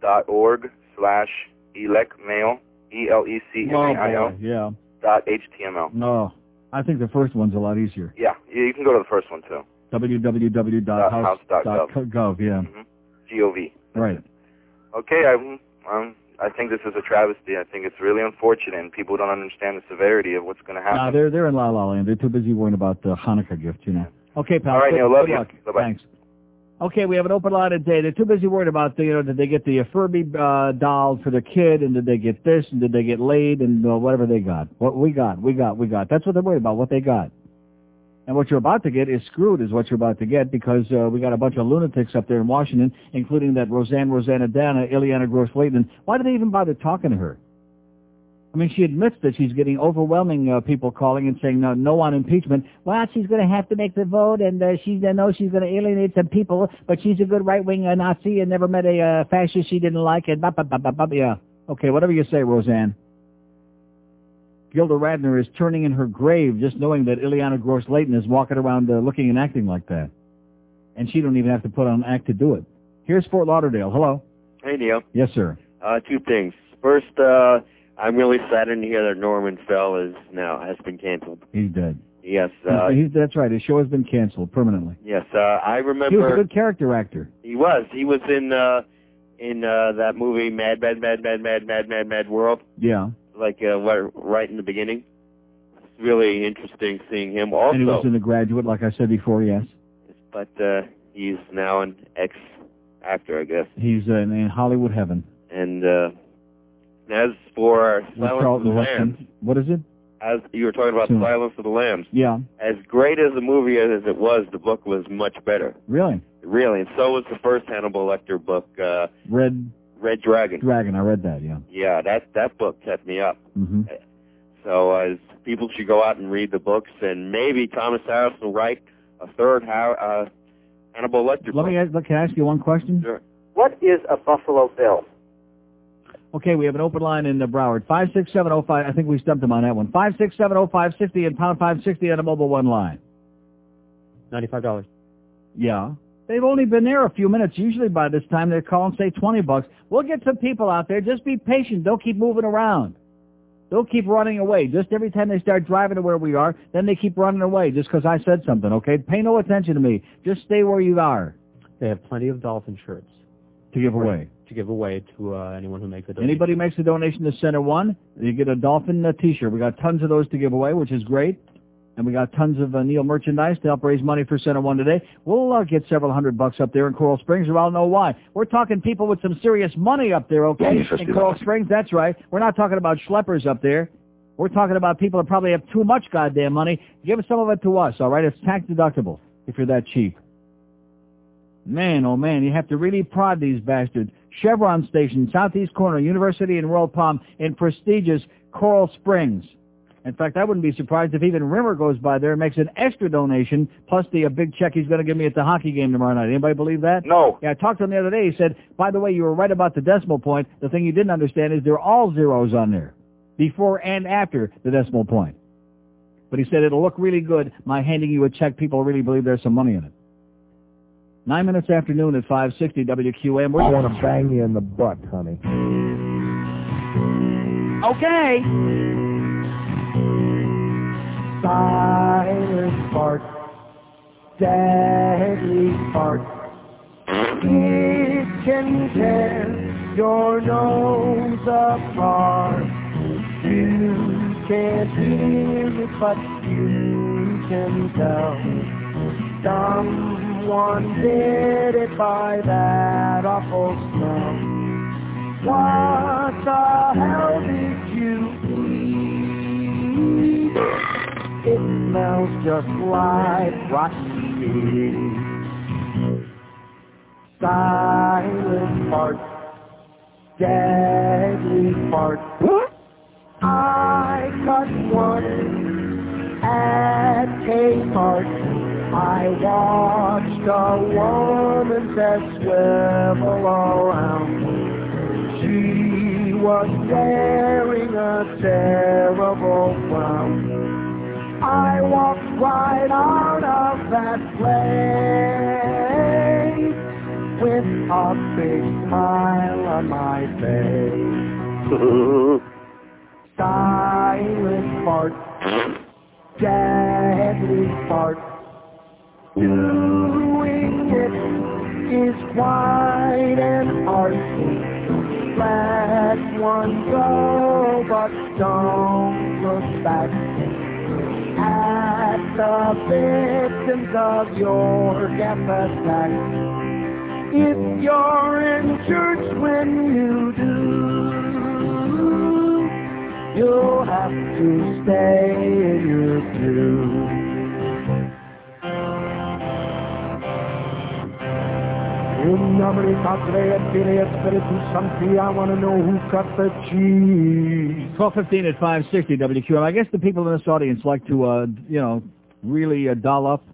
dot org slash elecmail e l e c m a i Oh, yeah. dot html. No, I think the first one's a lot easier. Yeah, you can go to the first one too. www.house.gov. Yeah. Gov. Right. Okay, I um I think this is a travesty. I think it's really unfortunate, and people don't understand the severity of what's going to happen. No, they're they're in La La Land. They're too busy worrying about the Hanukkah gift, you know. Okay, pal. All right, Neil, love good you. luck. Bye-bye. Thanks. Okay, we have an open line today. They're too busy worried about the, you know, did they get the Furby uh, doll for their kid, and did they get this, and did they get laid, and uh, whatever they got. What we got, we got, we got. That's what they're worried about. What they got. And what you're about to get is screwed, is what you're about to get, because uh, we got a bunch of lunatics up there in Washington, including that Roseanne Roseannadanna, Ileana Ros-Lehtinen. Why do they even bother talking to her? I mean, she admits that she's getting overwhelming uh, people calling and saying no, no on impeachment. Well, she's going to have to make the vote, and uh, she uh, knows she's going to alienate some people, but she's a good right-wing uh, Nazi and never met a uh, fascist she didn't like. And blah, blah, blah, blah, blah. yeah, okay, whatever you say, Roseanne. Gilda Radner is turning in her grave just knowing that Ileana Ros-Lehtinen is walking around uh, looking and acting like that, and she don't even have to put on an act to do it. Here's Fort Lauderdale. Hello. Hey, Neil. Yes, sir. Uh, two things. First, uh, I'm really saddened to hear that Norman Fell is now has been canceled. He's dead. Yes, uh, He's, that's right. His show has been canceled permanently. yes. Uh, I remember. He was a good character actor. he was. He was in uh, in uh, that movie Mad Mad Mad Mad Mad Mad Mad Mad World, Yeah. like uh, right in the beginning. It's really interesting seeing him. Also, and he was in The Graduate, like I said before, yes. but uh, he's now an ex actor, I guess. He's uh, in Hollywood heaven. And uh, as for With Silence of the Charlton Lambs, What is it? as you were talking about Hmm. Silence of the Lambs, Yeah. as great as the movie is as it was, the book was much better. Really? Really, and so was the first Hannibal Lecter book, uh, Red Red Dragon. Dragon. I read that, yeah. Yeah, that that book kept me up. hmm So uh, people should go out and read the books, and maybe Thomas Harris will write a third Har- uh, Hannibal Lecter Let book. me ask, can I ask you one question? Sure. What is a Buffalo Bill? Okay, we have an open line in uh, Broward. 56705. I think we stumped him on that one. 5670560 and pound 560 on a mobile one line. $95. Yeah. They've only been there a few minutes. Usually by this time they're calling, say, 20 bucks. We'll get some people out there. Just be patient. Don't keep moving around. Don't keep running away. Just every time they start driving to where we are, then they keep running away just because I said something, okay? Pay no attention to me. Just stay where you are They have plenty of dolphin shirts to give away. To give away to uh, anyone who makes a donation. Anybody makes a donation to Center One, you get a Dolphin uh, T-shirt. We got tons of those to give away, which is great. And we got tons of uh, Neil merchandise to help raise money for Center One today. We'll uh, get several hundred bucks up there in Coral Springs, or I'll know why. We're talking people with some serious money up there, okay? Yes, in Coral Springs, that's right. We're not talking about schleppers up there. We're talking about people that probably have too much goddamn money. Give some of it to us, all right? It's tax deductible if you're that cheap. Man, oh man, you have to really prod these bastards. Chevron Station, Southeast Corner, University and Royal Palm in prestigious Coral Springs. In fact, I wouldn't be surprised if even Rimmer goes by there and makes an extra donation, plus the uh, big check he's going to give me at the hockey game tomorrow night. Anybody believe that? No. Yeah, I talked to him the other day. He said, by the way, you were right about the decimal point. The thing you didn't understand is they're all zeros on there, before and after the decimal point. But he said it'll look really good, my handing you a check. People really believe there's some money in it. Nine minutes after noon at 560 WQAM. We're I want to bang you in the butt, honey. Okay. Silent fart, deadly fart. It can tear your nose apart. You can't hear it, but you can tell. Someone did it by that awful smell. What the hell did you eat? It smells just like rotten meat. Silent fart, deadly fart. I cut one at Kmart. I watched a woman that swivel around. me. She was wearing a terrible frown. I walked right out of that place with a big smile on my face. Silent fart, deadly fart. Doing it is quite an art. Let one go, but don't look back at the victims of your gas attack. If you're in church when you do, you'll have to stay in your pew. In Spiritus Sancti, I want to know who cut the cheese. 1215 at 560 WQAM. I guess the people in this audience like to, uh, you know, really uh, doll up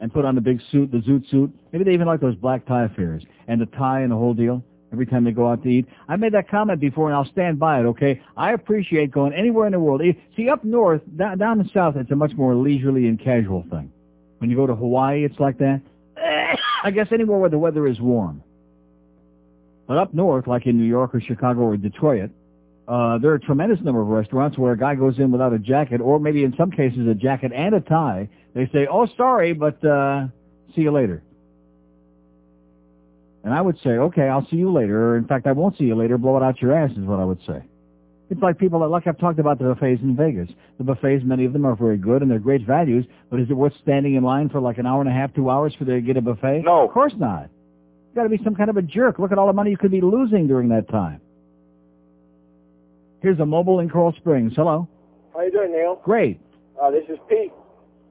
and put on the big suit, the zoot suit. Maybe they even like those black tie affairs and the tie and the whole deal every time they go out to eat. I made that comment before and I'll stand by it, okay? I appreciate going anywhere in the world. See, up north, down, down the south, it's a much more leisurely and casual thing. When you go to Hawaii, it's like that. I guess anywhere where the weather is warm. But up north, like in New York or Chicago or Detroit, uh, there are a tremendous number of restaurants where a guy goes in without a jacket, or maybe in some cases a jacket and a tie. They say, "Oh, sorry, but uh, see you later." And I would say, "Okay, I'll see you later." In fact, I won't see you later. Blow it out your ass is what I would say. It's like people that, like I've talked about the buffets in Vegas. The buffets, many of them are very good and they're great values, but is it worth standing in line for like an hour and a half, two hours for to get a buffet? No. Of course not. You've gotta be some kind of a jerk. Look at all the money you could be losing during that time. Here's a mobile in Coral Springs. Hello. How you doing, Neil? Great. Uh, this is Pete.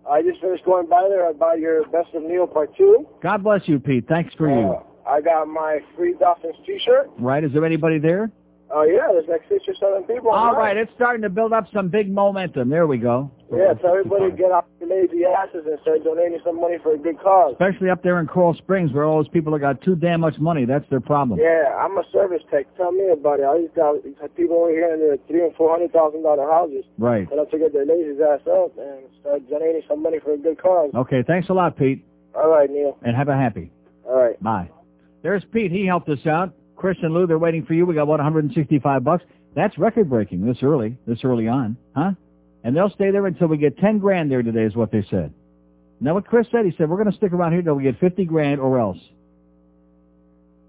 I just finished going by there. I bought your Best of Neil Part 2. God bless you, Pete. Thanks for you. Uh, I got my free Dolphins t-shirt. Right? Is there anybody there? Oh, yeah, there's like six or seven people. All right, it's starting to build up some big momentum. There we go. Yeah, tell everybody get off your lazy asses and start donating some money for a good cause. Especially up there in Coral Springs where all those people have got too damn much money. That's their problem. Yeah, I'm a service tech. Tell me about it. I just got people over here in their three and four hundred thousand dollar houses. Right. They have to get their lazy ass up and start donating some money for a good cause. Okay, thanks a lot, Pete. All right, Neil. And have a happy. All right. Bye. There's Pete. He helped us out. Chris and Lou, they're waiting for you. We got, what, 165 bucks? That's record breaking this early, this early on, huh? And they'll stay there until we get 10 grand there today is what they said. Now what Chris said, he said, we're going to stick around here till we get 50 grand or else.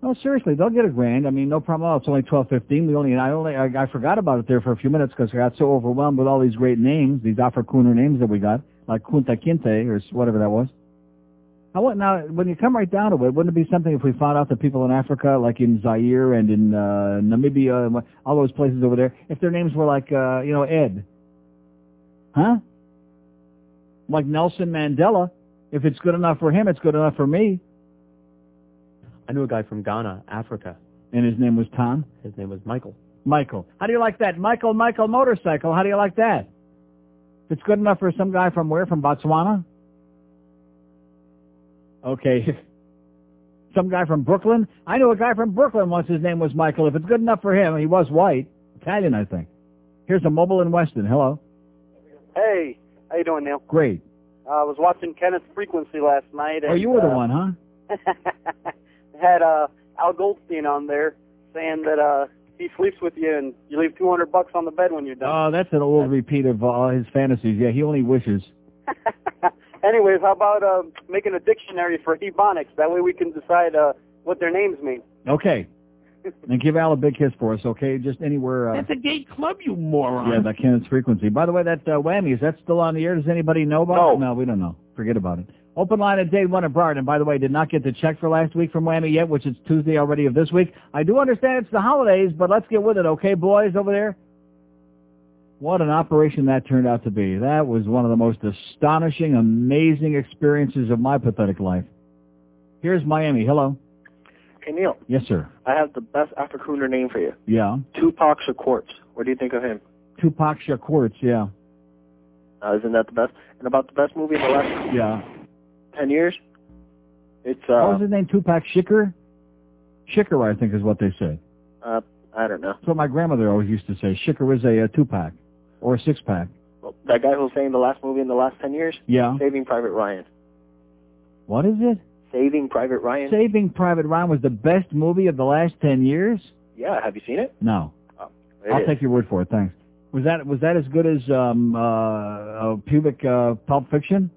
No, seriously, they'll get a grand. I mean, no problem at all. It's only 12.15. We only, I only, I, I forgot about it there for a few minutes because I got so overwhelmed with all these great names, these Afrikaner names that we got, like Kunta Kinte or whatever that was. Now, what, now, when you come right down to it, wouldn't it be something if we found out that people in Africa, like in Zaire and in uh, Namibia and all those places over there, if their names were like, uh, you know, Ed, huh? Like Nelson Mandela. If it's good enough for him, it's good enough for me. I knew a guy from Ghana, Africa. And his name was Tom. His name was Michael. Michael. How do you like that? Michael, Michael motorcycle. How do you like that? If it's good enough for some guy from where? From Botswana? Okay. Some guy from Brooklyn? I knew a guy from Brooklyn once. His name was Michael. If it's good enough for him, he was white. Italian, I think. Here's a mobile in Weston. Hello. Hey, how you doing, Neil? Great. I was watching Kenneth Frequency last night. Oh, you were the uh, one, huh? had uh, Al Goldstein on there saying that uh, he sleeps with you and you leave 200 bucks on the bed when you're done. Oh, that's an old repeat of all his fantasies. Yeah, he only wishes. Anyways, how about uh, making a dictionary for Ebonics? That way we can decide uh, what their names mean. Okay. and give Al a big kiss for us, okay? Just anywhere. Uh, That's a gay club, you moron. Yeah, that Kenneth's frequency. By the way, that uh, whammy, is that still on the air? Does anybody know about it? No, we don't know. Forget about it. Open line at day one at Broward. And by the way, did not get the check for last week from Whammy yet, which is Tuesday already of this week. I do understand it's the holidays, but let's get with it, okay, boys over there? What an operation that turned out to be. That was one of the most astonishing, amazing experiences of my pathetic life. Here's Miami. Hello. Hey, Neil. Yes, sir. I have the best Africooner name for you. Yeah. Tupac Shakur. What do you think of him? Tupac Shakur, yeah. Uh, isn't that the best? And about the best movie in the last Yeah. 10 years? It's, uh... what was his name? Tupac Shakur? Shakur, I think is what they say. uh, I don't know. That's what my grandmother always used to say. Shakur is a, two-pack or a six-pack. That guy who was saying the last movie in the last 10 years? Yeah. Saving Private Ryan. What is it? Saving Private Ryan? Saving Private Ryan was the best movie of the last ten years? yeah, have you seen it? No. It I'll is. take your word for it. Thanks. Was that was that as good as um uh, uh pubic uh Pulp Fiction?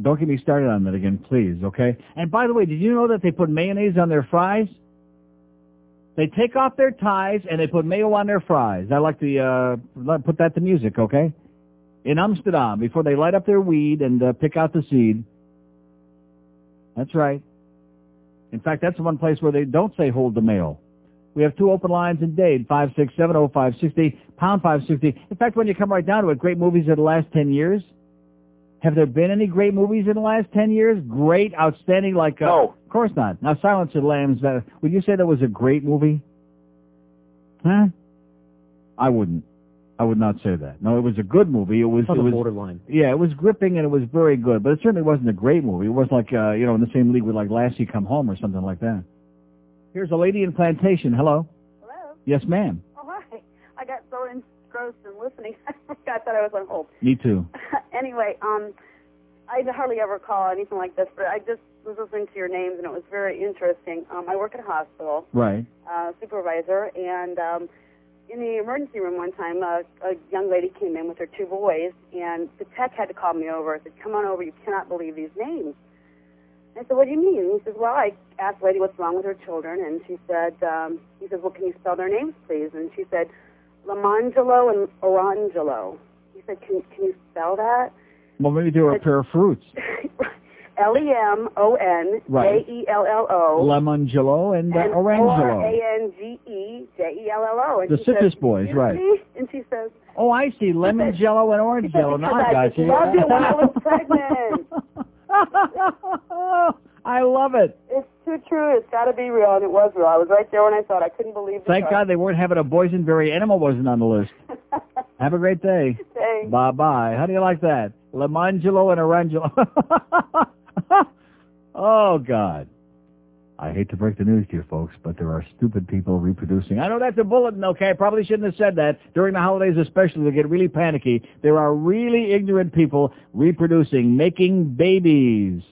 Don't get me started on that again, please, okay? And by the way, did you know that they put mayonnaise on their fries? They take off their ties and they put mayo on their fries. I like to uh put that to music, okay? In Amsterdam, before they light up their weed and uh, pick out the seed. That's right. In fact, that's one place where they don't say hold the mail. We have two open lines in Dade, 5670560, pound 560. In fact, when you come right down to it, great movies of the last 10 years. Have there been any great movies in the last 10 years? Great, outstanding, like... Uh, no. Of course not. Now, Silence of the Lambs, uh, would you say that was a great movie? Huh? I wouldn't. I would not say that. No, it was a good movie. It was... It's on it was borderline. yeah, it was gripping and it was very good, but it certainly wasn't a great movie. It was like, uh, you know, in the same league with like Lassie Come Home or something like that. Here's a lady in Plantation. Hello. Hello. Yes, ma'am. Oh, hi. I got so engrossed in listening. I forgot that I was on hold. Me too. anyway, um, I hardly ever call anything like this, but I just was listening to your names and it was very interesting. Um, I work at a hospital, Right. uh, supervisor, and um, in the emergency room one time, uh, a young lady came in with her two boys, and the tech had to call me over. I said, "Come on over. You cannot believe these names." I said, "What do you mean?" And he says, "Well, I asked the lady what's wrong with her children, and she said, um, he says, well, can you spell their names, please?" And she said, Lamangelo and Orangelo. He said, "Can can you spell that?" Well, maybe they were a pair of fruits. L E M O N J Right. E L L O. Lemongelo and, uh, Orangelo. R A N G E J E L L O. And The Citrus says, Boys, right. see?" And she says, Oh, I see. Lemon jello and orange jello. Now I I got you. loved it when I was pregnant." I love it. It's too true. It's got to be real, and it was real. I was right there when I saw it. I couldn't believe. Thank. God they weren't having a boysenberry animal wasn't on the list. Have a great day. Thanks. Bye bye. How do you like that? Lemangelo and Orangelo. oh God. I hate to break the news to you folks, but there are stupid people reproducing. I know that's a bulletin, okay? I probably shouldn't have said that. During the holidays especially, they get really panicky. There are really ignorant people reproducing, making babies.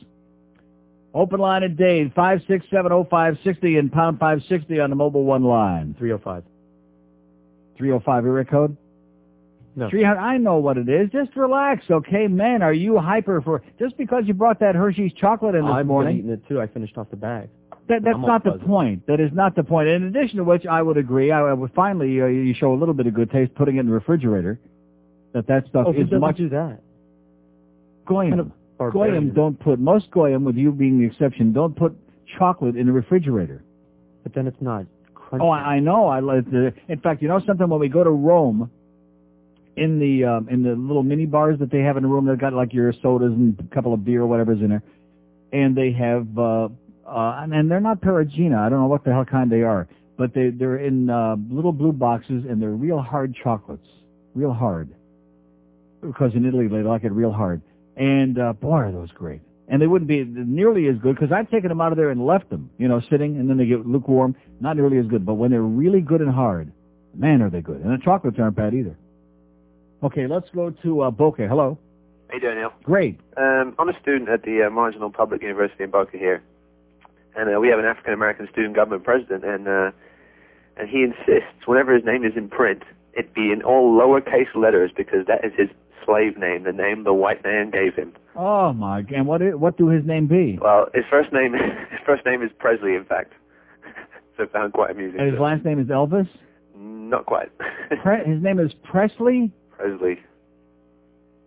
Open line at Dade, 5670560 and pound 560 on the mobile one line. 305. 305 area code? No. 300, I know what it is. Just relax, okay? Man, are you hyper for, just because you brought that Hershey's chocolate in this morning? I've morning. been eating it too. I finished off the bag. That, that's I'm not the point. That is not the point. In addition to which, I would agree. I, I would finally, uh, you show a little bit of good taste putting it in the refrigerator. That that stuff Oh, is much. do that? Goyim. Goyim don't put most Goyim, with you being the exception, don't put chocolate in the refrigerator. But then it's not crunchy. Oh, I, I know. I like the. In fact, you know something? When we go to Rome, in the um, in the little mini bars that they have in the room, they've got like your sodas and a couple of beer, or whatever's in there, and they have uh, uh, and, and they're not Perugina. I don't know what the hell kind they are, but they they're in uh, little blue boxes and they're real hard chocolates, real hard. Because in Italy they like it real hard, and uh, boy are those great. And they wouldn't be nearly as good because I've taken them out of there and left them, you know, sitting, and then they get lukewarm. Not nearly as good, but when they're really good and hard, man, are they good. And the chocolates aren't bad either. Okay, let's go to uh, Boca. Hello. How you doing, Neil? Great. Um, I'm a student at the uh, Marginal Public University in Boca here, and uh, we have an African American student government president, and uh, and he insists whenever his name is in print, it be in all lowercase letters because that is his slave name, the name the white man gave him. Oh my! And what what do his name be? Well, his first name his first name is Presley, in fact. so I found quite amusing. And his last name is Elvis. Not quite. Pre- his name is Presley. Presley.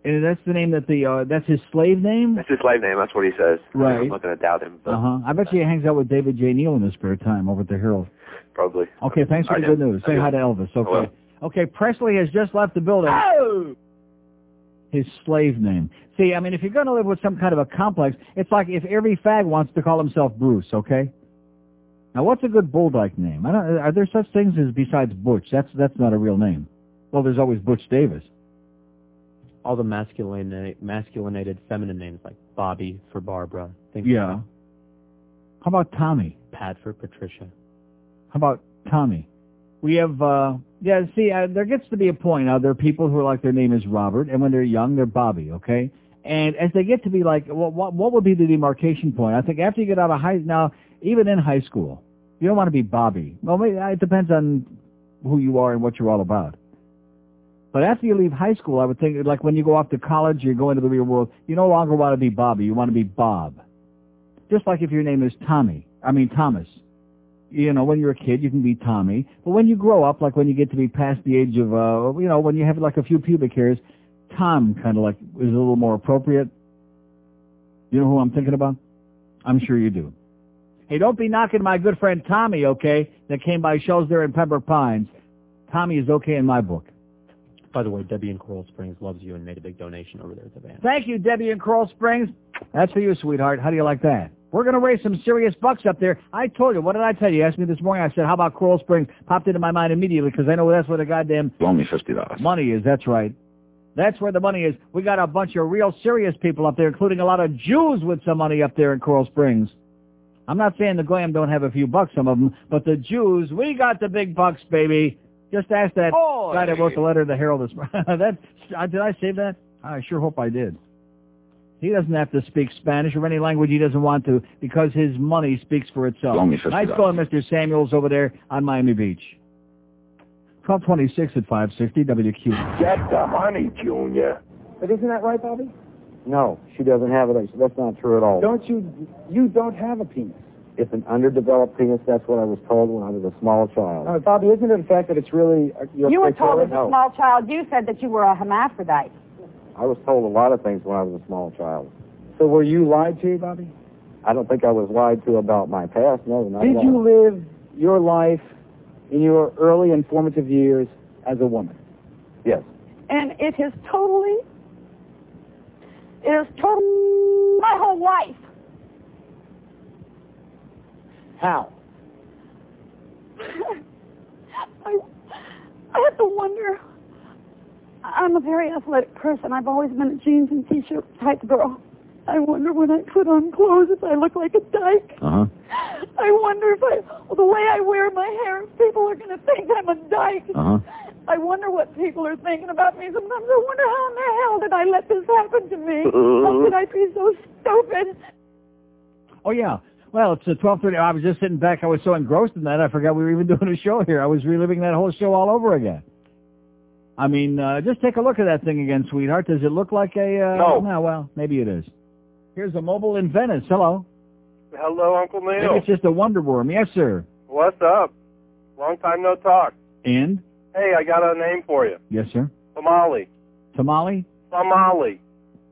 And that's the name that the uh, that's his slave name. That's his slave name. That's what he says. Right. I'm not going to doubt him, Uh huh. I bet you he hangs out with David J. Neal in his spare time over at the Herald. probably. Okay, thanks for I the good news. Say hi to Elvis. Okay. Okay, Presley has just left the building. Oh! His slave name. See, I mean, if you're going to live with some kind of a complex, it's like if every fag wants to call himself Bruce, okay? Now, what's a good Bulldyke name? I don't, are there such things as besides Butch? That's that's not a real name. Well, there's always Butch Davis. All the masculinated, masculinated feminine names like Bobby for Barbara. Things Yeah. Like How about Tommy? Pat for Patricia. How about Tommy? We have, uh, yeah, see, uh, there gets to be a point now. There are people who are like their name is Robert, and when they're young, they're Bobby, okay? And as they get to be like, well, what, what would be the demarcation point? I think after you get out of high, now, even in high school, you don't want to be Bobby. Well, maybe, it depends on who you are and what you're all about. But after you leave high school, I would think, like when you go off to college, you go into the real world, you no longer want to be Bobby, you want to be Bob. Just like if your name is Tommy, I mean Thomas. You know, when you're a kid, you can be Tommy. But when you grow up, like when you get to be past the age of, uh, you know, when you have like a few pubic hairs, Tom kind of like is a little more appropriate. You know who I'm thinking about? I'm sure you do. Hey, don't be knocking my good friend Tommy, okay, that came by shows there in Pembroke Pines. Tommy is okay in my book. By the way, Debbie in Coral Springs loves you and made a big donation over there at the band. Thank you, Debbie in Coral Springs. That's for you, sweetheart. How do you like that? We're going to raise some serious bucks up there. I told you. What did I tell you? You asked me this morning. I said, how about Coral Springs? Popped into my mind immediately because I know that's where the goddamn Only fifty dollars. money is. That's right. That's where the money is. We got a bunch of real serious people up there, including a lot of Jews with some money up there in Coral Springs. I'm not saying the Glam don't have a few bucks, some of them, but the Jews, we got the big bucks, baby. Just ask that Boy. guy that wrote the letter to the Herald. This, that, uh, did I save that? I sure hope I did. He doesn't have to speak Spanish or any language he doesn't want to because his money speaks for itself. Only $50. Nice going, Mr. Samuels over there on Miami Beach. 1226 at 560 WQ. Get the money, Junior. But isn't that right, Bobby? No, she doesn't have it. That's not true at all. Don't you? You don't have a penis. It's an underdeveloped penis. That's what I was told when I was a small child. Uh, Bobby, isn't it the fact that it's really... Uh, You were told as a no. small child, you said that you were a hermaphrodite. I was told a lot of things when I was a small child. So were you lied to, Bobby? I don't think I was lied to about my past. No, not Did you live your life in your early and formative years as a woman? Yes. And it has totally, it has totally, my whole life. How? I, I have to wonder. I'm a very athletic person. I've always been a jeans and t-shirt type girl. I wonder when I put on clothes if I look like a dyke. Uh huh. I wonder if I, well, the way I wear my hair, if people are going to think I'm a dyke. Uh huh. I wonder what people are thinking about me. Sometimes I wonder how in the hell did I let this happen to me? How could I be so stupid? Oh, yeah. Well, it's uh 1230. I was just sitting back. I was so engrossed in that, I forgot we were even doing a show here. I was reliving that whole show all over again. I mean, uh, just take a look at that thing again, sweetheart. Does it look like a... Uh, No. well, maybe it is. Here's a mobile in Venice. Hello. Hello, Uncle Neil. Maybe it's just a Wonder Worm. Yes, sir. What's up? Long time no talk. And? Hey, I got a name for you. Yes, sir. Somali. Tamale? Somali.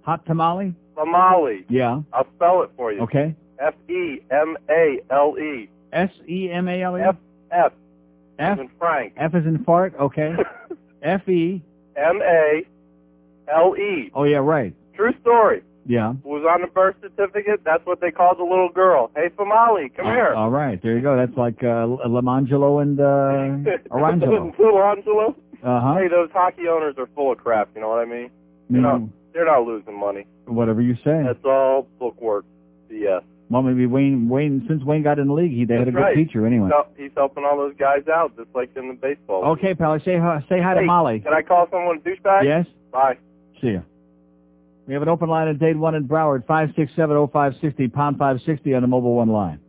Hot tamale? Somali. Yeah. I'll spell it for you. Okay. F E M A L E. S-E-M-A-L-E? F F. F? as in Frank. F is in fart? Okay. F-E? M A L E. Oh, yeah, right. True story. Yeah. Was on the birth certificate. That's what they called the little girl. Hey, Somali, come here. All right. There you go. That's like uh, Lamangelo and uh, Arangelo. little Angelo. Uh-huh. Hey, those hockey owners are full of crap. You know what I mean? They're not. They're not losing money. Whatever you say. That's all bookwork. BS. Well, maybe Wayne, Wayne, since Wayne got in the league, he they had a That's good right. teacher anyway. He's, helping all those guys out, just like in the baseball. Okay, pal. Say hi, say hi to Molly. Can I call someone a douchebag? Yes. Bye. See ya. We have an open line at Dade 1 in Broward, 5670560, pound 560 on the mobile one line.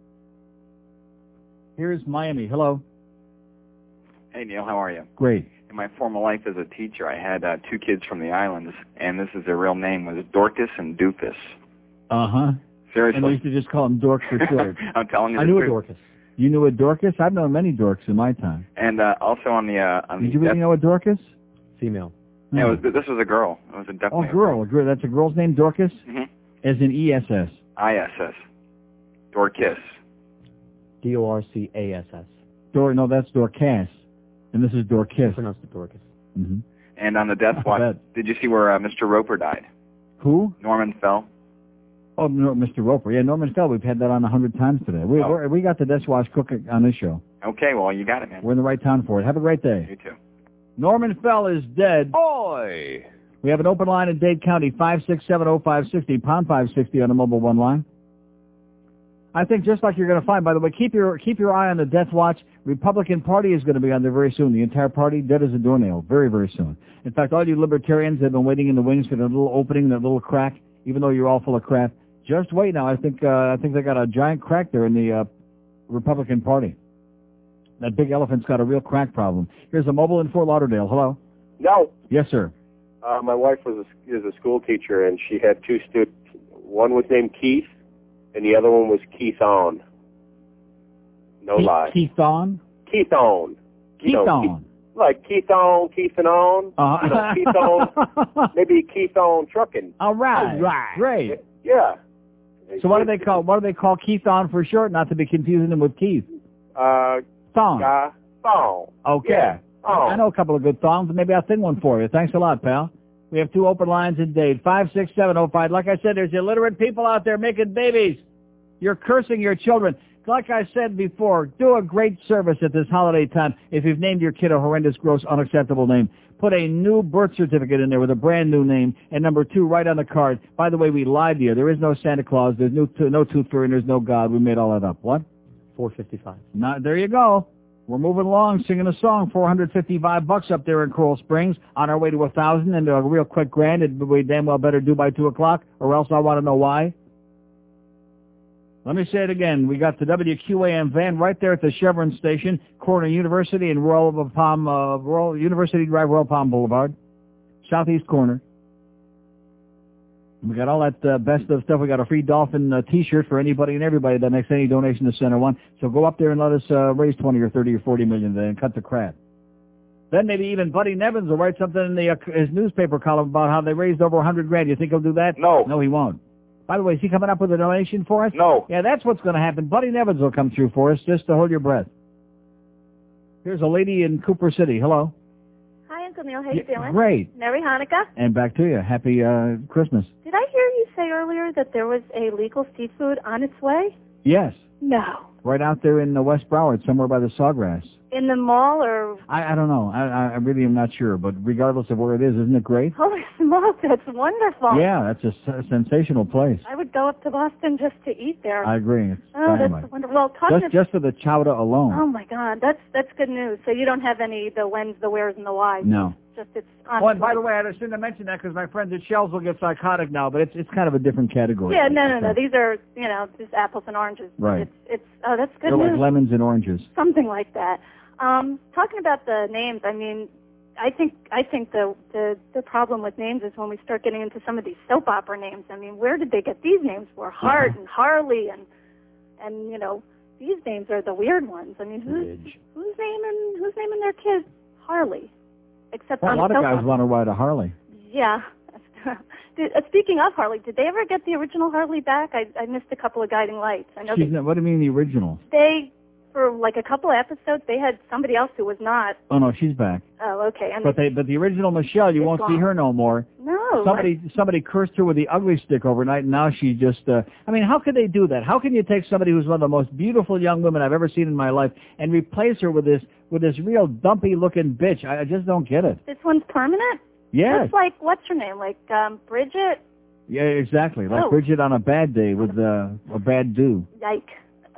Here's Miami. Hello. Hey Neil, how are you? Great. In my former life as a teacher, I had uh, two kids from the islands, and this is their real name was Dorcas and Doofus. Uh-huh. Seriously. And we used to just call him Dork for short. I'm telling you. I the knew a truth. Dorcas. You knew a Dorcas? I've known many Dorks in my time. And uh, also on the uh, on Did the you really know a Dorcas? Female. Yeah, it was, this was a girl. It was a Oh, definitely a girl. A girl. That's a girl's name, Dorcas? Mhm. As in E ESS. ISS. Dorcas. D O R C A S S. Dor, no, that's Dorcas. And this is Dorcas. Pronounced it Dorcas. hmm And on the death watch, did you see where uh, Mr. Roper died? Who? Norman Fell. Oh, no, Mr. Roper. Yeah, Norman Fell. We've had that on a hundred times today. We, Oh. we're, got the Death Watch cooking on this show. Okay, well, you got it, man. We're in the right town for it. Have a great day. You too. Norman Fell is dead. Boy! We have an open line in Dade County, 5670560, pound 560 on the mobile one line. I think just like you're going to find, by the way, keep your keep your eye on the death watch. Republican Party is going to be on there very soon. The entire party, dead as a doornail, very, very soon. In fact, all you libertarians have been waiting in the wings for that little opening, that little crack, even though you're all full of crap. Just wait now. I think uh, I think they got a giant crack there in the uh, Republican Party. That big elephant's got a real crack problem. Here's a mobile in Fort Lauderdale. Hello. No, Yes, sir. uh, my wife was a, is a school teacher, and she had two students. One was named Keith, and the other one was Keith On. No Keith, lie. Keith on. Keith On. Keith You know, on. Like Keith On, Keith and On. Uh, You know, Keith On. Maybe Keith On Trucking. All right. All right. Great. Yeah. So what do they call what do they call Keith on for short? Not to be confusing him with Keith. Uh, Thong. Thong. Okay. Yeah. Oh. I know a couple of good thongs, and maybe I'll sing one for you. Thanks a lot, pal. We have two open lines in Dade. Five six seven oh five. Like I said, there's illiterate people out there making babies. You're cursing your children. Like I said before, do a great service at this holiday time if you've named your kid a horrendous, gross, unacceptable name. Put a new birth certificate in there with a brand new name. And number two, right on the card. By the way, we lied to you. There is no Santa Claus. There's no, no tooth fairy. and There's no God. We made all that up. What? 455. Now, there you go. We're moving along, singing a song. 455 bucks up there in Coral Springs. On our way to a thousand and a real quick grand. It we damn well better do by two o'clock, or else I want to know why. Let me say it again. We got the WQAM van right there at the Chevron station, corner University and Royal Palm, uh, Royal University Drive, Royal Palm Boulevard, southeast corner. We got all that uh, best of stuff. We got a free dolphin uh, T-shirt for anybody and everybody that makes any donation to Center One. So go up there and let us uh, raise twenty or thirty or forty million there and cut the crap. Then maybe even Buddy Nevins will write something in the, uh, his newspaper column about how they raised over a hundred grand. You think he'll do that? No. No, he won't. By the way, is he coming up with a donation for us? No. Yeah, that's what's going to happen. Buddy Nevins will come through for us just to hold your breath. Here's a lady in Cooper City. Hello. Hi, Uncle Neil. How you Yeah, doing? great. Merry Hanukkah. And back to you. Happy uh, Christmas. Did I hear you say earlier that there was a legal seafood on its way? Yes. No. Right out there in the West Broward, somewhere by the Sawgrass. In the mall or I, I don't know. I, I I really am not sure. But regardless of where it is, isn't it great? holy smoke, that's wonderful. Yeah, that's a s- sensational place. I would go up to Boston just to eat there. I agree. It's oh, dynamite. that's wonderful. Well, talking Just just for the chowder alone. Oh my God, that's that's good news. So you don't have any the whens, the wheres, and the whys. No. Just it's on. Oh, and by the way, I shouldn't have mentioned that because my friends at Shells will get psychotic now, but it's it's kind of a different category. Yeah, no, no, no. These are you know just apples and oranges. Right. It's it's oh that's good They're news. like lemons and oranges. something like that. Um, talking about the names, I mean, I think I think the, the the problem with names is when we start getting into some of these soap opera names. I mean, where did they get these names for? Hart and Harley and and you know these names are the weird ones. I mean, who's who's naming who's naming their kid Harley? Except Well, a lot of guys opera. want to ride a Harley. Yeah. Did, uh, speaking of Harley, did they ever get the original Harley back? I, I missed a couple of guiding lights. I know She's they, not, what do you mean the original? they for like a couple episodes they had somebody else who was not. Oh no, she's back. Oh, okay. And But they but the original Michelle, you won't see her no more. no, Somebody somebody cursed her with the ugly stick overnight, and now she just. uh I mean, how could they do that? How can you take somebody who's one of the most beautiful young women I've ever seen in my life and replace her with this with this real dumpy looking bitch? I, I just don't get it. this one's permanent. Yes. Looks like what's her name? Like um Bridget. Yeah, exactly. Like Oh. Bridget on a bad day with uh, a bad do. Yike.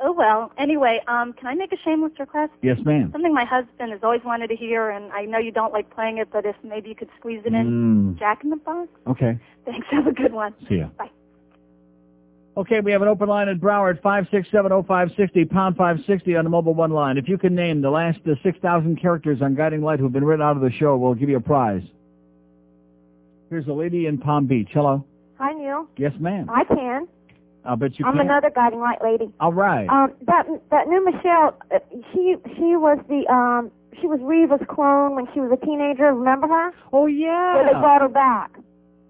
Oh well. Anyway, um, can I make a shameless request? Yes, ma'am. Something my husband has always wanted to hear, and I know you don't like playing it, but if maybe you could squeeze it in. Mm. Jack in the Box. Okay. Thanks. Have a good one. See ya. Bye. Okay, we have an open line in Broward, 5670560, pound 560 on the mobile one line. If you can name the last uh, 6,000 characters on Guiding Light who've been written out of the show, we'll give you a prize. Here's a lady in Palm Beach. Hello. Hi, Neil. Yes, ma'am. I can. I'll bet you I'm can. another guiding light lady. All right. Um, that that new Michelle, uh, she she was the um she was Reva's clone when she was a teenager. Remember her? Oh yeah. Yeah, they brought her back.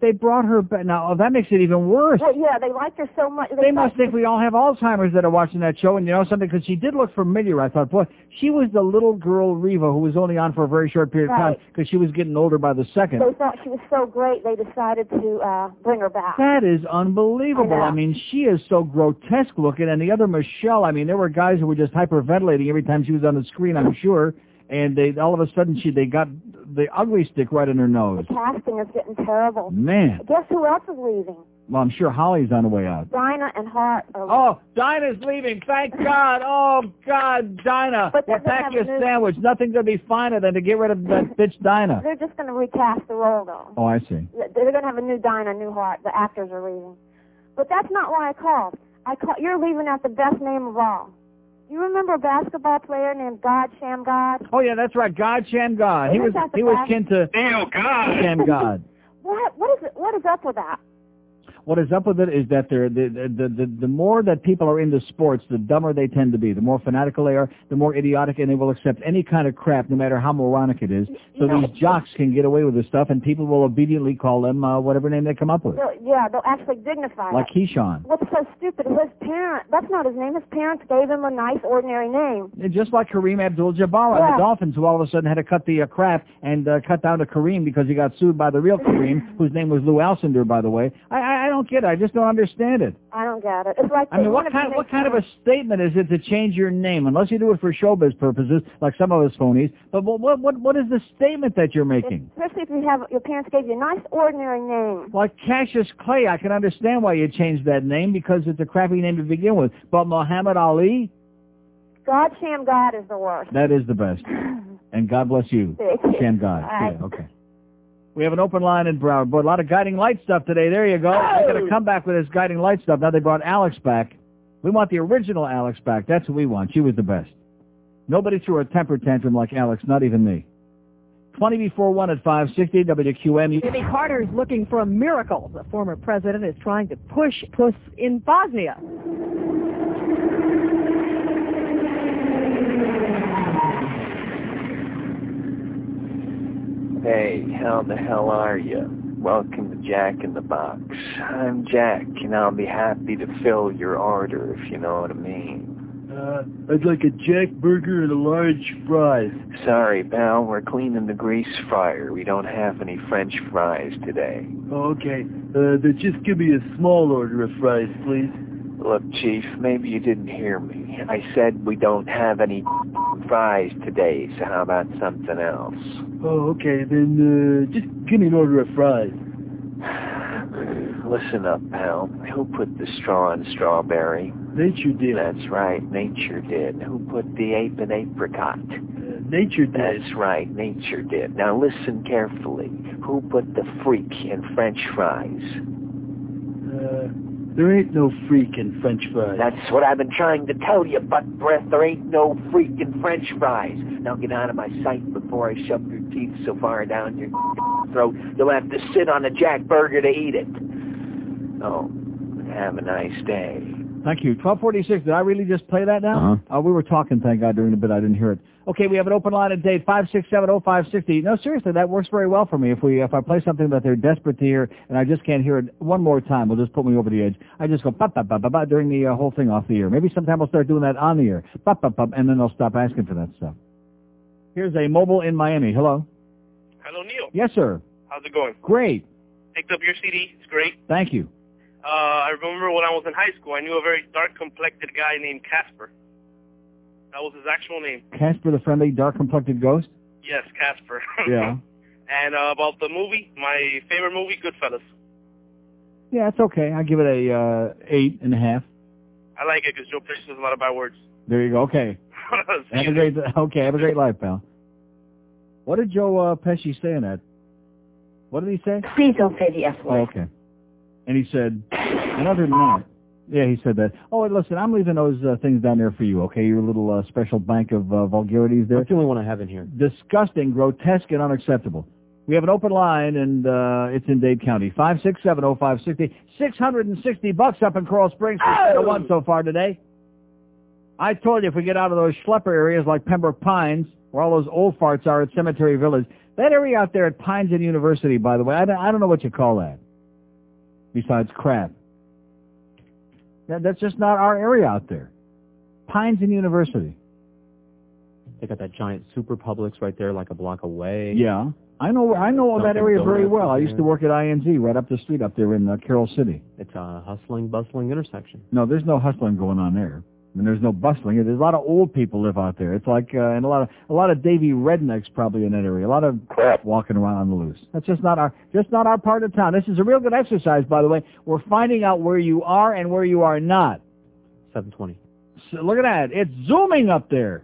They brought her back. Now oh, that makes it even worse. Well, yeah, they liked her so much. They must think we all have Alzheimer's that are watching that show, and you know something, because she did look familiar. I thought, boy, she was the little girl Reva who was only on for a very short period of time because she was getting older by the second. They thought she was so great, they decided to uh bring her back. That is unbelievable. I. I, mean, she is so grotesque looking, and the other Michelle. I mean, there were guys who were just hyperventilating every time she was on the screen. I'm sure, and they all of a sudden she they got the ugly stick right in her nose. The casting is getting terrible. Man, Guess who else is leaving? well, I'm sure Holly's on the way out. Dinah and Hart. Are uh, Oh, Dinah's leaving. Thank God. Oh God, Dinah. But Well, pack your sandwich. Nothing could be finer than to get rid of that bitch Dinah. They're just going to recast the role, though. Oh, I see. They're going to have a new Dinah, new Hart. The actors are leaving. But that's not why I called. I call, You're leaving out the best name of all. You remember a basketball player named God Shammgod? Oh yeah, that's right. God Shammgod. He Isn't was he was best? kin to Neil God. Sham God. What? What is it? What is up with that? What is up with it is that they're, the, the, the, the more that people are into sports, the dumber they tend to be. The more fanatical they are, the more idiotic, and they will accept any kind of crap, no matter how moronic it is. So know- these jocks can get away with this stuff, and people will obediently call them uh, whatever name they come up with, They'll, yeah, they'll actually dignify like it. Keyshawn. What's so stupid? His parent, that's not his name. His parents gave him a nice, ordinary name. And just like Kareem Abdul-Jabbar Yeah. the Dolphins, who all of a sudden had to cut the uh, crap and uh, cut down to Kareem because he got sued by the real Kareem, whose name was Lew Alcindor, by the way. I, I, I don't get it. I just don't understand it. I don't get it. It's like I mean, what kind be what kind of a statement is it to change your name, unless you do it for showbiz purposes, like some of us phonies? But what what what, what is the statement that you're making? Especially if you have your parents gave you a nice, ordinary name. Like Cassius Clay, I can understand why you changed that name because it's a crappy name to begin with. But Muhammad Ali, God Shammgod is the worst. that is the best. And God bless you. Shem God. Right. Yeah, okay. We have an open line in Broward. Boy, a lot of guiding light stuff today. There you go. They're going to come back with this guiding light stuff. Now they brought Alex back. We want the original Alex back. That's what we want. She was the best. Nobody threw a temper tantrum like Alex, not even me. 20 before 1 at 560 WQAM. Jimmy Carter's looking for a miracle. The former president is trying to push puss in Bosnia. Hey, how the hell are you? Welcome to Jack in the Box. I'm Jack, and I'll be happy to fill your order if you know what I mean. Uh, I'd like a Jack burger and a large fries. Sorry, pal, we're cleaning the grease fryer. We don't have any French fries today. Oh, okay. Uh, then just give me a small order of fries, please. Look, Chief, maybe you didn't hear me. I said we don't have any fries today, so how about something else? Oh, okay. Then uh, just give me an order of fries. Listen up, pal. Who put the straw in strawberry? Nature did. That's right, nature did. Who put the ape in apricot? nature did. That's right, nature did. Now listen carefully. Who put the freak in French fries? Uh, there ain't no freak in French fries. That's what I've been trying to tell you, butt breath. There ain't no freak in French fries. Now get out of my sight before I shove your teeth so far down your throat you'll have to sit on a jack burger to eat it. Oh, have a nice day. Thank you. 1246. Did I really just play that now? Uh-huh. we were talking, thank God, during the bit. I didn't hear it. Okay, we have an open line at Dade 5670560. No, seriously, that works very well for me. If we if I play something that they're desperate to hear and I just can't hear it one more time, will just put me over the edge. I just go pop pop pop pop pop during the uh, whole thing off the air. Maybe sometime I'll start doing that on the air. Pop pop pop, and then they'll stop asking for that stuff. Here's a mobile in Miami. Hello. Hello, Neil. Yes, sir. How's it going? Great. Picked up your CD. It's great. Thank you. Uh, I remember when I was in high school, I knew a very dark-complected guy named Casper. That was his actual name. Casper the friendly dark complected ghost. Yes, Casper. Yeah. and uh, about the movie, my favorite movie, Goodfellas. Yeah, it's okay. I give it a uh, eight and a half. I like it because Joe Pesci says a lot of bad words. There you go. Okay. Have a great okay. Have a great life, pal. What did Joe uh, Pesci say in that? What did he say? Please don't say the F Oh, word. okay. And he said, and other than that, yeah, he said that. Oh, listen, I'm leaving those uh, things down there for you, okay? Your little uh, special bank of uh, vulgarities there. That's the only one I have in here. Disgusting, grotesque, and unacceptable. We have an open line, and uh, it's in Dade County. Five six seven oh five sixty. Six hundred and sixty bucks up in Coral Springs for of one so far today. I told you if we get out of those schlepper areas like Pembroke Pines, where all those old farts are at Cemetery Village. That area out there at Pines and University, by the way, I don't, I don't know what you call that. Besides crap. That, that's just not our area out there. Pines and University. They got that giant super Publix right there, like a block away. Yeah. I know I know that Dunkin' area very well. I used to work at INZ right up the street up there in uh, Carol City. It's a hustling, bustling intersection. No, there's no hustling going on there. I mean, there's no bustling. There's a lot of old people live out there. It's like, uh, and a lot of a lot of Davie rednecks probably in that area. A lot of crap walking around on the loose. That's just not our just not our part of town. This is a real good exercise, by the way. We're finding out where you are and where you are not. 720. So look at that. It's zooming up there.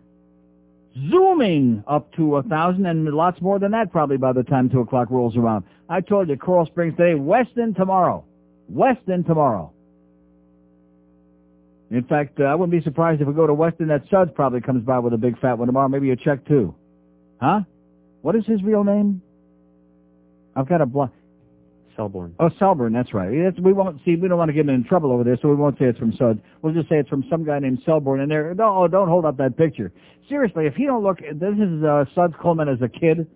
Zooming up to a thousand and lots more than that probably by the time two o'clock rolls around. I told you Coral Springs today, Weston tomorrow. Weston tomorrow. In fact, uh, I wouldn't be surprised if we go to Weston that Suds probably comes by with a big fat one tomorrow, maybe a check too. Huh? What is his real name? I've got a block. Selborne. Oh, Selburn, that's right. That's, we won't see. We don't want to get him in trouble over there, so we won't say it's from Suds. We'll just say it's from some guy named Selborn. And there, no, don't hold up that picture. Seriously, if he don't look, this is uh, Suds Coleman as a kid.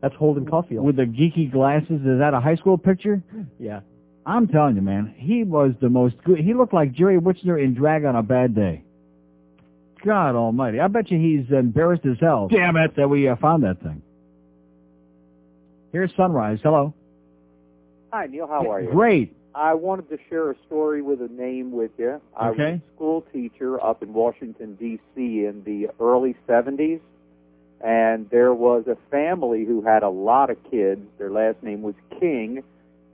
That's Holden Caulfield with the geeky glasses. Is that a high school picture? Yeah. I'm telling you, man, he was the most good. He looked like Jerry Witchner in drag on a bad day. God Almighty! I bet you he's embarrassed as hell. Damn it! That we uh, found that thing. Here's Sunrise. Hello. Hi, Neil. How are you? Great. I wanted to share a story with a name with you. I was Okay. a school teacher up in Washington, D.C. in the early 70s, and there was a family who had a lot of kids. Their last name was King,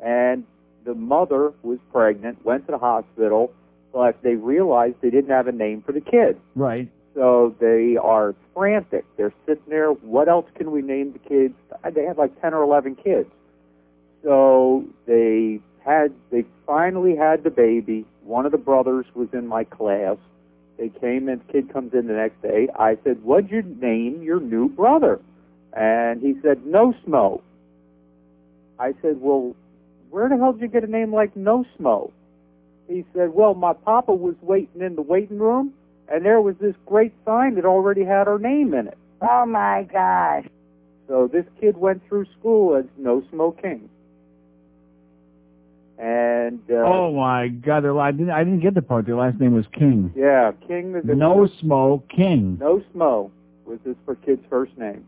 and the mother was pregnant, went to the hospital, but they realized they didn't have a name for the kid. Right. So they are frantic. They're sitting there. What else can we name the kids? They had like 10 or 11 kids. So they had, they finally had the baby. One of the brothers was in my class. They came in, kid comes in the next day. I said, what'd you name your new brother? And he said, No Smoke. I said, well, where the hell did you get a name like No Smo? He said, well, my papa was waiting in the waiting room, and there was this great sign that already had our name in it. Oh my gosh. So this kid went through school as No Smo King. And uh, oh my God! Their, I didn't. I didn't get the part. Their last name was King. yeah, King is No Smo King. No Smo was this for kid's first name.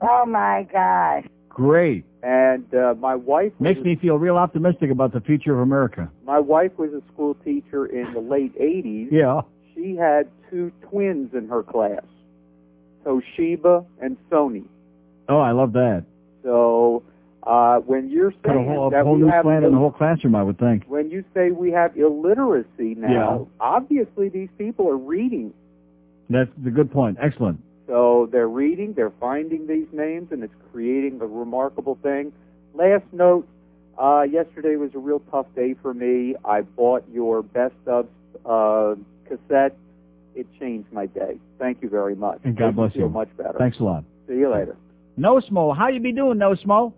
Oh my gosh. Great. And uh, my wife was Makes me feel real optimistic about the future of America. my wife was a school teacher in the late 80s. Yeah. She had two twins in her class, Toshiba and Sony. Oh, I love that. So uh, when you're Put a saying whole, a that whole we new have in the whole classroom, I would think. when you say we have illiteracy now, Yeah. obviously these people are reading. That's a good point. Excellent. So they're reading, they're finding these names, and it's creating a remarkable thing. Last note, uh, yesterday was a real tough day for me. I bought your best of uh, cassette. It changed my day. Thank you very much. And God Makes bless feel you. much better. Thanks a lot. See you later. No Smo. How you be doing, No Smo?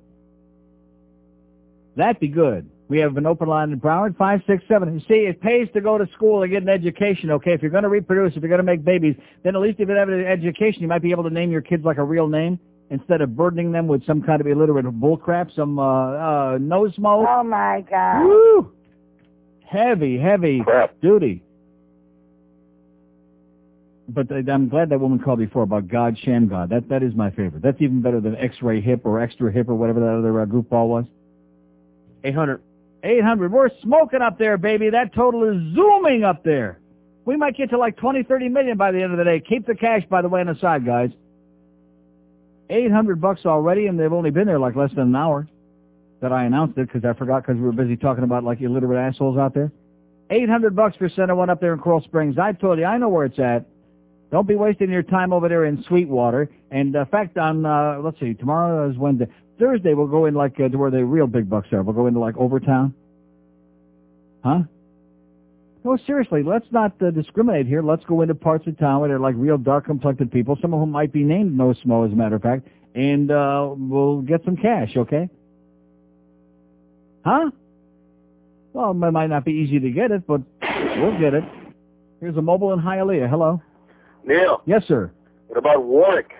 That'd be good. We have an open line in Broward, five six seven. You see, it pays to go to school and get an education, okay? If you're going to reproduce, if you're going to make babies, then at least if you have an education, you might be able to name your kids like a real name instead of burdening them with some kind of illiterate bullcrap, some uh, uh, no Smo. Oh my God. Woo! Heavy, heavy Crap. duty. But I- I'm glad that woman called before about God, Shammgod. That that is my favorite. That's even better than X-ray hip or extra hip or whatever that other uh, goofball was. 800. 800. We're smoking up there, baby. That total is zooming up there. We might get to like 20, 30 million by the end of the day. Keep the cash, by the way, on the side, guys. 800 bucks already, and they've only been there like less than an hour that I announced it because I forgot because we were busy talking about like illiterate assholes out there. 800 bucks for Center One up there in Coral Springs. I told you, I know where it's at. Don't be wasting your time over there in Sweetwater. And in fact, on, uh, let's see, tomorrow is Wednesday. Thursday we'll go in like uh, to where the real big bucks are. We'll go into like Overtown. Huh? No, seriously, let's not uh, discriminate here. Let's go into parts of town where they're like real dark-complected people, some of whom might be named No Smo, as a matter of fact, and uh, we'll get some cash, okay? Huh? Well, it might not be easy to get it, but we'll get it. Here's a mobile in Hialeah. Hello. Neil, Yes, sir. What about Warrick?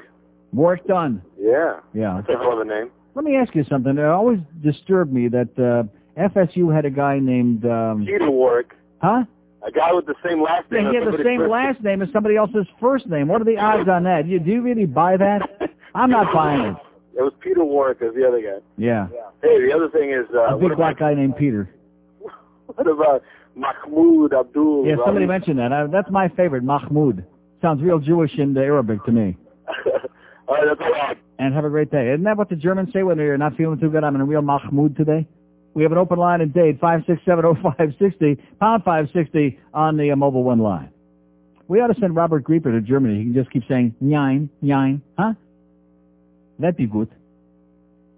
Warrick Dunn. Yeah. Yeah. That's a hell of a name. Let me ask you something. It always disturbed me that uh, FSU had a guy named... Um, Peter Warrick. huh? A guy with the same last name. Yeah, he as had the somebody same last name as somebody else's first name. What are the odds on that? Do You, do you really buy that? I'm not buying it. It was Peter Warrick as the other guy. Yeah. Hey, the other thing is, uh, A big black guy named Peter. what about Mahmoud Abdul? Yeah, somebody mentioned that. Uh, that's my favorite, Mahmoud. Sounds real Jewish and uh, Arabic to me. All right, that's all right. And have a great day. Isn't that what the Germans say when they're not feeling too good? I'm in a real Mahmoud today. We have an open line and Dade, 5670560, pound 560 on the uh, mobile one line. We ought to send Robert Grieper to Germany. He can just keep saying, nine, nine, huh? That'd be good.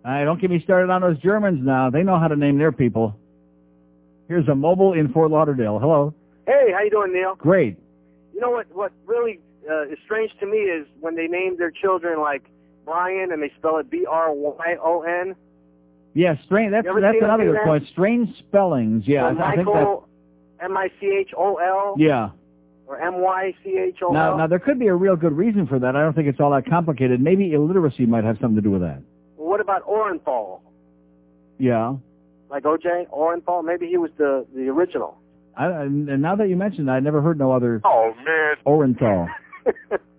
All right, don't get me started on those Germans now. They know how to name their people. Here's a mobile in Fort Lauderdale. Hello. Hey, how you doing, Neil? Great. You know what? What really uh, is strange to me is when they name their children like Brian and they spell it B R Y O N. Yeah, strange. That's that's another them good that? point. Strange spellings. Yeah, Or I, I think that. Michael M I C H O L. Yeah. Or M-Y-C-H-O-L. Now, now there could be a real good reason for that. I don't think it's all that complicated. Maybe illiteracy might have something to do with that. Well, what about Orenthal? Yeah. Like OJ Orenthal? Maybe he was the the original. I, and now that you mentioned, it, I never heard no other Oh man. Orenthal.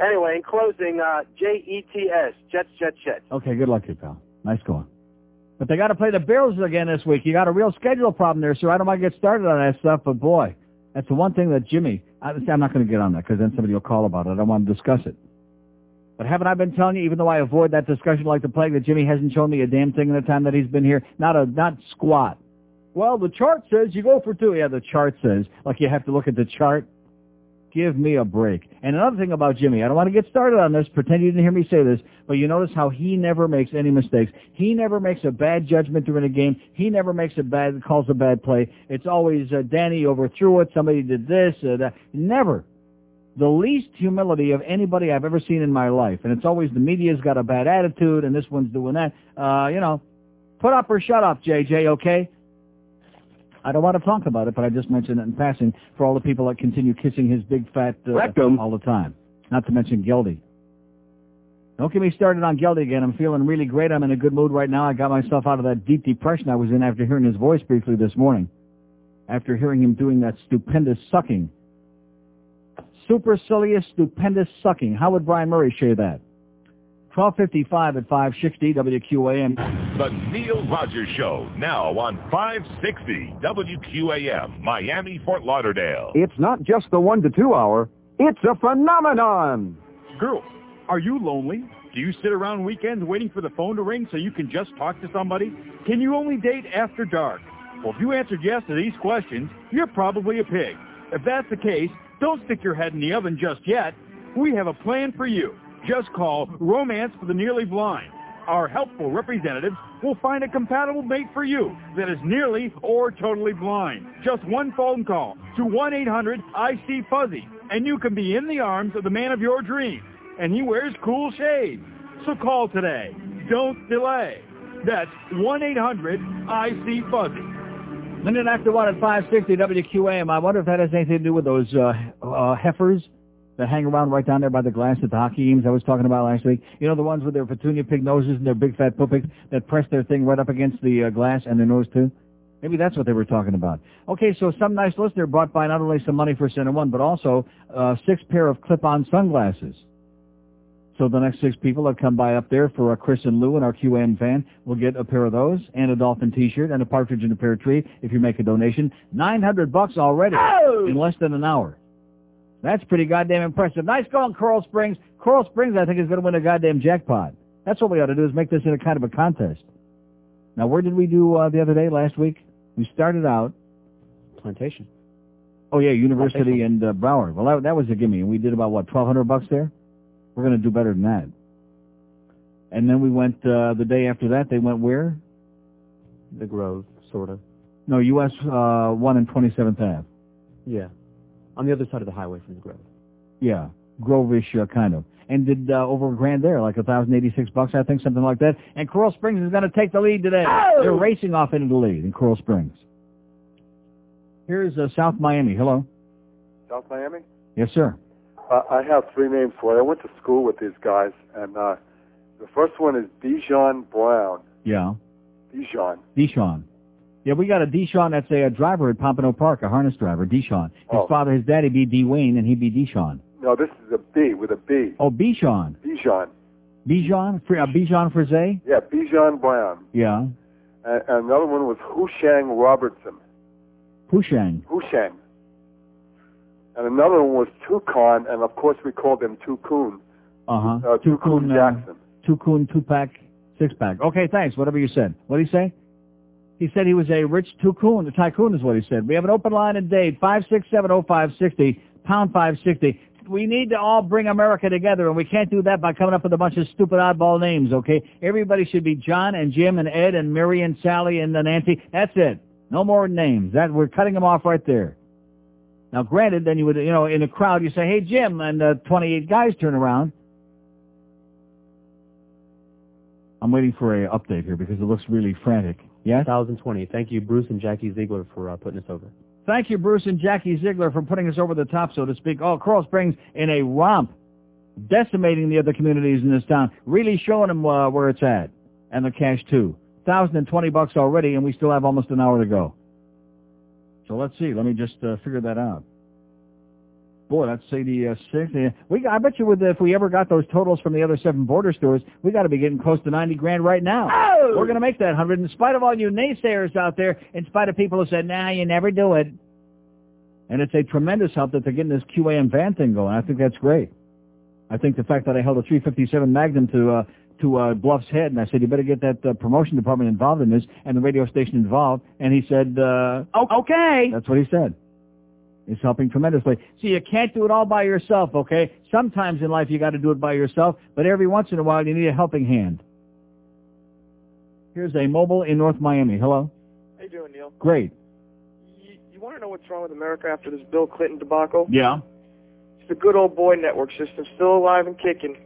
Anyway, in closing, uh, J E T S Jets Jets Jets. Okay, good luck you, pal. Nice going. But they got to play the Bills again this week. You got a real schedule problem there, sir. I don't want to get started on that stuff, but boy, that's the one thing that Jimmy. I, I'm not going to get on that because then somebody will call about it. I don't want to discuss it. But haven't I been telling you, even though I avoid that discussion like the plague, that Jimmy hasn't shown me a damn thing in the time that he's been here? Not a not squat. Well, the chart says you go for two. Yeah, the chart says. Like you have to look at the chart. Give me a break. And another thing about Jimmy, I don't want to get started on this, pretend you didn't hear me say this, but you notice how he never makes any mistakes. He never makes a bad judgment during a game. He never makes a bad, calls a bad play. It's always, uh, Danny overthrew it, somebody did this, uh, that. Never. The least humility of anybody I've ever seen in my life. And it's always the media's got a bad attitude and this one's doing that. Uh, you know, put up or shut up, JJ, okay? I don't want to talk about it, but I just mentioned it in passing for all the people that continue kissing his big fat uh, Rectum. all the time. Not to mention Geldy. Don't get me started on Geldy again. I'm feeling really great. I'm in a good mood right now. I got myself out of that deep depression I was in after hearing his voice briefly this morning. After hearing him doing that stupendous sucking. Supercilious, stupendous sucking. How would Bryan Murray share that? 1255 at 560 WQAM. The Neil Rogers Show, now on 560 WQAM, Miami, Fort Lauderdale. It's not just the one to two hour, it's a phenomenon. Girls, are you lonely? Do you sit around weekends waiting for the phone to ring so you can just talk to somebody? Can you only date after dark? Well, if you answered yes to these questions, you're probably a pig. If that's the case, don't stick your head in the oven just yet. We have a plan for you. Just call Romance for the Nearly Blind. Our helpful representatives will find a compatible mate for you that is nearly or totally blind. Just one phone call to 1-800-I-C-Fuzzy, and you can be in the arms of the man of your dreams. And he wears cool shades. So call today. Don't delay. That's 1-800-I-C-Fuzzy. Minute after one at 560 WQAM. I wonder if that has anything to do with those uh, uh, heifers that hang around right down there by the glass at the hockey games I was talking about last week. You know the ones with their petunia pig noses and their big fat puppies that press their thing right up against the uh, glass and their nose too? Maybe that's what they were talking about. Okay, so some nice listener brought by not only some money for Center One, but also uh, six pair of clip-on sunglasses. So the next six people that come by up there for uh, Chris and Lou and our QAM van will get a pair of those and a dolphin T-shirt and a partridge in a pear tree if you make a donation. Nine hundred bucks already in less than an hour. That's pretty goddamn impressive. Nice going, Coral Springs. Coral Springs, I think, is going to win a goddamn jackpot. That's what we ought to do is make this into a kind of a contest. Now, where did we do uh, the other day, last week? We started out. Plantation. Oh, yeah, University and uh, Broward. Well, that, that was a gimme. And we did about, what, 1200 bucks there? We're going to do better than that. And then we went, uh, the day after that, they went where? The Grove, sort of. No, US uh, 1 and 27th Ave. Yeah. On the other side of the highway from the Grove. Yeah, Grove-ish uh, kind of. And did uh, over a grand there, like a thousand eighty-six bucks, I think, something like that. And Coral Springs is going to take the lead today. They're racing off into the lead in Coral Springs. Here's uh, South Miami. Hello. South Miami? Yes, sir. Uh, I have three names for it. I went to school with these guys, and uh, the first one is Dijon Brown. Yeah. Dijon. Deshaun. Yeah, we got a Deshaun that's a, a driver at Pompano Park, a harness driver, Deshaun. His Oh. father, his daddy be D. Wayne, and he'd be Deshaun. No, this is a B with a B. Oh, Bichon. Bijan? Fr- uh, Bijan Frise? Yeah, Bijan Brown. Yeah. And, and another one was Hushang Robertson. Pushang. Hushang. And another one was Toucan, and of course we called him Tukun. Uh-huh. Uh, Tukun Jackson. Tukun, two-pack, six-pack. Okay, thanks. Whatever you said. What did he say? He said he was a rich Tukun. A tycoon is what he said. We have an open line in Dade, 5670560, pound 560. We need to all bring America together, and we can't do that by coming up with a bunch of stupid oddball names, okay? Everybody should be John and Jim and Ed and Mary and Sally and Nancy. That's it. No more names. That We're cutting them off right there. Now, granted, then you would, you know, in a crowd, you say, hey, Jim, and uh, 28 guys turn around. I'm waiting for a update here because it looks really frantic. Yes? 1020. Thank you, Bruce and Jackie Ziegler, for uh, putting us over. Thank you, Bruce and Jackie Ziegler, for putting us over the top, so to speak. Oh, Coral Springs in a romp, decimating the other communities in this town, really showing them uh, where it's at, and the cash too. Thousand and twenty bucks already, and we still have almost an hour to go. So let's see. Let me just uh, figure that out. Boy, that's say the uh, six. We, I bet you, with if we ever got those totals from the other seven border stores, we got to be getting close to ninety grand right now. We're going to make that hundred, in spite of all you naysayers out there, in spite of people who said, "Nah, you never do it." And it's a tremendous help that they're getting this QAM van thing going. I think that's great. I think the fact that I held a 357 Magnum to uh, to uh, Bluff's head, and I said, "You better get that uh, promotion department involved in this, and the radio station involved." And he said, uh, "Okay." That's what he said. It's helping tremendously. See, you can't do it all by yourself, okay? Sometimes in life you got to do it by yourself, but every once in a while you need a helping hand. Here's a mobile in North Miami. Hello. How you doing, Neil? Great. You, you want to know what's wrong with America after this Bill Clinton debacle? Yeah. It's the good old boy network system, still alive and kicking.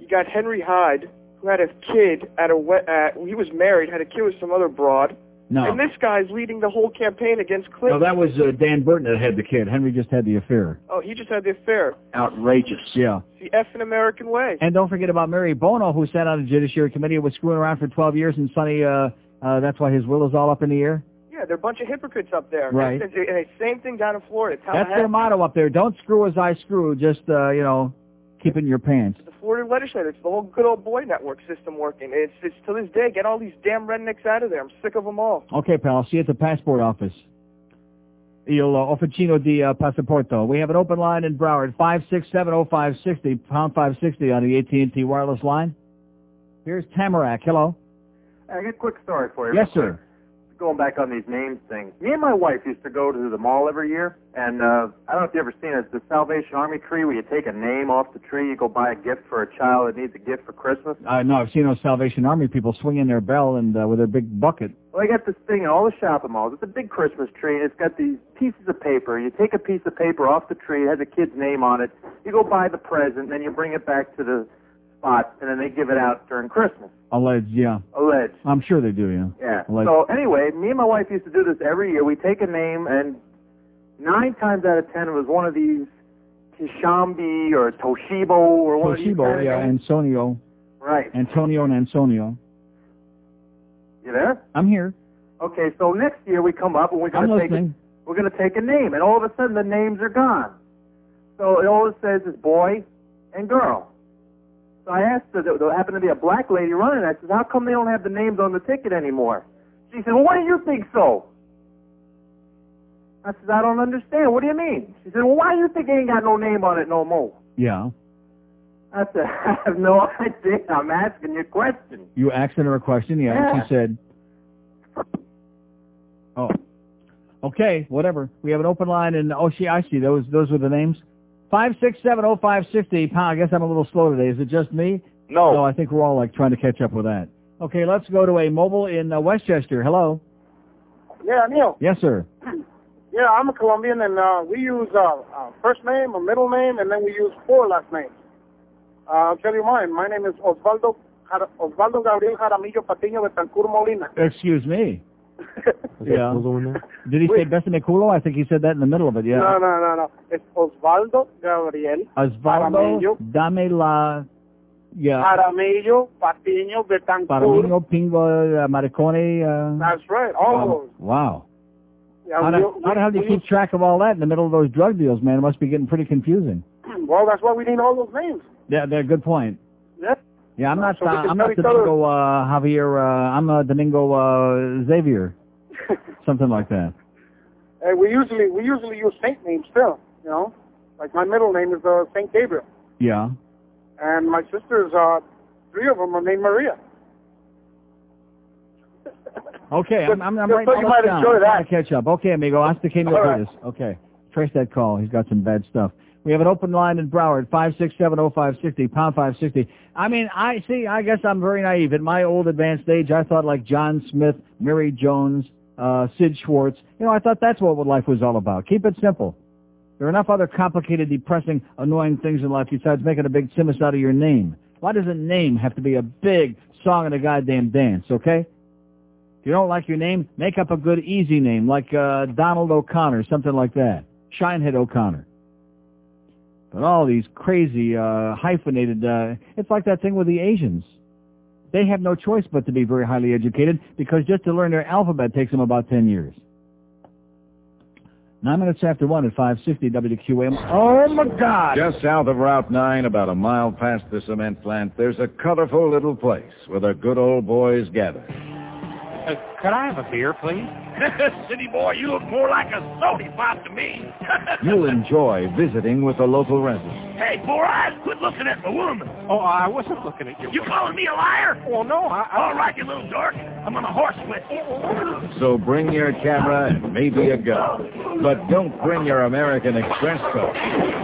You got Henry Hyde, who had a kid at a we- at, he was married, had a kid with some other broad, No. and this guy's leading the whole campaign against Clinton. No, that was uh, Dan Burton that had the kid. Henry just had the affair. Oh, he just had the affair. Outrageous. Yeah. It's the effing American way. And don't forget about Mary Bono, who sat on the Judiciary Committee and was screwing around for 12 years, and Sonny, uh, uh, that's why his will is all up in the air. Yeah, they're a bunch of hypocrites up there. Right. And, and, and same thing down in Florida. That's their motto up there. Don't screw as I screw. Just, uh, you know, keep it in your pants. the Florida legislature. It's the whole good old boy network system working. It's it's to this day. Get all these damn rednecks out of there. I'm sick of them all. Okay, pal. See you at the passport office. Il uh, Officino di uh, Passaporto. We have an open line in Broward, 5670560, pound 560 on the AT&T wireless line. Here's Tamarac. Hello. I got a quick story for you. Yes, real quick. sir. Going back on these names things. Me and my wife used to go to the mall every year, and uh, I don't know if you've ever seen it. It's the Salvation Army tree where you take a name off the tree, you go buy a gift for a child that needs a gift for Christmas. Uh, no, I've seen those Salvation Army people swinging their bell and uh, with their big bucket. Well, they got this thing in all the shopping malls. It's a big Christmas tree, and it's got these pieces of paper. You take a piece of paper off the tree, it has a kid's name on it. You go buy the present, then you bring it back to the spot, and then they give it out during Christmas. Alleged, yeah. Alleged. I'm sure they do, yeah. Yeah. Alleged. So anyway, me and my wife used to do this every year. We take a name, and nine times out of ten, it was one of these Kishambi or Toshibo or one of these Toshibo, yeah, names. Antonio. Right. Antonio and Antonio. You there? I'm here. Okay. So next year we come up and we're I'm gonna take listening. we're gonna take a name, and all of a sudden the names are gone. So it always says is boy and girl. So I asked her, there happened to be a black lady running. I said, how come they don't have the names on the ticket anymore? She said, well, why do you think so? I said, I don't understand. What do you mean? She said, well, why do you think they ain't got no name on it no more? Yeah. I said, I have no idea. I'm asking you a question. You asked her a question, yeah, Yeah. she said, oh, okay, whatever. We have an open line, and oh, she, I see, those, those were the names. Five six seven oh five sixty pound. I guess I'm a little slow today. Is it just me? No. No, I think we're all like trying to catch up with that. Okay, let's go to a mobile in uh, Westchester. Hello. Yeah, Neil. Yes, sir. Yeah, I'm a Colombian, and uh, we use uh, uh, first name, a middle name, and then we use four last names. Uh, I'll tell you mine. My name is Osvaldo Jar- Osvaldo Gabriel Jaramillo Patiño Betancur Molina. Excuse me. Yeah. Was the one there? Did he say Besame Culo? I think he said that in the middle of it, yeah. No, no, no, no. It's Osvaldo Gabriel Osvaldo, Paramello, dame la... Yeah. Paramello, Patiño, Betancourt. Paramingo, Pingo, uh, Maricone. Uh, That's right. All wow. those. wow. Yeah, How, we- the, how the hell do you we- keep track of all that in the middle of those drug deals, man? It must be getting pretty confusing. Well, that's why we need all those names. Yeah, they're a good point. Yeah. I'm not. So Uh, I'm not tell each other- Domingo uh, Javier. Uh, I'm uh, Domingo uh, Xavier, something like that. Uh, we usually we usually use saint names still. You know, like my middle name is uh, Saint Gabriel, Yeah. and my sisters, uh, three of them are named Maria. Okay, I'm, I'm, I'm writing so you might down. enjoy that. to catch up. Okay, amigo. Hasta que me right. Okay. Trace that call. He's got some bad stuff. We have an open line in Broward, 5670560, pound 560. I mean, I see, I guess I'm very naive. At my old advanced age, I thought like John Smith, Mary Jones, uh, Sid Schwartz. You know, I thought that's what life was all about. Keep it simple. There are enough other complicated, depressing, annoying things in life besides making a big simus out of your name. Why does a name have to be a big song and a goddamn dance, okay? If you don't like your name, make up a good easy name like uh, Donald O'Connor, something like that. Shinehead O'Connor. But all these crazy uh, hyphenated, uh, it's like that thing with the Asians. They have no choice but to be very highly educated because just to learn their alphabet takes them about 10 years. Nine minutes after one at 560 WQAM. Oh my God! Just south of Route 9, about a mile past the cement plant, there's a colorful little place where the good old boys gather. Could I have a beer, please? City boy, you look more like a sody pop to me. You'll enjoy visiting with the local residents. hey, four eyes, quit looking at the woman. Oh, I wasn't looking at you. You calling me a liar? Well, no, I... I All right, you little dork. I'm on a horse with you. So bring your camera and maybe a gun. But don't bring your American Express card.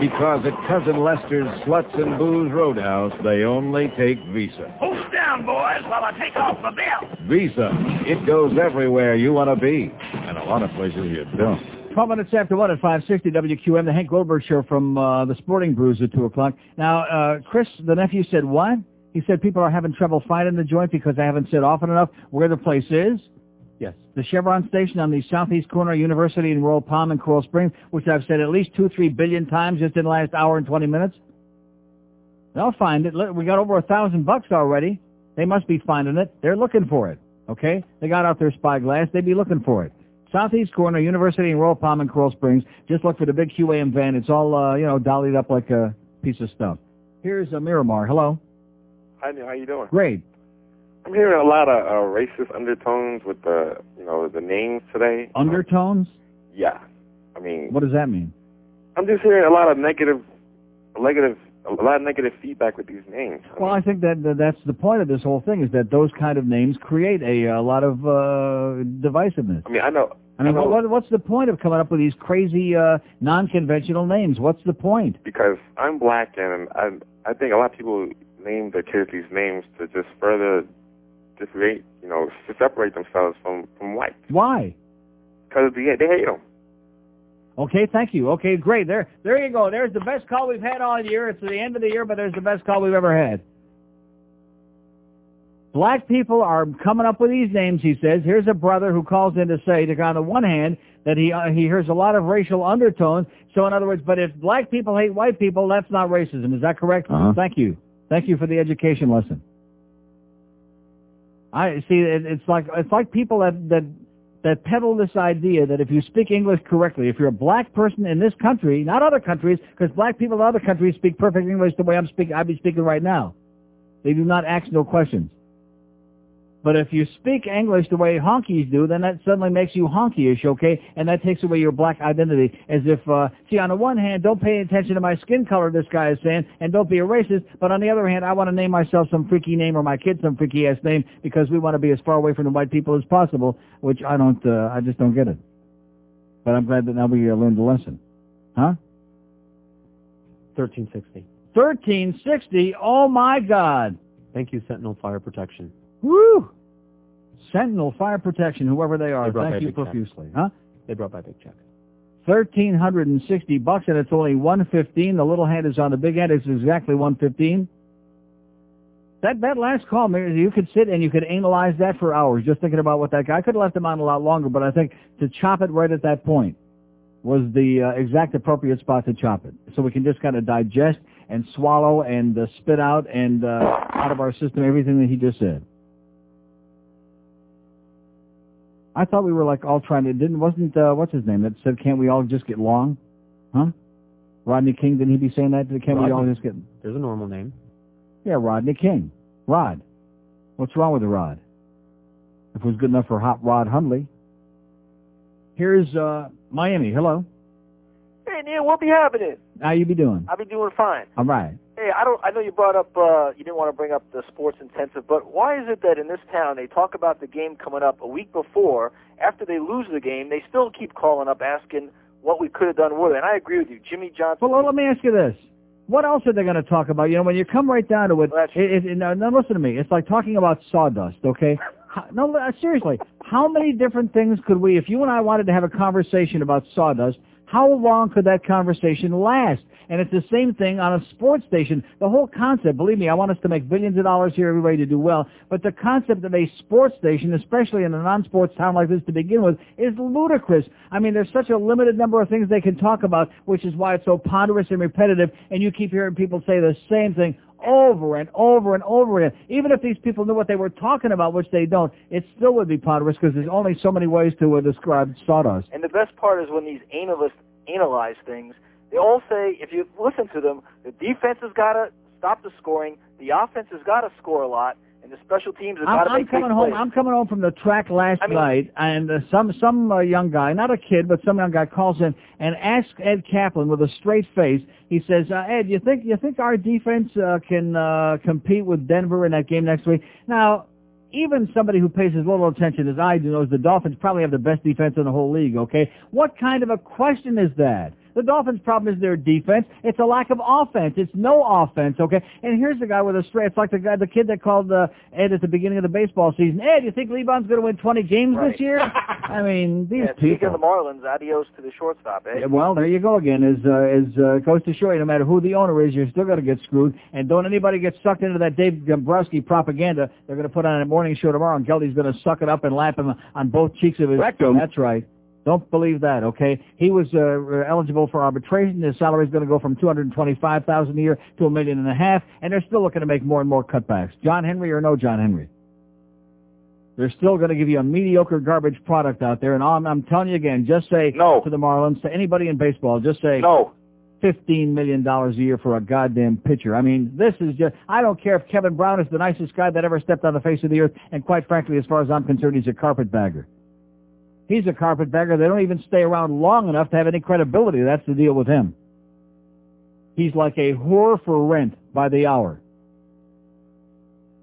Because at Cousin Lester's Sluts and Booze Roadhouse, they only take Visa. Hold down, boys, while I take off my belt. Visa. It goes everywhere you want to be. And a lot of places you don't. 12 minutes after 1 at 560 WQAM, the Hank Goldberg Show from uh, the Sporting Brews at 2 o'clock. Now, uh, Chris, the nephew, said what? He said people are having trouble finding the joint because they haven't said often enough where the place is. Yes. The Chevron station on the southeast corner of University and Royal Palm in Coral Springs, which I've said at least two, three billion times just in the last hour and 20 minutes. They'll find it. We got over a thousand bucks already. They must be finding it. They're looking for it. Okay? They got out their spyglass. They'd be looking for it. Southeast corner, University and Royal Palm and Coral Springs. Just look for the big QAM van. It's all, uh, you know, dollied up like a piece of stuff. Here's a Miramar. Hello. Hi, Neil. How you doing? Great. I'm hearing a lot of uh, racist undertones with the, you know, the names today. Undertones? Yeah. I mean, What does that mean? I'm just hearing a lot of negative, negative, a lot of negative feedback with these names. Well, I think that that that's the point of this whole thing is that those kind of names create a, a lot of uh, divisiveness. I mean, I know. I mean, I know what, what's the point of coming up with these crazy, uh, non-conventional names? What's the point? because I'm black and I, I think a lot of people name their kids these names to just further just differentiate, you know, to separate themselves from from white Why? because they they hate them. Okay, thank you. Okay, great. There, there you go. There's the best call we've had all year. It's the end of the year, but there's the best call we've ever had. Black people are coming up with these names, he says. Here's a brother who calls in to say, that on the one hand, that he uh, he hears a lot of racial undertones. So in other words, but if black people hate white people, that's not racism. Is that correct? Uh-huh. Thank you. Thank you for the education lesson. I see. It, it's like it's like people that that that peddle this idea that if you speak English correctly, if you're a black person in this country, not other countries, because black people in other countries speak perfect English the way I'm speaking, I'd be speaking right now. They do not ask no questions. But if you speak English the way honkies do, then that suddenly makes you honkyish, okay? And that takes away your black identity. As if, uh, see, on the one hand, don't pay attention to my skin color, this guy is saying, and don't be a racist. But on the other hand, I want to name myself some freaky name or my kid some freaky ass name because we want to be as far away from the white people as possible, which I don't, uh, I just don't get it. But I'm glad that now we uh, learned the lesson. Huh? 1360. 1360, oh my God. Thank you, Sentinel Fire Protection. Woo! Sentinel Fire Protection, whoever they are, They thank you Big Check. profusely. Huh? They brought by Big Check. Thirteen hundred and sixty bucks, and it's only one fifteen. The little hand is on the big hand. It's exactly one fifteen. That that last call, you could sit and you could analyze that for hours, just thinking about what that guy. I could have left him on a lot longer, but I think to chop it right at that point was the uh, exact appropriate spot to chop it, so we can just kind of digest and swallow and uh, spit out and uh, out of our system everything that he just said. I thought we were like all trying to. Didn't wasn't uh, what's his name that said can't we all just get along? Huh? Rodney King didn't he be saying that? Can't we all just get? There's a normal name. Yeah, Rodney King. Rod. What's wrong with the Rod? If it was good enough for Hot Rod Hundley. Here's uh Miami. Hello. Hey Neil, what be happening? How you be doing? I be doing fine. All right. Hey, I don't. I know you brought up. uh You didn't want to bring up the sports intensive, but why is it that in this town they talk about the game coming up a week before? After they lose the game, they still keep calling up asking what we could have done with it. And I agree with you, Jimmy Johnson. Well, let me ask you this. What else are they going to talk about? You know, when you come right down to it, it, it, now, now listen to me. It's like talking about sawdust, okay? How, no, uh, seriously. How many different things could we, if you and I wanted to have a conversation about sawdust, how long could that conversation last? And it's the same thing on a sports station. The whole concept, believe me, I want us to make billions of dollars here, everybody to do well, but the concept of a sports station, especially in a non-sports town like this to begin with, is ludicrous. I mean, there's such a limited number of things they can talk about, which is why it's so ponderous and repetitive, and you keep hearing people say the same thing over and over and over again. Even if these people knew what they were talking about, which they don't, it still would be ponderous because there's only so many ways to uh, describe sawdust. And the best part is when these analysts analyze things, they all say, if you listen to them, the defense has got to stop the scoring, the offense has got to score a lot, and the special teams got I'm, to I'm coming home. plays. I'm coming home from the track last I mean- night, and uh, some some uh, young guy, not a kid, but some young guy calls in and asks Ed Kaplan with a straight face. He says, uh, "Ed, you think you think our defense uh, can uh, compete with Denver in that game next week?" Now, even somebody who pays as little attention as I do knows the Dolphins probably have the best defense in the whole league. Okay, what kind of a question is that? The Dolphins' problem is their defense. It's a lack of offense. It's no offense, okay? And here's the guy with a straight. It's like the guy, the kid that called uh, Ed at the beginning of the baseball season. Ed, you think Livan's going to win 20 games Right. this year? I mean, these Yeah, speaking people. of the Marlins, adios to the shortstop, eh? Yeah, well, there you go again. As uh, as uh, goes to show you, no matter who the owner is, you're still going to get screwed. And don't anybody get sucked into that Dave Dombrowski propaganda. They're going to put on a morning show tomorrow, and Geldy's going to suck it up and lap him on both cheeks of his. Rectum. That's right. Don't believe that, okay? He was uh, eligible for arbitration. His salary is going to go from two hundred twenty-five thousand a year to a million and a half, and they're still looking to make more and more cutbacks. John Henry or no John Henry? They're still going to give you a mediocre garbage product out there, and I'm, I'm telling you again, just say no to the Marlins, to anybody in baseball, just say no. Fifteen million dollars a year for a goddamn pitcher. I mean, this is just. I don't care if Kevin Brown is the nicest guy that ever stepped on the face of the earth, and quite frankly, as far as I'm concerned, he's a carpetbagger. He's a carpetbagger. They don't even stay around long enough to have any credibility. That's the deal with him. He's like a whore for rent by the hour.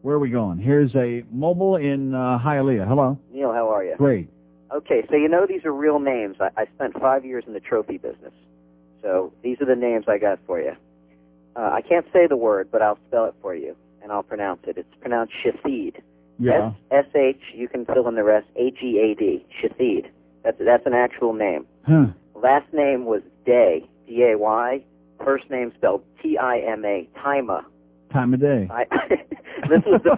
Where are we going? Here's a mobile in uh, Hialeah. Hello. Neil, how are you? Great. Okay, so you know these are real names. I, I spent five years in the trophy business. So these are the names I got for you. Uh, I can't say the word, but I'll spell it for you, and I'll pronounce it. It's pronounced Shathid. Yeah. S-H, you can fill in the rest, H-E-A-D, Shathid. That's, that's an actual name. Huh. Last name was Day, D-A-Y. First name spelled T-I-M-A, Tima. Time of day. I, this was the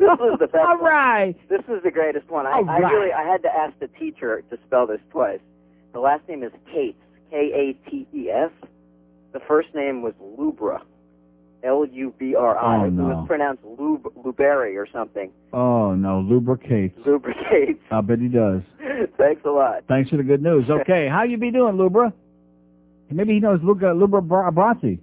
this was the best. All right. This was the greatest one. I, All I really I had to ask the teacher to spell this twice. The last name is Cates, K A T E S. The first name was Lubra, L U B R I. Oh, It no. was pronounced Lub Luberry or something. Oh no, lubricates. Lubricates. I bet he does. Thanks a lot. Thanks for the good news. Okay, how you be doing, Lubra? Maybe he knows Luca, Lubra Bra- Brazzi.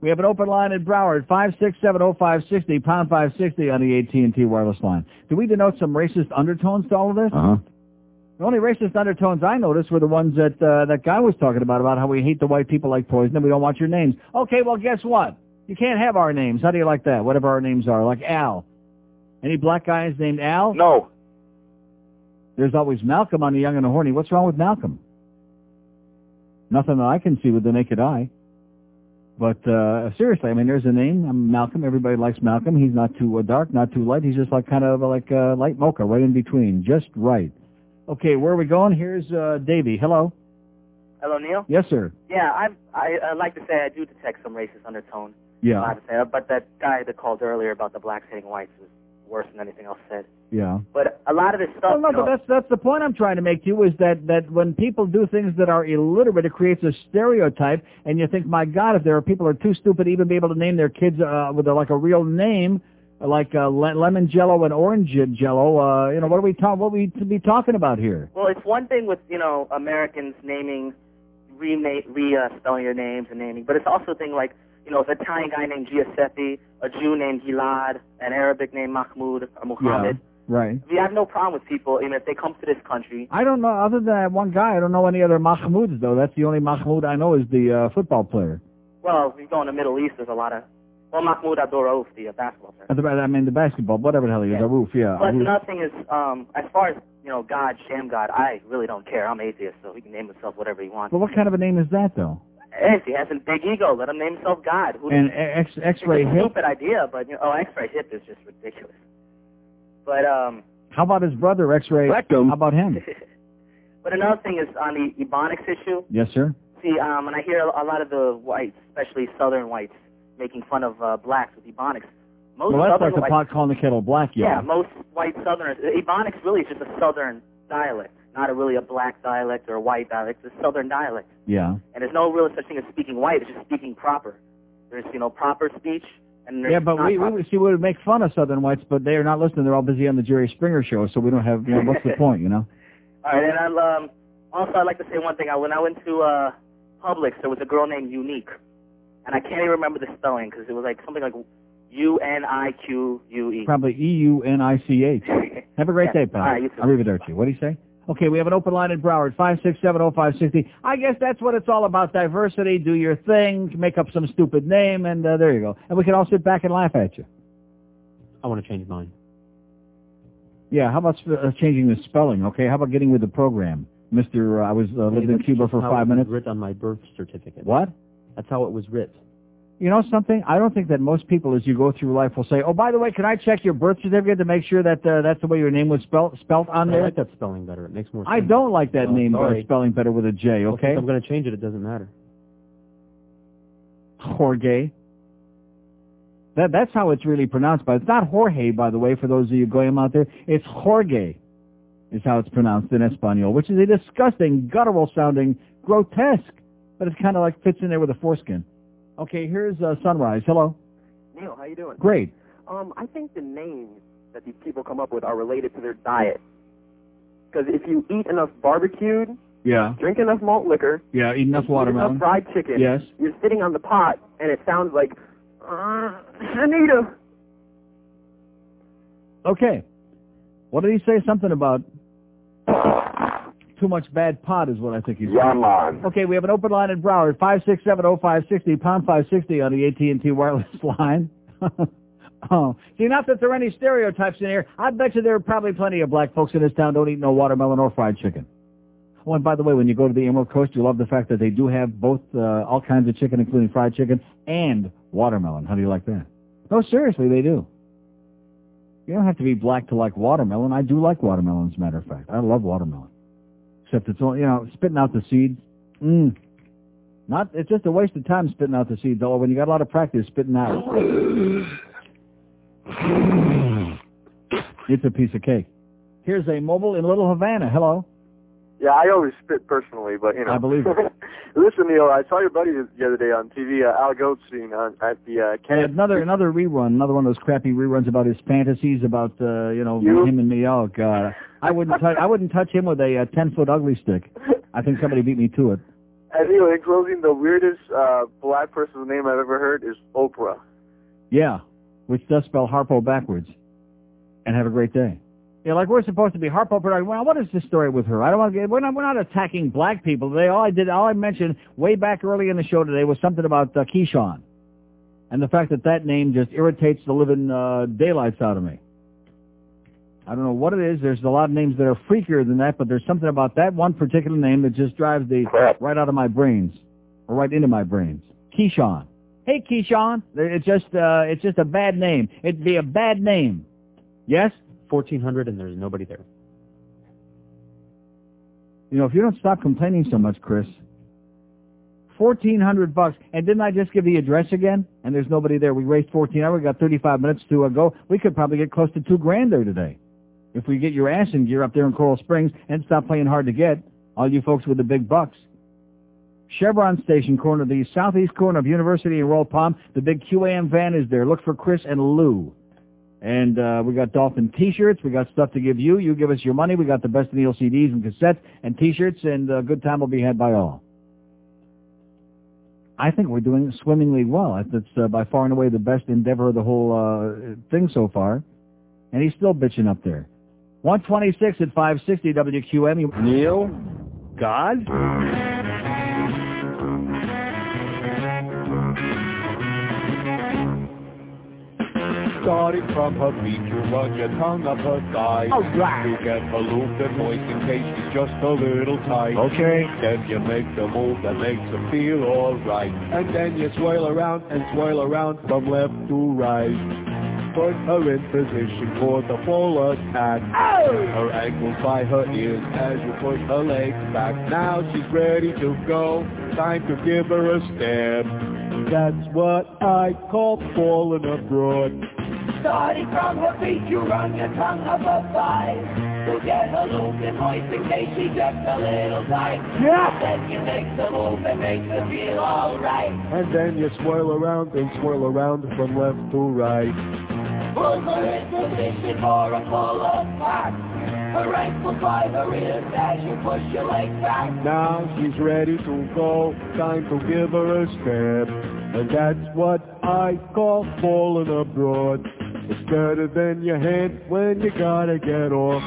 We have an open line in Broward, 5670560, pound 560 on the AT&T wireless line. Do we denote some racist undertones to all of this? Uh-huh. The only racist undertones I noticed were the ones that uh, that guy was talking about, about how we hate the white people like poison and we don't want your names. Okay, well, guess what? You can't have our names. How do you like that? Whatever our names are, like Al. Any black guys named Al? No. There's always Malcolm on the Young and the Horny. What's wrong with Malcolm? Nothing that I can see with the naked eye. But uh seriously, I mean, there's a name. I'm Malcolm. Everybody likes Malcolm. He's not too uh, dark, not too light. He's just like kind of like uh, light mocha, right in between, just right. Okay, where are we going? Here's uh Davie. Hello. Hello, Neil. Yes, sir. Yeah, I I I like to say I do detect some racist undertone. Yeah. I have to say, but that guy that called earlier about the blacks hating whites was worse than anything else said. Yeah. But a lot of this stuff. Well, no, you know, but that's that's the point I'm trying to make to you is that that when people do things that are illiterate, it creates a stereotype, and you think, my God, if there are people who are too stupid to even be able to name their kids uh, with a, like a real name, like uh, le- lemon jello and orange jello, uh, you know, what are we talking? What are we to be talking about here? Well, it's one thing with you know Americans naming, remake, re uh, spelling your names and naming, but it's also a thing like you know, an Italian guy named Giuseppe, a Jew named Gilad, an Arabic named Mahmoud or Muhammad. Right. We have no problem with people, even if they come to this country. I don't know. Other than that one guy, I don't know any other Mahmouds though. That's the only Mahmoud I know is the uh, football player. Well, if you go in the Middle East, there's a lot of. Well, Mahmoud Abdul Rauf, the uh, basketball player. I mean the basketball, whatever the hell he is, Yeah. roof, yeah. But Aruf. nothing is, um, as far as, you know, God, Shammgod, I really don't care. I'm atheist, so he can name himself whatever he wants. But what kind of a name is that though? Hey, if he has a big ego, let him name himself God. Who And X X-ray a hip. stupid idea, but, you know, oh, X-ray hip is just ridiculous. But, um, How about his brother X-ray? How about him? but another thing is on the Ebonics issue. yes, sir. See, um, and I hear a lot of the whites, especially Southern whites, making fun of uh, blacks with Ebonics. Most well, that's Southern like the whites, pot calling the kettle black, yeah, yeah. most white Southerners. Ebonics really is just a Southern dialect, not a really a black dialect or a white dialect. It's a Southern dialect, Yeah. and there's no real such thing as speaking white. It's just speaking proper. There's you know proper speech, and Yeah, but we, proper. we see we would make fun of Southern whites, but they are not listening. They're all busy on the Jerry Springer show, so we don't have. You know, what's the point? You know. All right, and I'll, um, also I'd like to say one thing. I, when I went to uh, Publix, there was a girl named Unique, and I can't even remember the spelling because it was like something like U N I Q U E. Probably E U N I C H. Have a great Yeah. day, pal. All right, you too. Arrivederci. What do you say? Okay, we have an open line in Broward, five six seven oh five sixty. I guess that's what it's all about: diversity. Do your thing, make up some stupid name, and uh, there you go. And we can all sit back and laugh at you. I want to change mine. Yeah, how about uh, changing the spelling? Okay, how about getting with the program, Mister? Uh, I was uh, lived in Cuba for how five it was minutes. writ on my birth certificate. What? That's how it was writ. You know something? I don't think that most people, as you go through life, will say, "Oh, by the way, can I check your birth certificate to make sure that uh, that's the way your name was spelt spelt on there? I there?" like that spelling better. It makes more sense. I don't like that Well, name uh, sorry. spelling better with a J. Well, Okay, since I'm going to change it. It doesn't matter. Jorge. That that's how it's really pronounced, but it's not Jorge, by the way. For those of you going out there, it's Jorge, is how it's pronounced in Espanol, which is a disgusting, guttural sounding, grotesque, but it's kind of like fits in there with a foreskin. Okay, here's uh, Sunrise. Hello. Neil, how you doing? Great. Um, I think the names that these people come up with are related to their diet. Because if you eat enough barbecued, Yeah. drink enough malt liquor, Yeah. Eat enough watermelon. enough fried chicken, Yes. you're sitting on the pot and it sounds like, uh, Anita. Okay. What did he say? Something about too much bad pot is what I think he's. Yeah, man. Okay, we have an open line in Broward, five six seven oh five sixty pound five sixty on the AT and T wireless line. oh, see, not that there are any stereotypes in here. I bet you there are probably plenty of black folks in this town don't eat no watermelon or fried chicken. Oh, and by the way, when you go to the Emerald Coast, you love the fact that they do have both uh, all kinds of chicken, including fried chicken and watermelon. How do you like that? No, seriously, they do. You don't have to be black to like watermelon. I do like watermelon, as a matter of fact. I love watermelon. Except it's all, you know, spitting out the seeds. Mm. Not, it's just a waste of time spitting out the seeds, although when you got a lot of practice spitting out, it's a piece of cake. Here's a mobile in Little Havana. Hello. Yeah, I always spit personally, but you know. I believe it. Listen, Neil, I saw your buddy the other day on TV, uh, Al Goldstein, on, at the uh, camp. another another rerun, another one of those crappy reruns about his fantasies about uh, you know You? him and me. Oh God, I wouldn't touch I wouldn't touch him with a uh, ten foot ugly stick. I think somebody beat me to it. And Neil, in closing, the weirdest uh, black person's name I've ever heard is Oprah. Yeah, which does spell Harpo backwards. And have a great day. Yeah, like we're supposed to be Harpo production. Well, what is the story with her? I don't want to get. We're not. We're not attacking black people today. All I did, all I mentioned way back early in the show today was something about uh, Keyshawn, and the fact that that name just irritates the living uh, daylights out of me. I don't know what it is. There's a lot of names that are freakier than that, but there's something about that one particular name that just drives the Crap. right out of my brains, or right into my brains. Keyshawn. Hey, Keyshawn. It's just, uh, it's just a bad name. It'd be a bad name. Yes? 1400 and there's nobody there. You know, if you don't stop complaining so much, Chris, Fourteen hundred bucks. And didn't I just give the address again? And there's nobody there. We raised fourteen hours. We got thirty-five minutes to uh, go. We could probably get close to two grand there today, if we get your ass in gear up there in Coral Springs and stop playing hard to get. All you folks with the big bucks. Chevron Station corner, the southeast corner of University and Royal Palm. The big QAM van is there. Look for Chris and Lou. And uh, we got Dolphin T-shirts. We got stuff to give you. You give us your money. We got the best of the CDs and cassettes and T-shirts, and a good time will be had by all. I think we're doing swimmingly well. That's uh, by far and away the best endeavor of the whole uh, thing so far. And he's still bitching up there. 126 at 560 WQAM. Neil? God? Starting from her feet, you run your tongue up her thigh. Alright. You get her looped and moist in case she's just a little tight. Okay. Then you make the move that makes her feel alright. And then you swirl around and swirl around from left to right. Put her in position for the full attack. Her ankles by her ears as you push her legs back. Now she's ready to go. Time to give her a stab. That's what I call falling abroad. Starting from her feet, you run your tongue up her thighs. To get her looped and moist in case she gets a little tight. Yeah. Then you make the move and make her feel alright. And then you swirl around and swirl around from left to right. Pull her in position for a full attack. Her ankles by her ears as you push your legs back. Now she's ready to go. Time to give her a stab. And that's what I call falling abroad. It's better than your head when you gotta get off.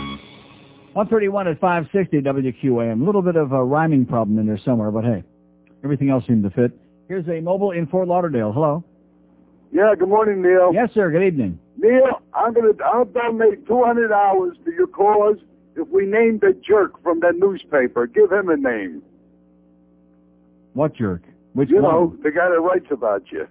131 at 560 WQAM. A little bit of a rhyming problem in there somewhere, but hey, everything else seemed to fit. Here's a mobile in Fort Lauderdale. Hello. Yeah, good morning, Neil. Yes, sir. Good evening. Neil, I'm gonna I'll donate 200 hours to your cause if we name the jerk from that newspaper. Give him a name. What jerk? Which you one? know, the guy that writes about you.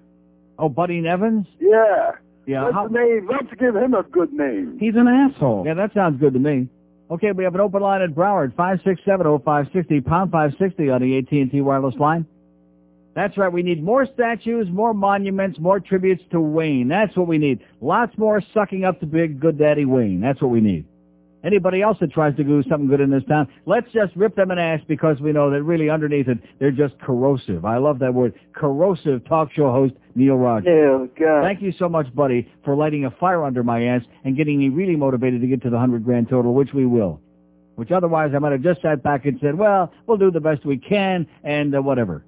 Oh, Buddy Nevins? Yeah. Yeah. Let's how- name. Let's give him a good name. He's an asshole. Yeah, that sounds good to me. Okay, we have an open line at Broward, 5670560, pound 560 on the AT&T wireless line. That's right, we need more statues, more monuments, more tributes to Wayne. That's what we need. Lots more sucking up to big good daddy Wayne. That's what we need. Anybody else that tries to do something good in this town, let's just rip them an ass because we know that really underneath it, they're just corrosive. I love that word. Corrosive talk show host Neil Rogers. Neil, God. Thank you so much, buddy, for lighting a fire under my ass and getting me really motivated to get to the 100 grand total, which we will. Which otherwise I might have just sat back and said, well, we'll do the best we can and uh, whatever.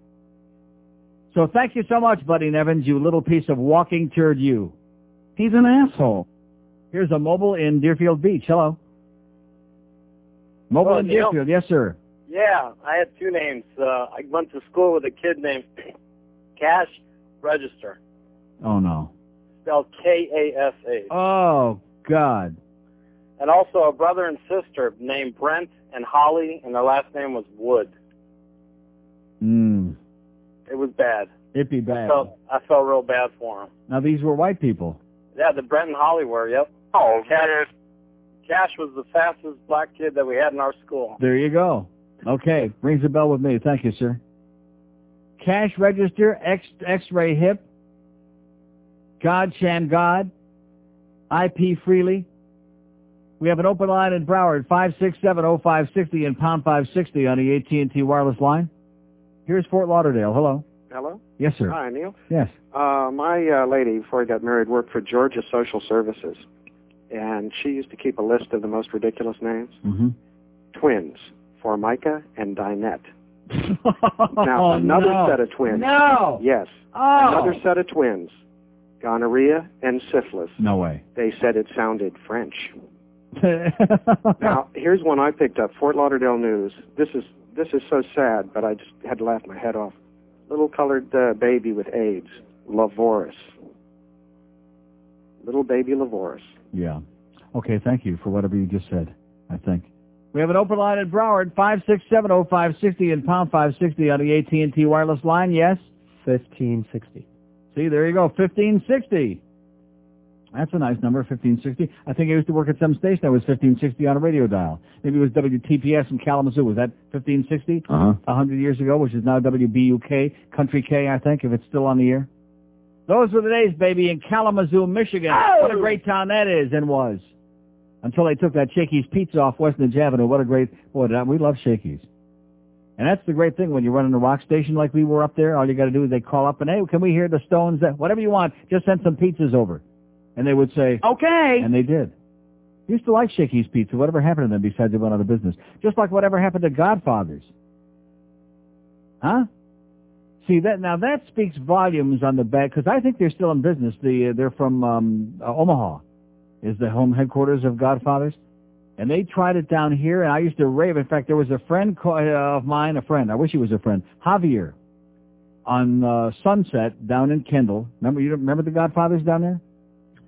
So thank you so much, Buddy Nevins, you little piece of walking turd you. He's an asshole. Here's a mobile in Deerfield Beach. Hello. Mobile Hello, in Neil. Deerfield. Yes, sir. Yeah, I had two names. Uh, I went to school with a kid named Cash Register, Oh, no. spelled K-A-S-H. Oh, God. And also a brother and sister named Brent and Holly, and their last name was Wood. Mm. It was bad. It'd be I bad. felt, I felt real bad for him. Now, these were white people. Yeah, the Brent and Holly were, yep. Oh, Cash, Cash was the fastest black kid that we had in our school. There you go. Okay, rings a bell with me. Thank you, sir. Cash register, X, X-ray hip, God Shammgod, IP freely. We have an open line in Broward, 5670560 and pound 560 on the AT&T wireless line. Here's Fort Lauderdale. Hello. Hello? Yes, sir. Hi, Neil. Yes. Uh, my uh, lady, before I got married, worked for Georgia Social Services. And she used to keep a list of the most ridiculous names. Mm-hmm. Twins, Formica and Dinette. now, Now, another Oh, no. set of twins. No. Yes. Oh. Another set of twins. Gonorrhea and syphilis. No way. They said it sounded French. Now, here's one I picked up, Fort Lauderdale News. This is this is so sad, but I just had to laugh my head off. Little colored uh, baby with AIDS, Lavoris. Little baby Lavoris. Yeah. Okay, thank you for whatever you just said, I think. We have an open line at Broward, 5670560 and pound 560 on the AT&T wireless line. Yes? 1560. See, there you go, 1560. That's a nice number, 1560. I think I used to work at some station that was 1560 on a radio dial. Maybe it was WTPS in Kalamazoo. Was that 1560? Uh-huh. A hundred years ago, which is now WBUK, Country K, I think, if it's still on the air. Those were the days, baby, in Kalamazoo, Michigan. What a great town that is and was. Until they took that Shakey's Pizza off West Ninja Avenue. What a great, boy, we love Shakey's. And that's the great thing when you're running a rock station like we were up there. All you got to do is they call up and, hey, can we hear the Stones? That Whatever you want, just send some pizzas over. And they would say, okay. And they did. Used to like Shakey's Pizza. Whatever happened to them besides they went out of business? Just like whatever happened to Godfathers. Huh? See that now that speaks volumes on the back because I think they're still in business. The uh, they're from um, uh, Omaha, is the home headquarters of Godfathers, and they tried it down here. And I used to rave. In fact, there was a friend co- uh, of mine, a friend. I wish he was a friend, Javier, on uh, Sunset down in Kendall. Remember you remember the Godfathers down there?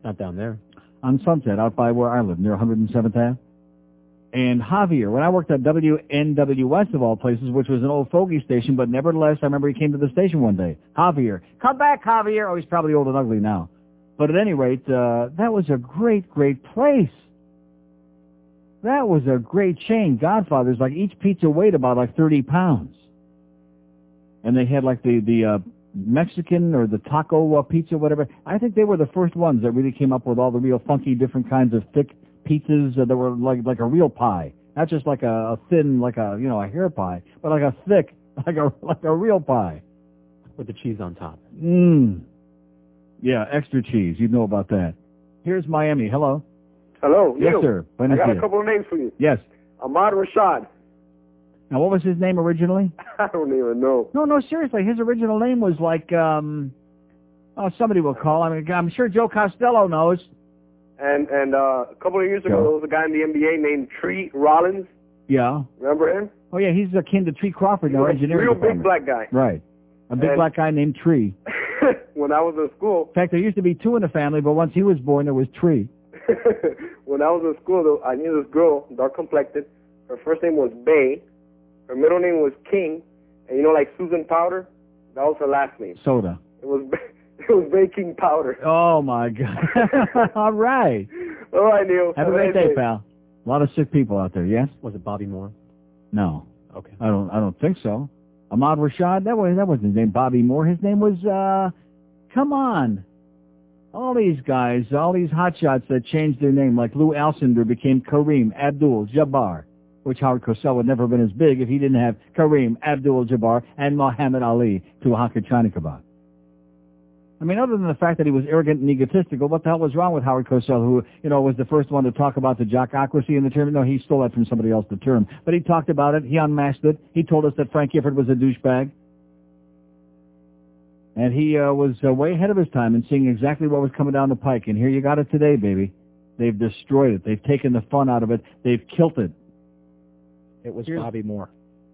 Not down there. on Sunset, out by where I live, near 107th Ave. And Javier, when I worked at WNW West of all places, which was an old fogey station, but nevertheless, I remember he came to the station one day. Javier, come back, Javier. Oh, he's probably old and ugly now. But at any rate, uh, that was a great, great place. That was a great chain. Godfather's, like each pizza weighed about like 30 pounds. And they had like the, the, uh, Mexican or the taco uh, pizza, whatever. I think they were the first ones that really came up with all the real funky different kinds of thick pizzas uh, that were like like a real pie, not just like a, a thin like a you know a hair pie, but like a thick like a like a real pie. With the cheese on top. Mmm. Yeah, extra cheese. You know about that. Here's Miami. Hello. Hello, Yes, Neil. sir. I got a couple of names for you. Yes. Ahmad Rashad. Now, what was his name originally? I don't even know. No, no, seriously. His original name was like um. Oh, somebody will call. I mean, I'm sure Joe Costello knows. And and uh, a couple of years ago, Joe. there was a guy in the NBA named Tree Rollins. Yeah. Remember him? Oh yeah, he's akin to Tree Crawford, He our was a engineering real big black guy. Right. A big And- black guy named Tree. when I was in school, In fact, there used to be two in the family, but once he was born, there was Tree. when I was in school, though, I knew this girl, dark complected. Her first name was Bay. Her middle name was King. And you know, like Susan Powter, that was her last name. Soda. It was it was Baking Powder. Oh my God. All right. All right, Neil. Have a great day, pal. A lot of sick people out there. Yes. Was it Bobby Moore? No. Okay. I don't. I don't think so. Ahmad Rashad. That was that wasn't his name. Bobby Moore. His name was. uh Come on. All these guys, all these hotshots that changed their name, like Lew Alcindor became Kareem Abdul-Jabbar, which Howard Cosell would never have been as big if he didn't have Kareem Abdul-Jabbar and Muhammad Ali to China. I mean, other than the fact that he was arrogant and egotistical, what the hell was wrong with Howard Cosell, who, you know, was the first one to talk about the jockocracy in the term? No, he stole that from somebody else, the term. But he talked about it. He unmasked it. He told us that Frank Gifford was a douchebag. And he uh, was uh, way ahead of his time in seeing exactly what was coming down the pike. And here you got it today, baby. They've destroyed it. They've taken the fun out of it. They've killed it. It was Bobby Moore.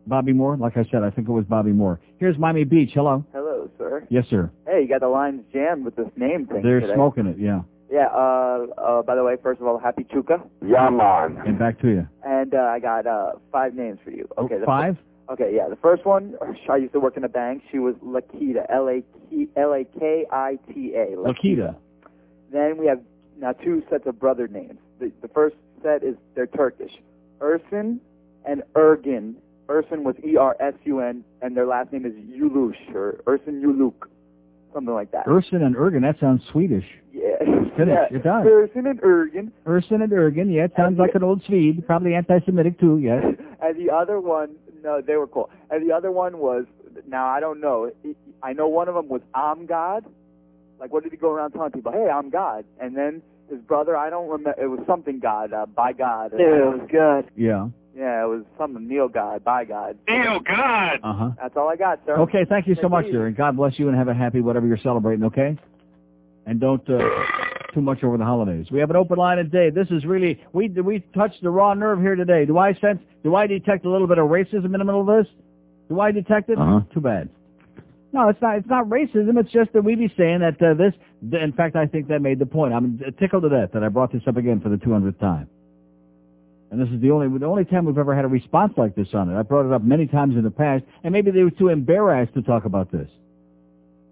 Bobby Moore? Like I said, I think it was Bobby Moore. Here's Miami Beach. Hello. Hello, sir. Yes, sir. Hey, you got the lines jammed with this name thing They're today. smoking it, yeah. Yeah, uh, uh, by the way, first of all, happy Chuka. Yeah, man. And back to you. And uh, I got uh, five names for you. Okay, the Five? Okay, yeah. The first one, I used to work in a bank. She was Lakita, L-A-K-I-T-A. Lakita. Then we have now two sets of brother names. The, the first set is they're Turkish. Ersin and Ergin. Ersin was E-R-S-U-N, and their last name is Yulush, or Ersin Yuluk, something like that. Urson and Ergen, that sounds Swedish. Yeah. Finish. yeah. It does. Ersin and Ergin. Urson and Ergen, yeah, it sounds like an old Swede. Probably anti-Semitic too, yes. And the other one, no, they were cool. And the other one was, now I don't know. I know one of them was I'm God. Like, what did he go around telling people? Hey, I'm God. And then his brother, I don't remember. It was something God, uh, by God. Yeah, it was good. Yeah. Yeah, it was something Neil God, by God. Neil God. Uh-huh. That's all I got, sir. Okay, thank you so much, sir, and God bless you and have a happy whatever you're celebrating, okay? And don't uh, too much over the holidays. We have an open line today. This is really we we touched the raw nerve here today. Do I sense? Do I detect a little bit of racism in the middle of this? Do I detect it? Uh-huh. Too bad. No, it's not. It's not racism. It's just that we be saying that uh, this. In fact, I think that made the point. I'm tickled to death that I brought this up again for the 200th time. And this is the only the only time we've ever had a response like this on it. I brought it up many times in the past, and maybe they were too embarrassed to talk about this.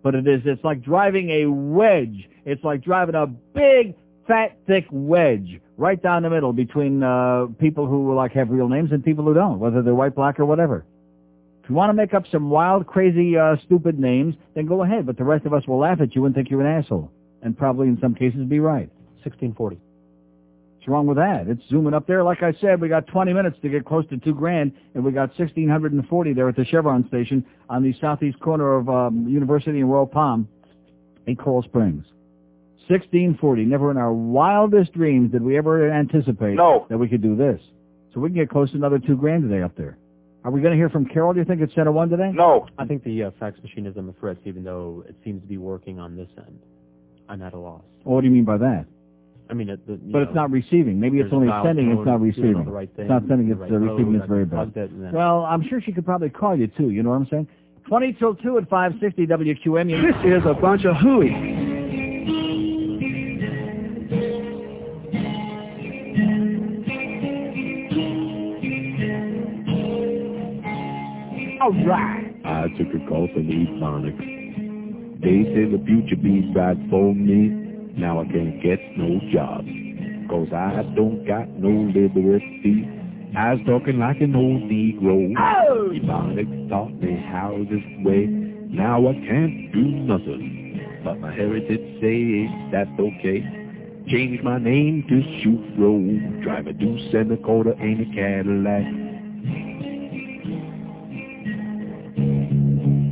But it is. It's like driving a wedge. It's like driving a big fat, thick wedge right down the middle between uh, people who like have real names and people who don't, whether they're white, black, or whatever. If you want to make up some wild, crazy, uh, stupid names, then go ahead. But the rest of us will laugh at you and think you're an asshole, and probably in some cases be right. 1640. What's wrong with that? It's zooming up there. Like I said, we got 20 minutes to get close to two grand, and we got 1640 there at the Chevron station on the southeast corner of um, University and Royal Palm in Coral Springs. 1640. Never in our wildest dreams did we ever anticipate No. that we could do this. So we can get close to another two grand today up there. Are we going to hear from Carol, do you think, at Center One today? No. I think the uh, fax machine is on the fritz, even though it seems to be working on this end. I'm at a loss. Well, what do you mean by that? I mean, it, the, But know, it's not receiving. Maybe it's only sending, it's not receiving. the right It's not thing, sending, the it's right uh, receiving. mode, It's very bad. it, Well, I'm sure she could probably call you too. You know what I'm saying? 20 till 2 at 560 WQAM. This is a bunch of hooey. All right. I took a call from Ebonics. They say the future be bright for me. Now I can't get no job. Cause I don't got no literacy. I was talking like an old Negro. Oh! Ebonics taught me how this way. Now I can't do nothing. But my heritage say that's okay. Change my name to Shoot Road. Drive a deuce and a quarter ain't a Cadillac.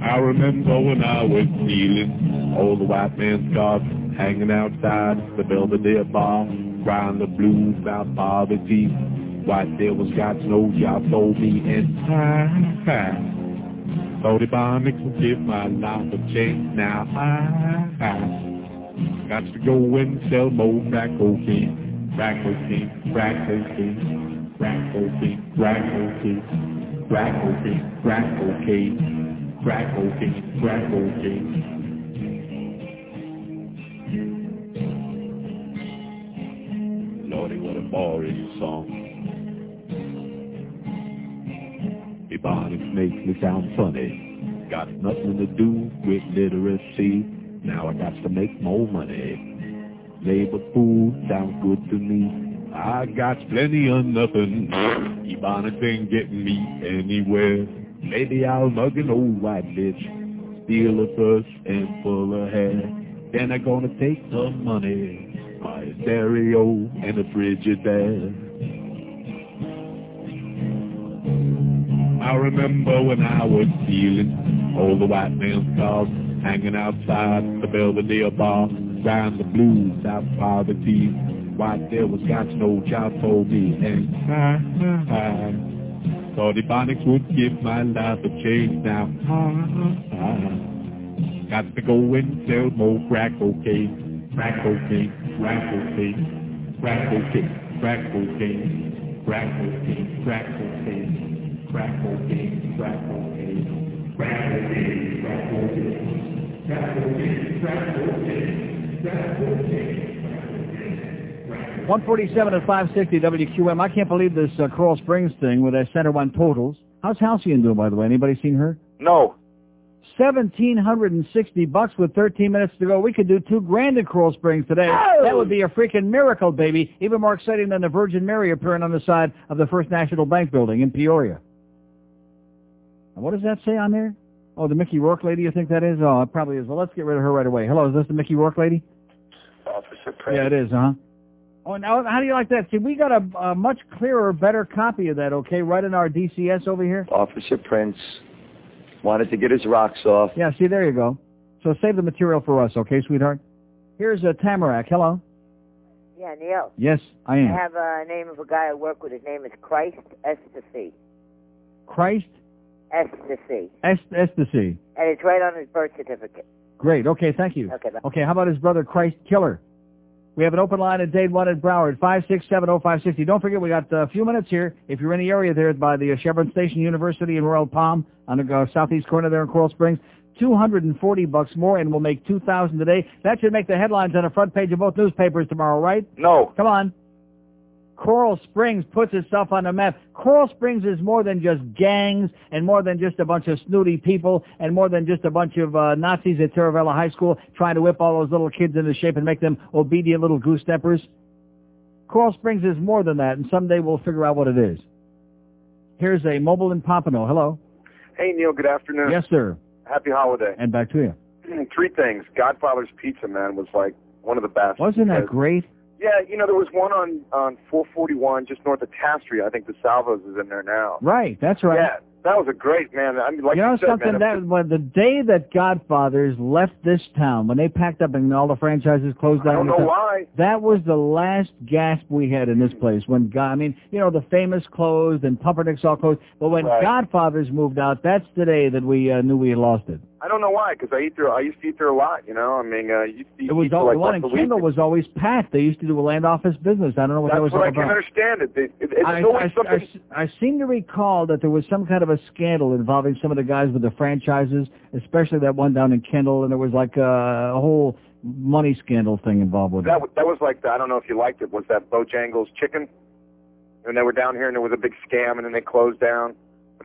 I remember when I was stealing all the white man's cars, hanging outside the Belvedere bar, crying the blues about poverty. White devils got no job for me, and I, I thought Ebonics would give my life a chance. Now I, I got to go and sell more crack cocaine, crack cocaine, crack cocaine, crack cocaine, crack cocaine, crack cocaine, crack cocaine. Crack cocaine, crack cocaine. Lordy, what a boring song. Ebonics makes me sound funny. Got nothing to do with literacy. Now I got to make more money. Labor food sounds good to me. I got plenty of nothing. Ebonics ain't getting me anywhere. Maybe I'll mug an old white bitch, steal a purse and full of hair. Then I'm gonna take some money, my stereo and a Frigidaire. I remember when I was stealing all the white man's cars, hanging outside the Belvedere bar, crying the blues out poverty. White there was got no job for me, and I, I Thought Ebonics would give my life a change now. Ah, ah. Got to go and sell more crack cocaine, crack cocaine, crack cocaine, crack cocaine, crack cocaine, crack cocaine, crack cocaine, crack cocaine, crack cocaine, crack cocaine, crack cocaine, crack cocaine, crack cocaine, crack cocaine. 147 at 560 WQAM. I can't believe this uh, Coral Springs thing with that Center One totals. How's Halcyon doing, by the way? Anybody seen her? No. 1760 bucks with 13 minutes to go. We could do two grand in Coral Springs today. That would be a freaking miracle, baby. Even more exciting than the Virgin Mary appearing on the side of the First National Bank building in Peoria. And what does that say on there? Oh, the Mickey Rourke lady, you think that is? Oh, it probably is. Well, let's get rid of her right away. Hello, is this the Mickey Rourke lady? Officer Prince. Yeah, it is, huh? Oh, now how do you like that? See, we got a, a much clearer, better copy of that, okay, right in our DCS over here. Officer Prince wanted to get his rocks off. Yeah, see, there you go. So save the material for us, okay, sweetheart? Here's a Tamarac. Hello. Yeah, Neil. Yes, I am. I have uh, a name of a guy I work with. His name is Christ Ecstasy. Christ Ecstasy. Est- Ecstasy. And it's right on his birth certificate. Great. Okay, thank you. Okay, bye. Okay, how about his brother Christ Killer? We have an open line at Dade 1 at Broward, 5670560. Don't forget, we got a few minutes here. If you're in the area there by the uh, Chevron Station University in Royal Palm on the uh, southeast corner there in Coral Springs, 240 bucks more, and we'll make 2000 today. That should make the headlines on the front page of both newspapers tomorrow, right? No. Come on. Coral Springs puts itself on the map. Coral Springs is more than just gangs and more than just a bunch of snooty people and more than just a bunch of uh, Nazis at Taravella High School trying to whip all those little kids into shape and make them obedient little goose steppers. Coral Springs is more than that, and someday we'll figure out what it is. Here's a mobile in Pompano. Hello. Hey, Neil, good afternoon. Yes, sir. Happy holiday. And back to you. Three things. Godfather's Pizza, man, was like one of the best. Wasn't that great? Yeah, you know, there was one on on 441 just north of Street. I think the Salvos is in there now. Right, that's right. Yeah, that was a great, man. I mean, like you know said, something? man, that when the day that Godfathers left this town, when they packed up and all the franchises closed down, I don't know town, why. That was the last gasp we had in this place. When God, I mean, you know, the famous closed and Pumpernik's all closed. But when Right. Godfathers moved out, that's the day that we uh, knew we had lost it. I don't know why, because I eat there. I used to eat there a lot. You know, I mean, uh, you used to eat It was all, like one in. Kendall was always packed. They used to do a land office business. I don't know what that That's was what all I can't about. understand. It, it, it, it's I, always I, something. I, I seem to recall that there was some kind of a scandal involving some of the guys with the franchises, especially that one down in Kendall, and there was like a, a whole money scandal thing involved with That it. that was like the, I don't know if you liked it. Was that Bojangles Chicken? And they were down here, and there was a big scam, and then they closed down.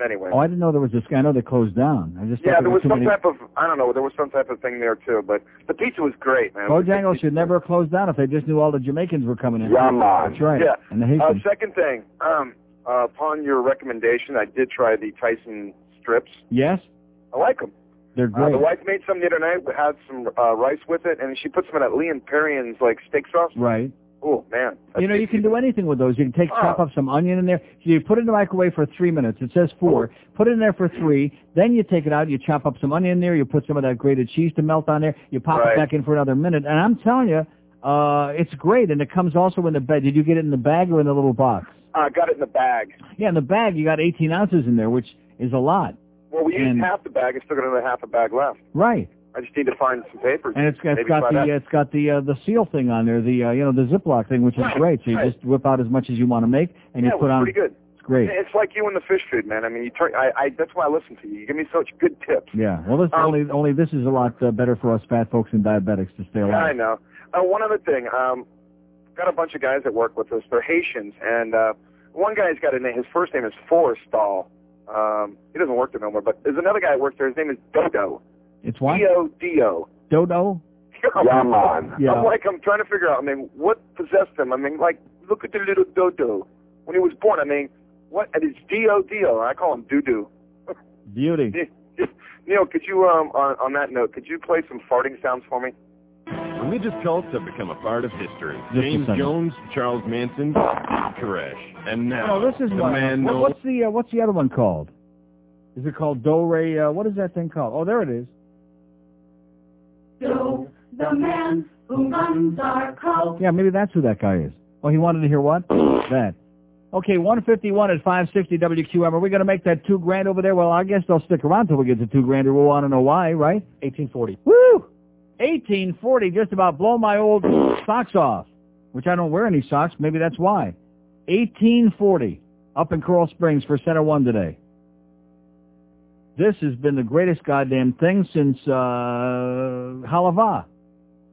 But anyway. Oh, I didn't know there was this scandal. I know they closed down. I just yeah, there were was some many. type of I don't know. There was some type of thing there too. But the pizza was great, man. Bojangles should never have closed down if they just knew all the Jamaicans were coming in. Yeah. That's right. Yeah. And the Uh, second thing, um, uh, upon your recommendation, I did try the Tyson strips. yes, I like them. they're Uh, great. the wife made some the other night. We had some uh, rice with it, and she put some of that Lea and Perrins like steak sauce. right. Oh man, You know, you can do anything with those. You can take chop Oh. up some onion in there. You put it in the microwave for three minutes. It says four. Put it in there for three. Then you take it out. You chop up some onion in there. You put some of that grated cheese to melt on there. You pop Right. it back in for another minute. And I'm telling you, uh, it's great. And it comes also in the bag. Did you get it in the bag or in the little box? I got it in the bag. Yeah, in the bag you got 18 ounces in there, which is a lot. Well, we used And- half the bag. I still got another half a bag left. Right. I just need to find some papers. And it's, it's got the it's got the uh, the seal thing on there, the uh, you know the Ziploc thing, which is Right, great. So you right. just whip out as much as you want to make, and yeah, you put on. pretty good. It's great. It's like you and the fish food, man. I mean, you turn. I, I that's why I listen to you. You give me such good tips. Yeah. Well, this Um, only only this is a lot uh, better for us fat folks and diabetics to stay Yeah, I know. Uh, one other thing. Um, got a bunch of guys that work with us. They're Haitians, and uh, one guy's got a name. His first name is Forrestal. Um, he doesn't work there no more, but there's another guy that works there. His name is Dodo. It's what? D O D O. Dodo. Yeah, man. Yeah. I'm like, I'm trying to figure out. I mean, what possessed him? I mean, like, look at the little Dodo when he was born. I mean, what? And it's D O D O. I call him Doo Doo. Beauty. Neil, could you um on on that note, could you play some farting sounds for me? Religious cults have become a part of history. Just James. Jones, Charles Manson, Koresh, and now No, this is the what, man what- what's the uh, what's the other one called? Is it called Do Re? Uh, what is that thing called? Oh, there it is. Do the man who runs our cult. Yeah, maybe that's who that guy is. Oh, he wanted to hear what? that. Okay, 151 at 560 WQAM. Are we going to make that two grand over there? Well, I guess they'll stick around till we get to two grand, or we'll want to know why, right? 1840. Woo! 1840, just about blow my old socks off, which I don't wear any socks. Maybe that's why. 1840, up in Coral Springs for Center One today. This has been the greatest goddamn thing since uh, Halava.